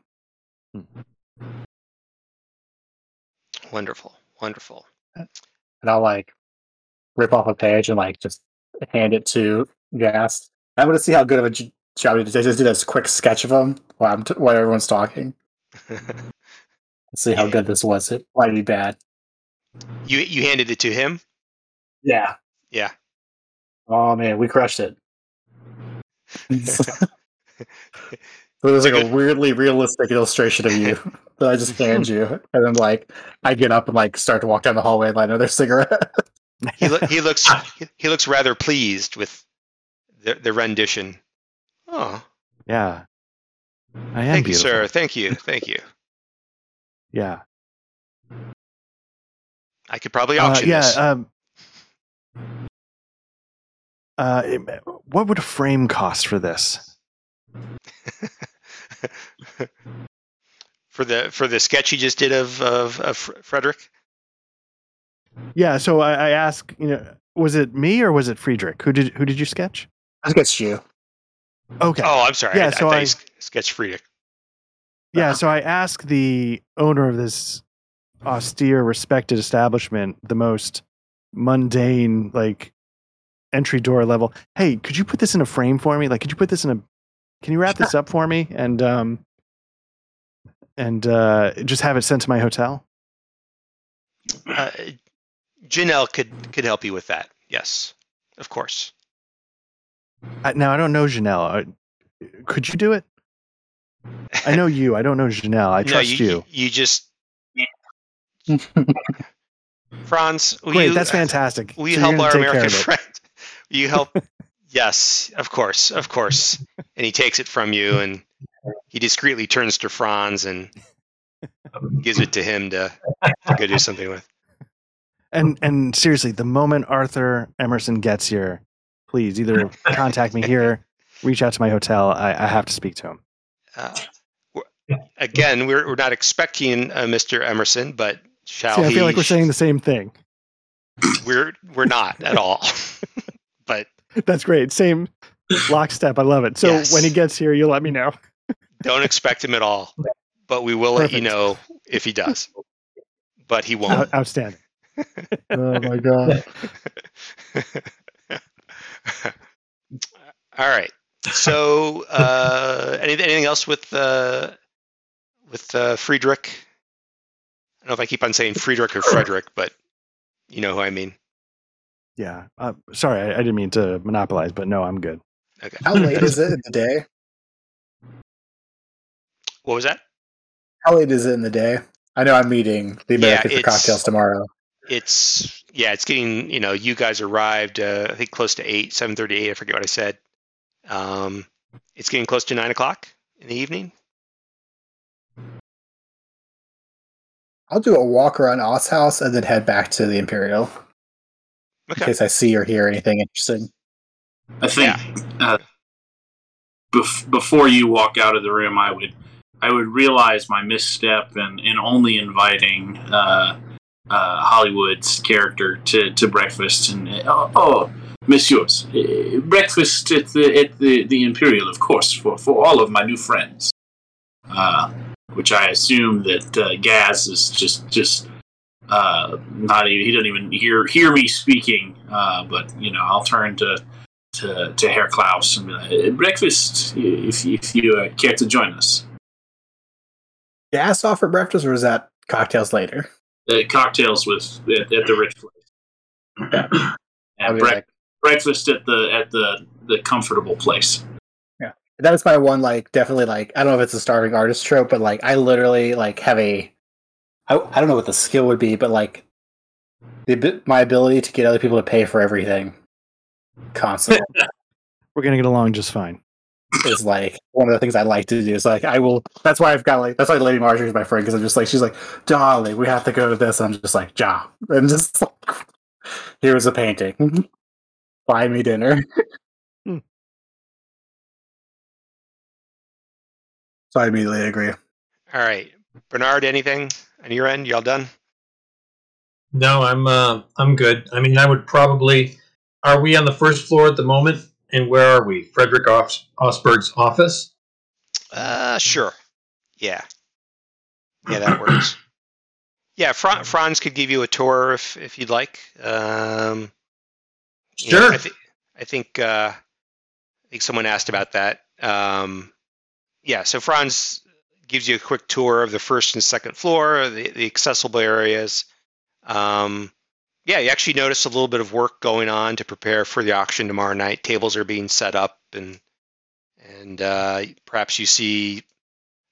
Wonderful, wonderful. And I'll like rip off a page and like just hand it to Gast. I'm gonna see how good of a he does. Just do this quick sketch of him while I'm t- while everyone's talking. Let's see how good this was. It might be bad. you you handed it to him. Yeah. Yeah. Oh man, we crushed it. so there's like a weirdly realistic illustration of you that I just hand you, and then like I get up and like start to walk down the hallway and light another cigarette. He lo- he looks he, he looks rather pleased with the the rendition. Oh, Yeah, I am thank you, beautiful. sir. Thank you, thank you. Yeah, I could probably uh, auction yeah. this. Um, uh, what would a frame cost for this? for the for the sketch you just did of of, of Frederick. Yeah, so I, I ask, you know, was it me or was it Friedrich? Who did who did you sketch? I think it's you. Okay. Oh, I'm sorry. Yeah, I, I so thought I- you s- sketched Friedrich. Yeah, so I asked the owner of this austere, respected establishment, the most mundane, like entry door level. Hey, could you put this in a frame for me? Like, could you put this in a? Can you wrap this up for me and um and uh just have it sent to my hotel? Uh, Janelle could could help you with that. Yes, of course. I, now I don't know Janelle. Could you do it? I know you. I don't know Janelle. I no, trust you, you. You just Franz. Will Great, you, that's fantastic. Will you So help our gonna take care American friend? You help? yes, of course, of course. And he takes it from you, and he discreetly turns to Franz and gives it to him to, to go do something with. And and seriously, the moment Arthur Emerson gets here, please either contact me here, reach out to my hotel. I, I have to speak to him. Uh, we're- again, we're, we're not expecting uh, Mr. Emerson, but shall See, I he? feel like we're saying the same thing. we're we're not at all. but That's great. Same lockstep. I love it. So Yes. when he gets here, you'll let me know. don't expect him at all. But we will let you know if he does. But he won't. outstanding. oh my god. All right. So, uh, anything, anything else with uh, with uh, Friedrich? I don't know if I keep on saying Friedrich or Frederick, but you know who I mean. Yeah. Uh, sorry, I, I didn't mean to monopolize, but no, I'm good. Okay. How late is it in the day? What was that? How late is it in the day? I know I'm meeting the Yeah, for cocktails tomorrow. It's yeah, it's getting you know you guys arrived uh, I think close to eight, seven thirty eight. I forget what I said. Um, it's getting close to nine o'clock in the evening. I'll do a walk around Oz house and then head back to the Imperial in Okay. case I see or hear anything interesting. I think uh, bef- before you walk out of the room, I would I would realize my misstep and in only inviting uh, uh, Hollywood's character to, to breakfast and uh, oh, messieurs, uh, breakfast at the at the, the Imperial, of course, for, for all of my new friends. Uh, which I assume that uh, Gast is just just uh, not even he doesn't even hear hear me speaking. Uh, but you know, I'll turn to to, to Herr Krauss and be like, "Uh, breakfast if, if you uh, care to join us. Gast off for breakfast or is that cocktails later? Uh, cocktails with at, at the rich place. I'll bre- like, breakfast at the at the the comfortable place. Yeah, that is my one like definitely like I don't know if it's a starving artist trope, but like I literally like have a I, I don't know what the skill would be, but like the my ability to get other people to pay for everything constantly We're gonna get along just fine. Is like one of the things I like to do. Is like I will. That's why I've got like that's why Lady Marjorie is my friend because I'm just like she's like darling, we have to go to this. And I'm just like ja, and just like here's a painting, buy me dinner. Hmm. so I immediately agree. All right, Bernard. Anything on your end? Y'all done? No, I'm uh, I'm good. I mean, I would probably. Are we on the first floor at the moment? And where are we? Frederick Os- Osberg's office. Uh, sure. Yeah. Yeah, that works. Yeah, Fran- Franz could give you a tour if if you'd like. Um, you know, Sure. I, thi- I think uh, I think someone asked about that. Um, yeah, so Franz gives you a quick tour of the first and second floor, the, the accessible areas. Um, yeah, you actually notice a little bit of work going on to prepare for the auction tomorrow night. Tables are being set up, and and uh, perhaps you see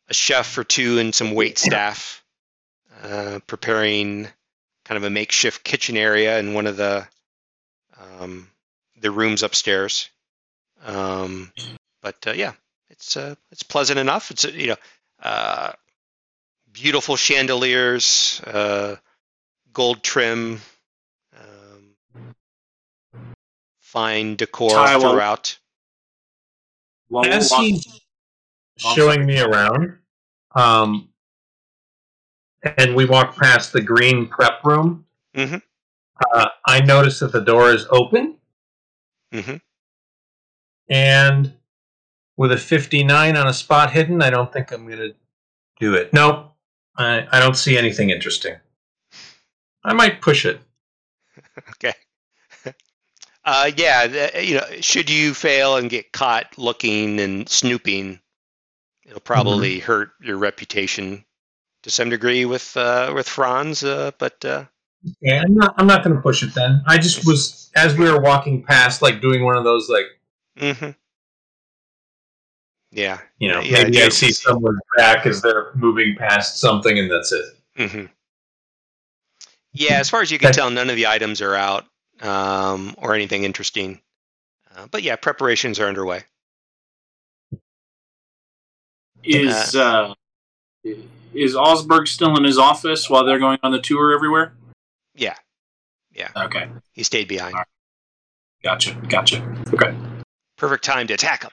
a chef or two and some wait staff uh, preparing kind of a makeshift kitchen area in one of the um, the rooms upstairs. Um, but uh, yeah, it's uh, it's pleasant enough. It's you know uh, beautiful chandeliers, uh, gold trim, um, fine decor Tile. throughout. While As we're walk- he's showing me around, um, and we walk past the green prep room, Mhm. Uh, I notice that the door is open, hmm and with a 59 on a spot hidden, I don't think I'm going to do it. Nope. I, I don't see anything interesting. I might push it. Okay. Uh, yeah, you know, should you fail and get caught looking and snooping, it'll probably hurt your reputation to some degree with uh, with Franz. Uh, but uh, Yeah, I'm not, I'm not going to push it then. I just was, as we were walking past, like doing one of those, like, hmm yeah, you know, Yeah, maybe I see someone's back as they're moving past something, and that's it. hmm Yeah, as far as you can tell, none of the items are out um, or anything interesting. Uh, but yeah, preparations are underway. Is uh, is Osberg still in his office while they're going on the tour everywhere? Yeah, yeah, Okay, he stayed behind. gotcha, gotcha. Okay, Perfect time to attack him.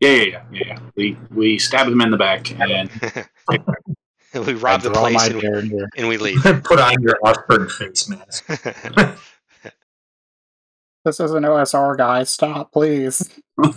yeah, yeah, yeah, yeah. yeah. We we stab him in the back and we rob the place and, beard here. and we leave. Put on your Osberg face mask. This is an OSR, guy. Stop, please. you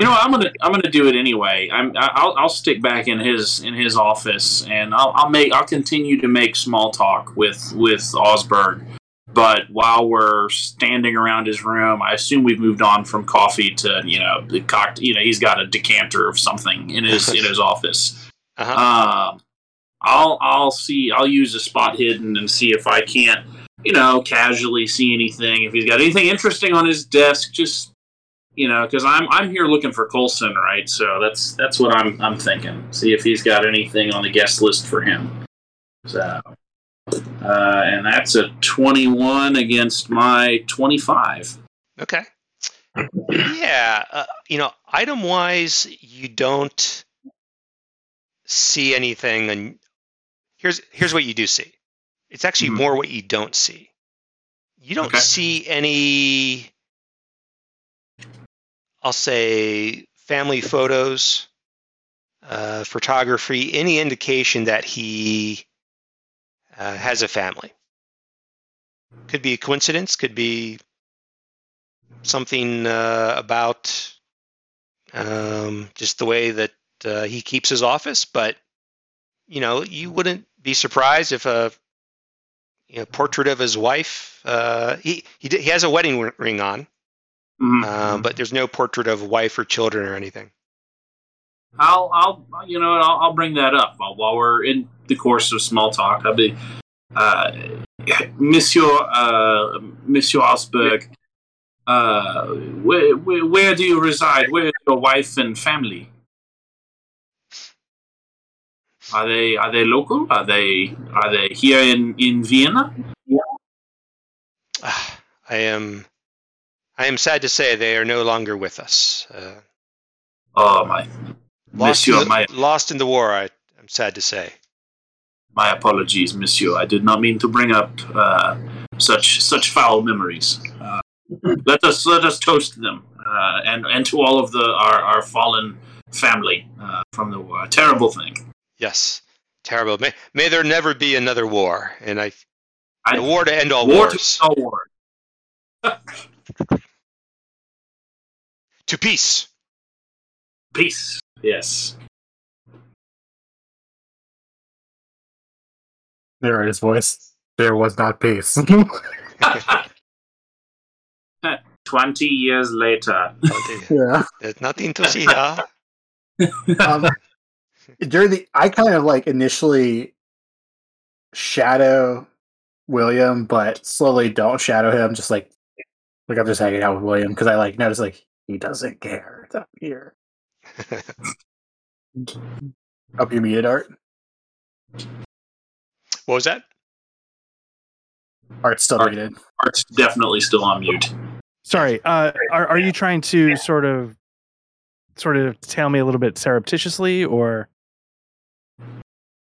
know what, I'm gonna I'm gonna do it anyway. I'm I- I'll I'll stick back in his in his office and I'll I'll make I'll continue to make small talk with with Osberg. But while we're standing around his room, I assume we've moved on from coffee to you know the cocktail. You know he's got a decanter of something in his in his office. Uh-huh. Um, I'll I'll see. I'll use a spot hidden and see if I can't, you know, casually see anything. If he's got anything interesting on his desk, just you know, because I'm I'm here looking for Colson, right? So that's that's what I'm I'm thinking. See if he's got anything on the guest list for him. So, uh, and that's a 21 against my 25. Okay. Yeah, uh, you know, item wise, you don't see anything. And here's here's what you do see. It's actually Mhm. more what you don't see. You don't Okay. see any. I'll say family photos, uh, photography, any indication that he uh, has a family. Could be a coincidence. Could be something uh, about um, just the way that uh, he keeps his office, but you know, you wouldn't be surprised if a you know, portrait of his wife. Uh, he he he has a wedding ring on, Mhm. uh, but there's no portrait of wife or children or anything. I'll, I'll, you know, I'll, I'll bring that up while, while we're in the course of small talk. I'll be, uh, Monsieur, uh, Monsieur Osberg, uh, where, where, where do you reside? Where is your wife and family? Are they are they local? Are they are they here in in Vienna? Ah, I am I am sad to say they are no longer with us. Uh, Oh my, lost, Monsieur, in the, my lost in the war. I, I'm sad to say. my apologies, Monsieur. I did not mean to bring up uh, such such foul memories. Uh, let us let us toast them, uh, and and to all of the our, our fallen family uh, from the war. A terrible thing. Yes, terrible. May, may there never be another war, and I, I- war to end all war to wars, no war. to peace. Peace. Yes. There his voice. There was not peace. Twenty years later. yeah. There's nothing to see here. Um, during the, I kind of like initially shadow William, but slowly don't shadow him. Just like, like I'm just hanging out with William because I like notice like he doesn't care. It's up here. Up you muted art. What was that? Art's still Art. muted. Art's definitely still on mute. Sorry, uh, are are you trying to sort of, sort of tell me a little bit surreptitiously, or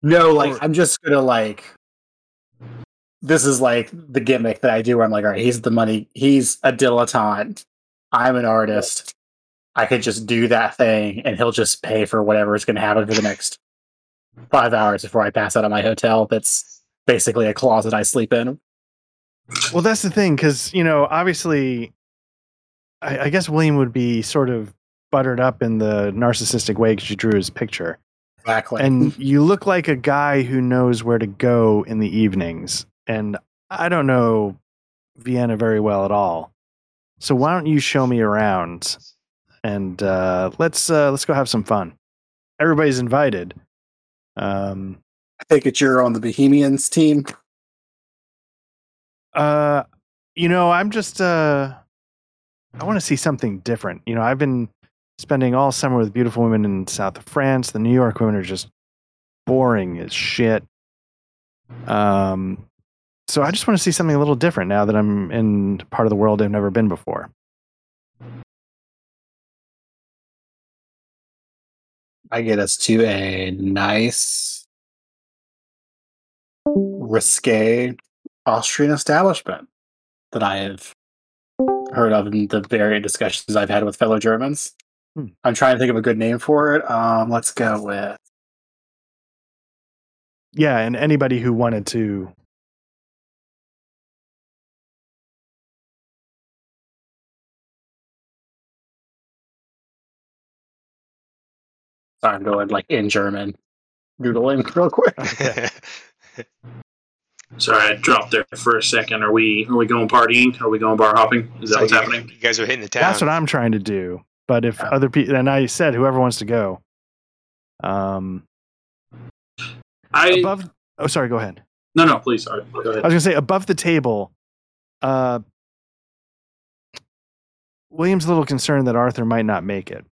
No, like Or- I'm just gonna like. This is like the gimmick that I do. Where I'm like, all right, he's the money. He's a dilettante. I'm an artist. I could just do that thing, and he'll just pay for whatever is going to happen for the next five hours before I pass out at my hotel. That's basically a closet I sleep in. Well, that's the thing, because you know, obviously, I, I guess William would be sort of buttered up in the narcissistic way because you drew his picture, Exactly. and you look like a guy who knows where to go in the evenings. And I don't know Vienna very well at all, so why don't you show me around, and uh, let's uh, let's go have some fun. Everybody's invited. Um, I think it's you're on the Bohemians team. Uh, you know, I'm just uh, I want to see something different. You know, I've been spending all summer with beautiful women in south of France. The New York women are just boring as shit. Um, so I just want to see something a little different now that I'm in part of the world I've never been before. I get us to a nice, risque Austrian establishment that I have heard of in the various discussions I've had with fellow Germans. Hmm. I'm trying to think of a good name for it. Um, let's go with Yeah, and anybody who wanted to sorry, I'm going like in German, doodling real quick. Sorry, I dropped there for a second. Are we are we going partying? Are we going bar hopping? Is that So what's you- happening? You guys are hitting the town. That's what I'm trying to do. But if Yeah. other people, and I said whoever wants to go, um, I above. Oh, sorry. Go ahead. no no please sorry go I was gonna say above the table. Uh, William's a little concerned that Arthur might not make it.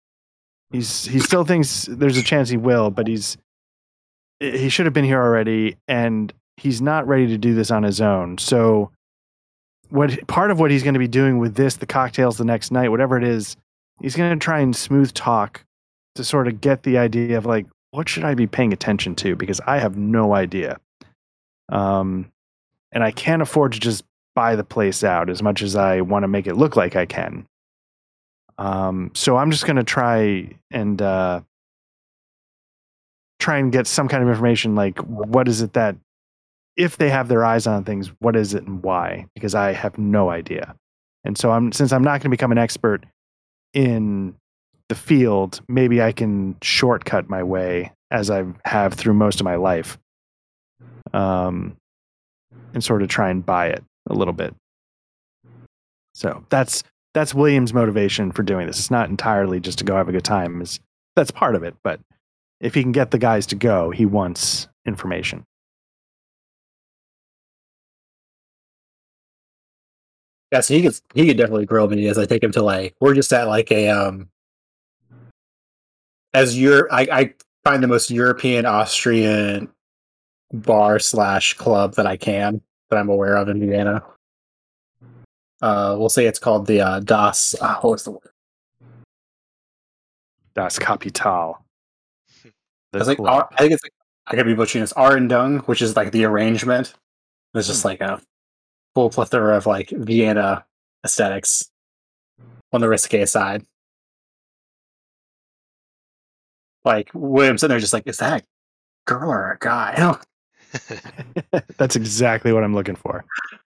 He's he still thinks there's a chance he will, but he's he should have been here already, and he's not ready to do this on his own. So, what part of what he's going to be doing with this, the cocktails the next night, whatever it is, he's going to try and smooth talk to sort of get the idea of like what should I be paying attention to because I have no idea. Um, and I can't afford to just buy the place out as much as I want to make it look like I can. Um, so I'm just going to try and uh, try and get some kind of information like what is it that if they have their eyes on things, what is it and why? Because I have no idea. And so I'm since I'm not going to become an expert in the field, maybe I can shortcut my way as I have through most of my life. Um, and sort of try and buy it a little bit. So that's that's William's motivation for doing this. It's not entirely just to go have a good time. Is that's part of it, but if he can get the guys to go, he wants information. Yeah, so he could he could definitely grill me as I take him to like we're just at like a um as Europe I, I find the most European Austrian bar slash club that I can that I'm aware of in Vienna. Uh we'll say it's called the uh Das uh, what was the word? Das Kapital. It's like I think it's like I could be butchering this Arendung, which is like the arrangement. It's just like a full plethora of like Vienna aesthetics on the risque side. Like William sitting there just like, is that a girl or a guy? That's exactly what I'm looking for.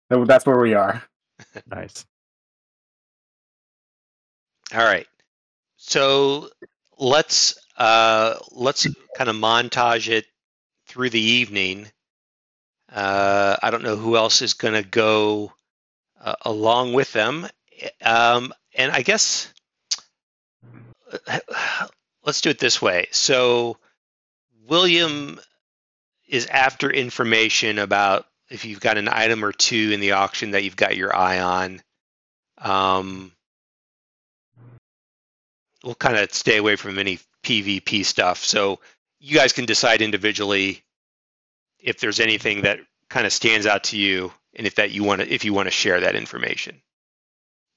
that's where we are. Nice. All right. So let's uh, let's kind of montage it through the evening. Uh, I don't know who else is going to go uh, along with them, um, and I guess let's do it this way. So William is after information about if you've got an item or two in the auction that you've got your eye on. Um, we'll kind of stay away from any PvP stuff. So you guys can decide individually if there's anything that kind of stands out to you, and if that you want to, if you want to share that information.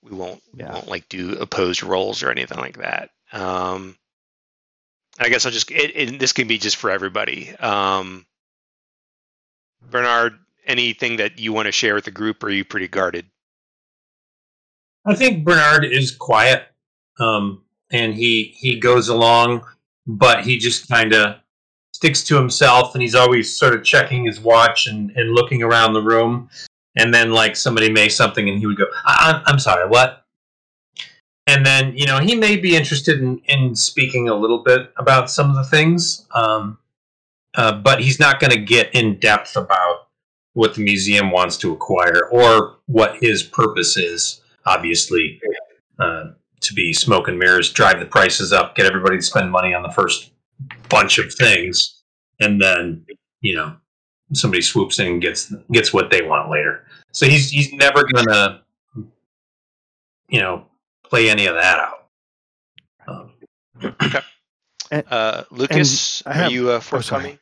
We won't, we Yeah. won't like do opposed roles or anything like that. Um, I guess I'll just, it, it, this can be just for everybody. Um, Bernard, anything that you want to share with the group, or are you pretty guarded? I think Bernard is quiet, um, and he he goes along, but he just kind of sticks to himself, and he's always sort of checking his watch and, and looking around the room. And then, like somebody may something, and he would go, I- I'm, "I'm sorry, what?" And then, you know, he may be interested in, in speaking a little bit about some of the things, um, uh, but he's not going to get in depth about what the museum wants to acquire or what his purpose is. Obviously, uh, to be smoke and mirrors, drive the prices up, get everybody to spend money on the first bunch of things, and then you know somebody swoops in and gets gets what they want later. So he's he's never gonna you know play any of that out. Um, Uh, Lucas, I are you uh, oh, sorry. forthcoming?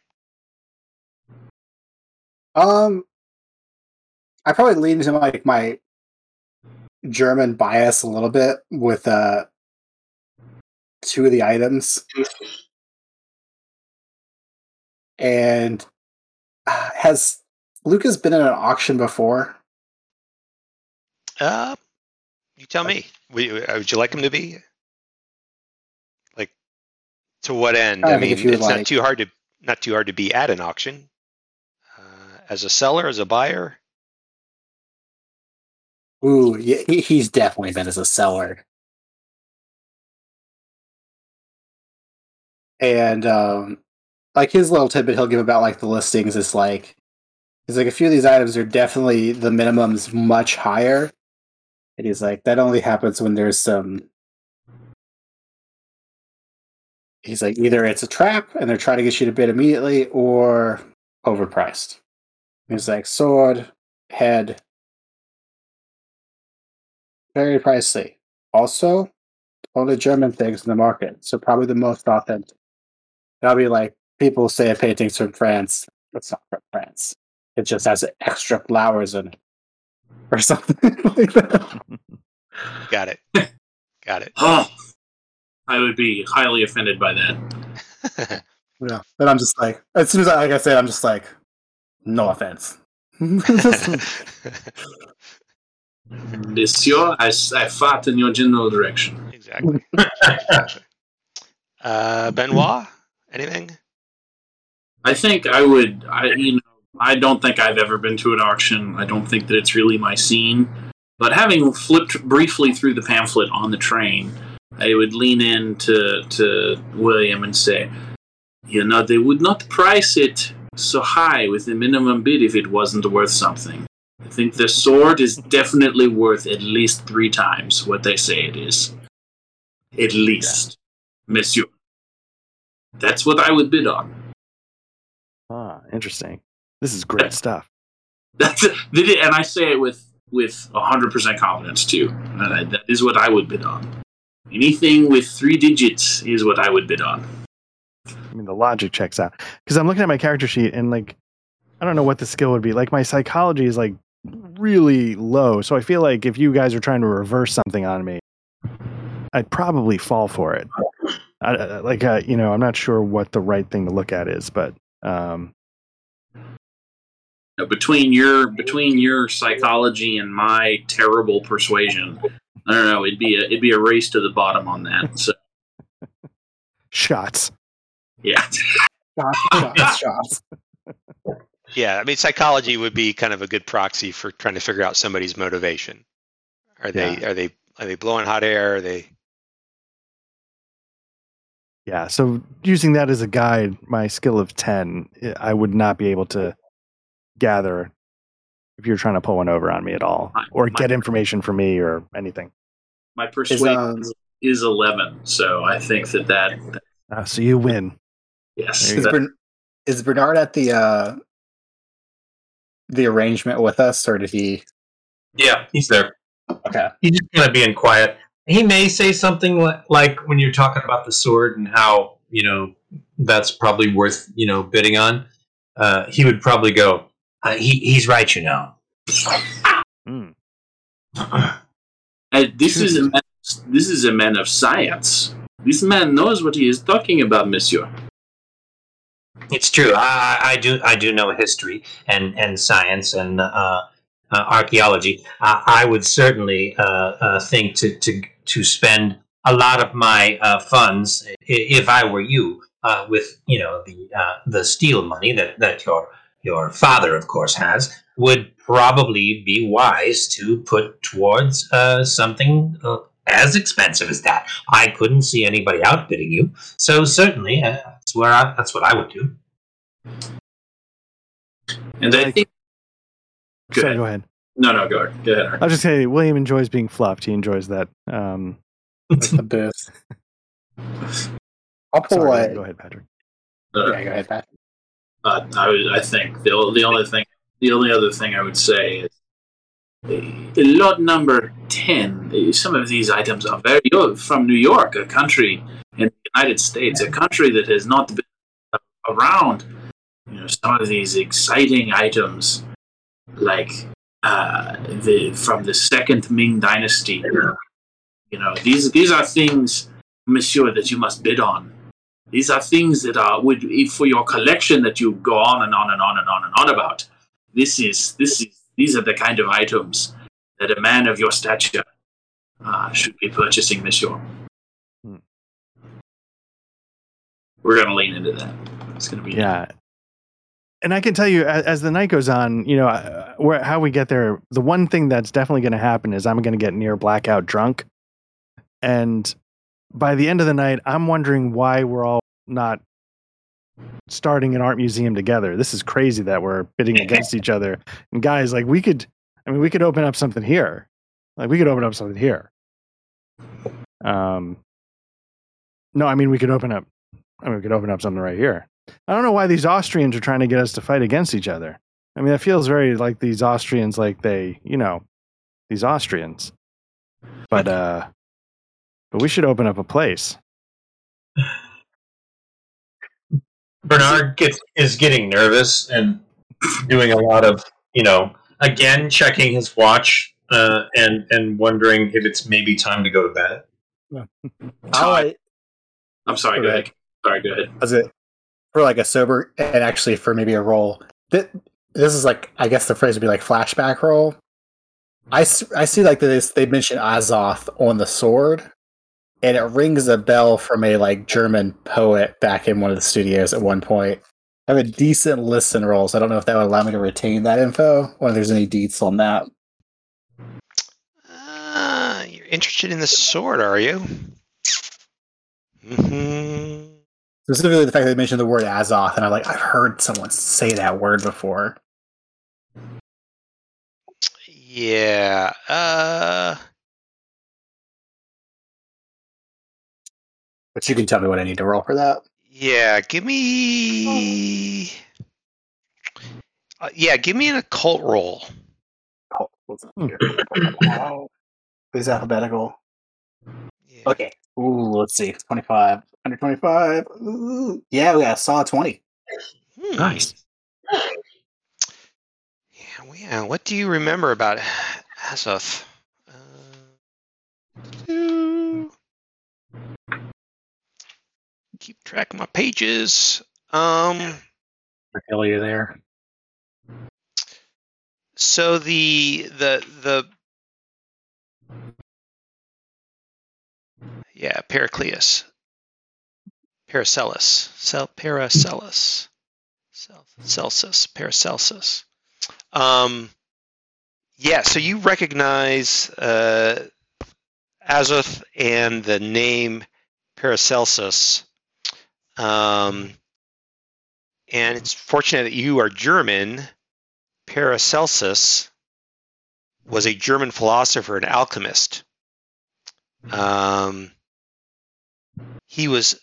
Um, I probably lean into like my German bias a little bit with uh two of the items, and uh, has Lucas been in an auction before? Uh, you tell me. Would, uh, you like him to be? Like, to what end? I I, mean, would it's not too hard to not too hard to be at an auction. Uh, as a seller, as a buyer, Ooh, yeah, he's definitely been as a seller. And um like his little tidbit he'll give about like the listings is like he's like a few of these items are definitely the minimum's much higher. And he's like, that only happens when there's some he's like either it's a trap and they're trying to get you to bid immediately or overpriced. He's like sword, head, very pricey. Also, only German things in the market, so probably the most authentic. I'll be like, people say a painting's from France. It's not from France. It just has extra flowers in it. Or something like that. got it, got it. Oh, I would be highly offended by that. Yeah. And I'm just like, as soon as I, like I said, I'm just like, no offense. Monsieur, I, I fought in your general direction. exactly. uh, Benoit, anything? I think I would. I you know I don't think I've ever been to an auction. I don't think that it's really my scene. But having flipped briefly through the pamphlet on the train, I would lean in to to William and say, you know, they would not price it so high with the minimum bid if it wasn't worth something. I think the sword is definitely worth at least three times what they say it is. At least, Monsieur. That's what I would bid on. Interesting. This is great stuff. That's it, and I say it with with hundred percent confidence too. I, that is what I would bid on. Anything with three digits is what I would bid on. I mean, the logic checks out because I'm looking at my character sheet and like, I don't know what the skill would be. Like, my psychology is like really low, so I feel like if you guys are trying to reverse something on me, I'd probably fall for it. I, like, uh, you know, I'm not sure what the right thing to look at is, but um, between your between your psychology and my terrible persuasion, I don't know. It'd be a it'd be a race to the bottom on that. So shots. yeah, Shots, shots, shots. Yeah, I mean, psychology would be kind of a good proxy for trying to figure out somebody's motivation. Are they are they are they blowing hot air? Are they Yeah. So using that as a guide, my skill of 10, I would not be able to gather if you're trying to pull one over on me at all My- or my- get information from me or anything. my Is, persuasion um, is eleven. So I think that that Uh, so you win. yes, you is, Bern- is Bernard at the uh the arrangement with us, or did he? yeah, he's there. Okay. He's just gonna be in quiet. He may say something li- like when you're talking about the sword and how you know that's probably worth you know bidding on. Uh, he would probably go. Uh, he he's right, you know. Mm. Uh, this is a man, this is a man of science. This man knows what he is talking about, Monsieur. It's true. I, I do. I do know history and, and science and uh, uh, archaeology. I, I would certainly uh, uh, think to, to to spend a lot of my uh, funds, if I were you, uh, with you know the uh, the steel money that that your your father, of course, has, would probably be wise to put towards uh, something uh, as expensive as that. I couldn't see anybody outbidding you, so certainly uh, that's where I, that's what I would do. And I think Go Sorry, ahead. go ahead. no, no, go ahead. Go ahead. I was just saying, William enjoys being fluffed. He enjoys that. Um, the booth. I'll pull sorry, a. go ahead, Patrick. Uh, Yeah, go ahead, Pat. Uh, I I think the the only thing, the only other thing I would say is, lot number ten. uh, Some of these items are very old from New York, a country in the United States, a country that has not been around. You know, some of these exciting items, like uh, the from the Second Ming Dynasty. You know, these these are things, Monsieur, that you must bid on. These are things that are would for your collection that you go on and on and on and on and on about. This is this is these are the kind of items that a man of your stature uh, should be purchasing, Monsieur. Hmm. We're gonna lean into that. It's gonna be Yeah. And I can tell you, as, as the night goes on, you know, uh, where how we get there. The one thing that's definitely going to happen is I'm going to get near blackout drunk, and by the end of the night, I'm wondering why we're all not starting an art museum together. This is crazy that we're bidding against each other. And guys, like we could, I mean, we could open up something here. Like we could open up something here. Um, no, I mean we could open up. I mean, we could open up something right here. I don't know why these Austrians are trying to get us to fight against each other. I mean, that feels very like these Austrians, like they, you know, these Austrians. But uh, but we should open up a place. Bernard gets is getting nervous and doing a lot of you know again checking his watch uh, and and wondering if it's maybe time to go to bed. I'll like, I'm sorry. Go ahead. Sorry. Go ahead. as it for like a sober and actually for maybe a roll. This, this is like I guess the phrase would be like flashback roll. I, I see like this. They mention Azoth on the sword, and it rings a bell from a like German poet back in one of the studios at one point. I have a decent listen roll, so I don't know if that would allow me to retain that info or if there's any deets on that. Uh, you're interested in the sword, are you? hmm Specifically, the fact that they mentioned the word Azoth, and I'm like, I've heard someone say that word before. Yeah. Uh, But you can tell me what I need to roll for that. yeah. Give me. Uh, yeah, give me an occult roll. Oh, what's up? Oh, Is alphabetical? Yeah. Okay. Ooh, let's see. 25. 125. Ooh. Yeah, we got a solid 20. Hmm. Nice. Yeah, well, yeah. What do you remember about Azoth? Uh, keep track of my pages. Um. I feel you there. So the the the yeah Pericleus, Paracelsus, Cel- Paracelsus, Cel- Celsus, Paracelsus. Um, yeah, so you recognize uh, Azoth and the name Paracelsus. Um, and it's fortunate that you are German. Paracelsus was a German philosopher and alchemist. Um, he was,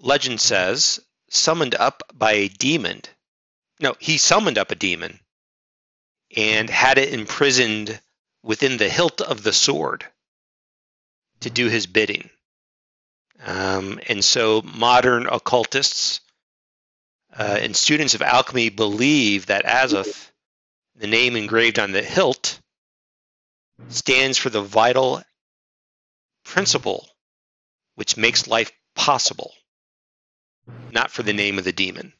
legend says, summoned up by a demon. No, he summoned up a demon and had it imprisoned within the hilt of the sword to do his bidding. Um, and so modern occultists uh, and students of alchemy believe that Azoth, the name engraved on the hilt, stands for the vital principle which makes life possible, not for the name of the demon.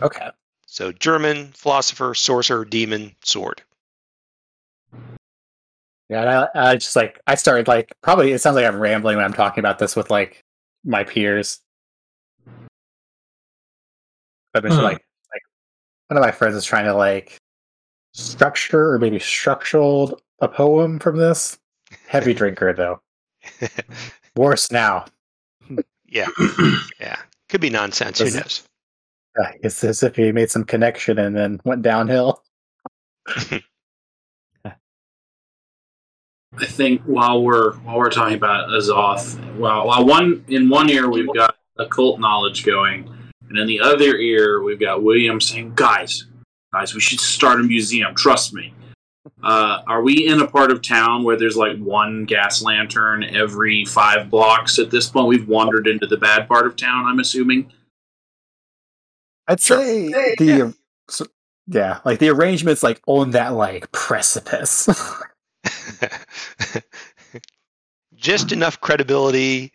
Okay. So German philosopher, sorcerer, demon, sword. Yeah, and I, I just like, I started like, probably, it sounds like I'm rambling when I'm talking about this with like my peers. I've been Huh. like like one of my friends is trying to like structure or maybe structured a poem from this. Heavy drinker though. Worse now. yeah, yeah. Could be nonsense. Who knows? It's as if he made some connection and then went downhill. I think while we're while we're talking about Azoth, well, while one in one ear we've got occult knowledge going, and in the other ear we've got William saying, "Guys, guys, we should start a museum. Trust me." Uh, are we in a part of town where there's like one gas lantern every five blocks at this point? We've wandered into the bad part of town. I'm assuming. I'd say the so- yeah, like the arrangements like on that like precipice. Just enough credibility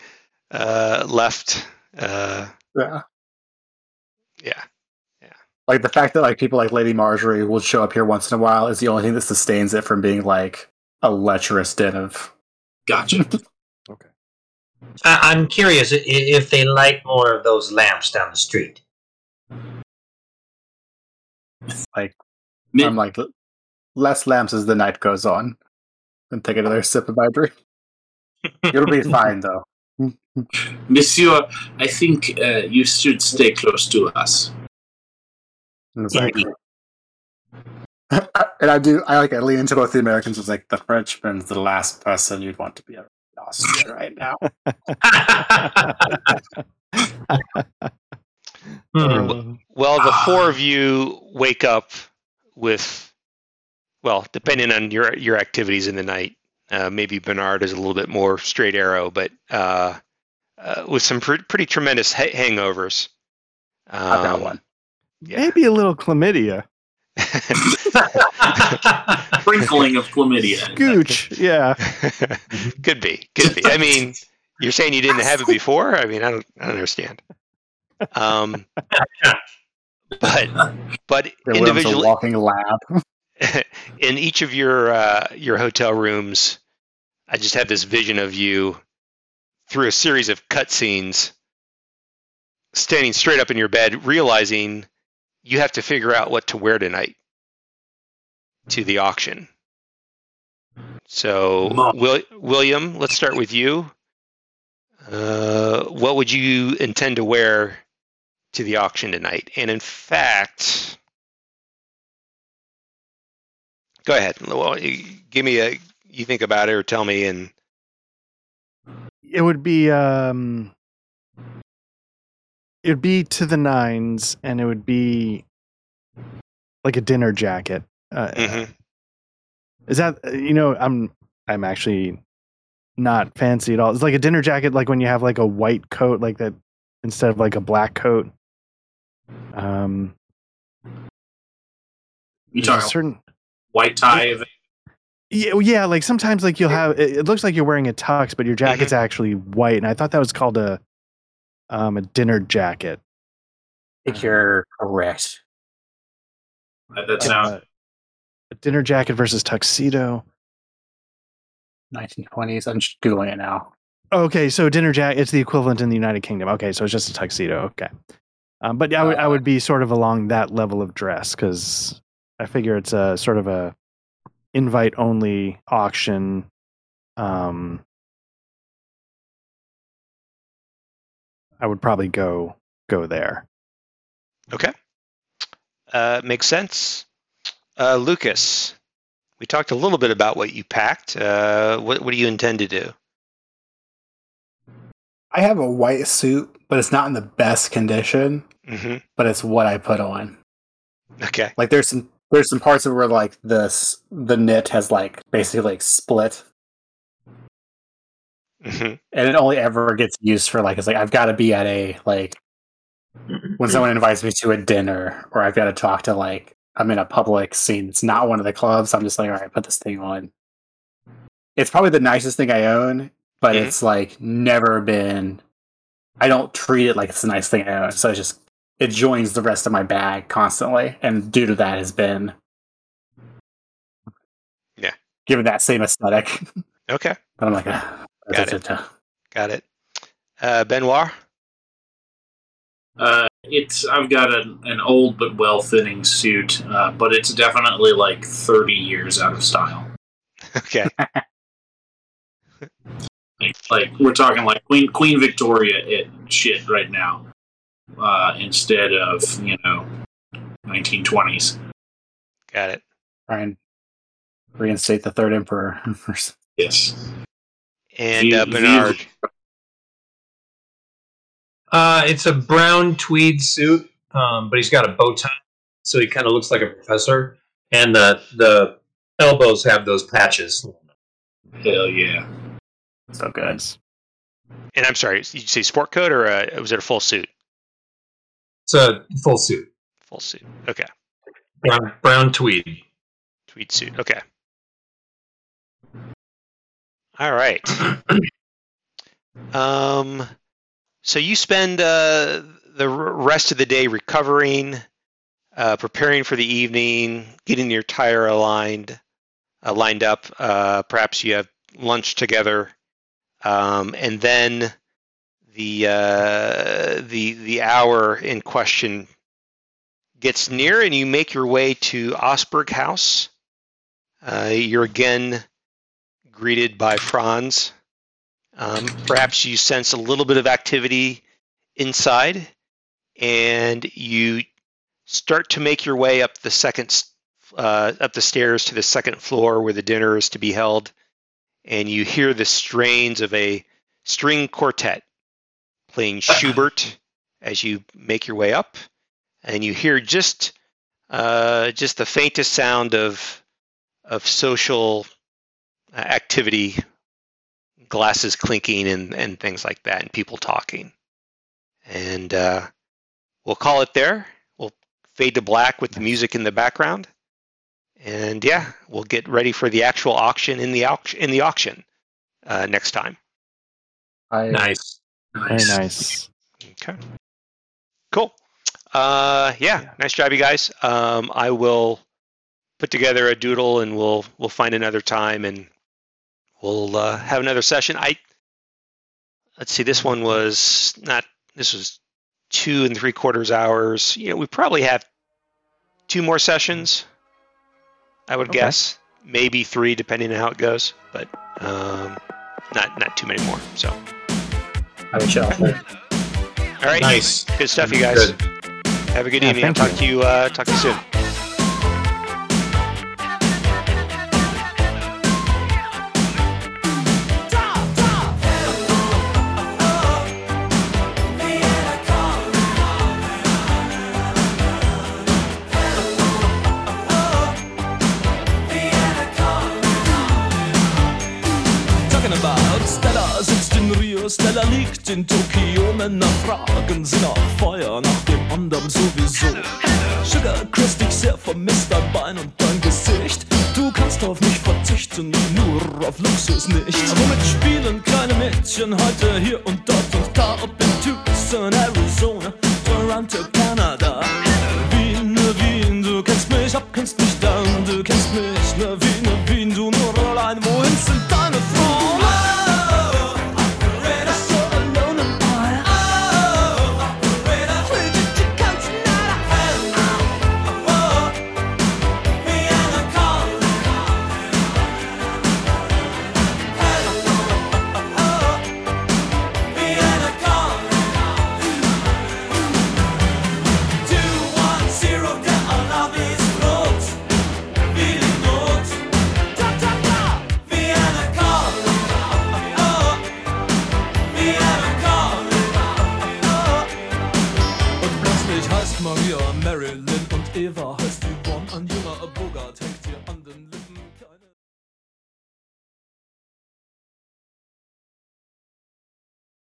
uh, left. Uh, yeah. yeah. Like the fact that like people like Lady Marjorie will show up here once in a while is the only thing that sustains it from being like a lecherous den of Gotcha. I- I'm curious if they light more of those lamps down the street. Mi- I'm like less lamps as the night goes on. And take another sip of my drink. It'll be fine though. Monsieur, I think uh, you should stay close to us. And it's and I do I like I lean into both the Americans was like the Frenchman's the last person you'd want to be a Austrian right now. Hmm. Well, the four of you wake up with, well, depending on your your activities in the night. Uh, maybe Bernard is a little bit more straight arrow, but uh, uh, with some pre- pretty tremendous ha- hangovers. I've got Um, one. Yeah. Maybe a little chlamydia. Sprinkling of chlamydia. Gooch. Yeah. could be, could be. I mean, you're saying you didn't have it before? I mean, I don't, I don't understand. Um, but but Your individually, walking lab. in each of your uh, your hotel rooms, I just have this vision of you through a series of cutscenes, standing straight up in your bed, realizing you have to figure out what to wear tonight to the auction. So, Will, William, let's start with you. Uh, what would you intend to wear to the auction tonight? And in fact, go ahead. Well, give me a. You think about it, or tell me, and It would be um it would be to the nines and it would be like a dinner jacket. Uh, mm-hmm. Is that you know I'm I'm actually not fancy at all. It's like a dinner jacket like when you have like a white coat like that instead of like a black coat. Um You there's a talking certain white tie? Yeah, well, yeah, like sometimes like you'll have it, it looks like you're wearing a tux, but your jacket's actually white, and I thought that was called a um a dinner jacket. I think you're correct. That sounds Uh, a dinner jacket versus tuxedo. 1920s. I'm just googling it now. Okay, so dinner jacket it's the equivalent in the United Kingdom. Okay, so it's just a tuxedo. Okay, um, but I would I would be sort of along that level of dress because I figure it's a sort of a invite only auction. Um, I would probably go go there. okay, uh, makes sense. Uh, Lucas, we talked a little bit about what you packed. Uh, what what do you intend to do? I have a white suit, but it's not in the best condition. hmm But it's what I put on. Okay. Like there's some there's some parts of where like this the knit has like basically like split, hmm and it only ever gets used for like it's like I've got to be at a like when someone invites me to a dinner or I've got to talk to like I'm in a public scene. It's not one of the clubs. I'm just like, all right, put this thing on. It's probably the nicest thing I own, but Mhm. it's like never been. I don't treat it like it's a nice thing I own, so it's just it joins the rest of my bag constantly, and due to that has been. Yeah. Given that same aesthetic, Okay. but I'm like, ah, Got that's it. Got it. Uh, Benoit. uh, It's I've got an, an old but well fitting suit, uh, but it's definitely like thirty years out of style. Okay. Like, like we're talking like Queen Queen Victoria it shit right now, uh, instead of you know nineteen twenties. Got it. Try and reinstate the third emperor. Yes. And View- uh, view- Bernard. Uh, it's a brown tweed suit, um, but he's got a bow tie, so he kind of looks like a professor. And the the elbows have those patches. Hell yeah. so good. Nice. And I'm sorry, did you say sport coat or uh, was it a full suit? It's a full suit, Full suit. Okay. brown, brown tweed. Tweed suit. Okay. All right. Um, so you spend uh, the rest of the day recovering, uh, preparing for the evening, getting your tire aligned, uh, lined up. Uh, perhaps you have lunch together, um, and then the uh, the the hour in question gets near, and you make your way to Osberg House. Uh, you're again greeted by Franz. Um, perhaps you sense a little bit of activity inside, and you start to make your way up the second, uh, up the stairs to the second floor where the dinner is to be held, and you hear the strains of a string quartet playing Schubert as you make your way up, and you hear just uh, just the faintest sound of of social uh, activity, glasses clinking and, and things like that, and people talking. And uh, we'll call it there. We'll fade to black with the music in the background. And yeah, we'll get ready for the actual auction in the auction in the auction uh, next time. I, Nice. Very nice. Okay. Cool. Uh, yeah, nice job, you guys. Um, I will put together a doodle, and we'll we'll find another time, and we'll uh, have another session. I let's see. This one was not. This was two and three quarters hours. You know, we probably have two more sessions. I would Okay. guess maybe three, depending on how it goes, but um, not not too many more. So, I would chill. all right, Nice. good stuff, you guys. Good. Have a good Yeah, evening. I'll thank talk to you. Uh, talk to you soon. In Tokio. Männer fragen sie nach Feuer, nach dem anderen sowieso. Sugar Chris dich sehr vermisst, dein Bein und dein Gesicht. Du kannst auf mich verzichten, nur auf Luxus nicht. Womit spielen kleine Mädchen heute hier und dort und da? Ob in Tucson,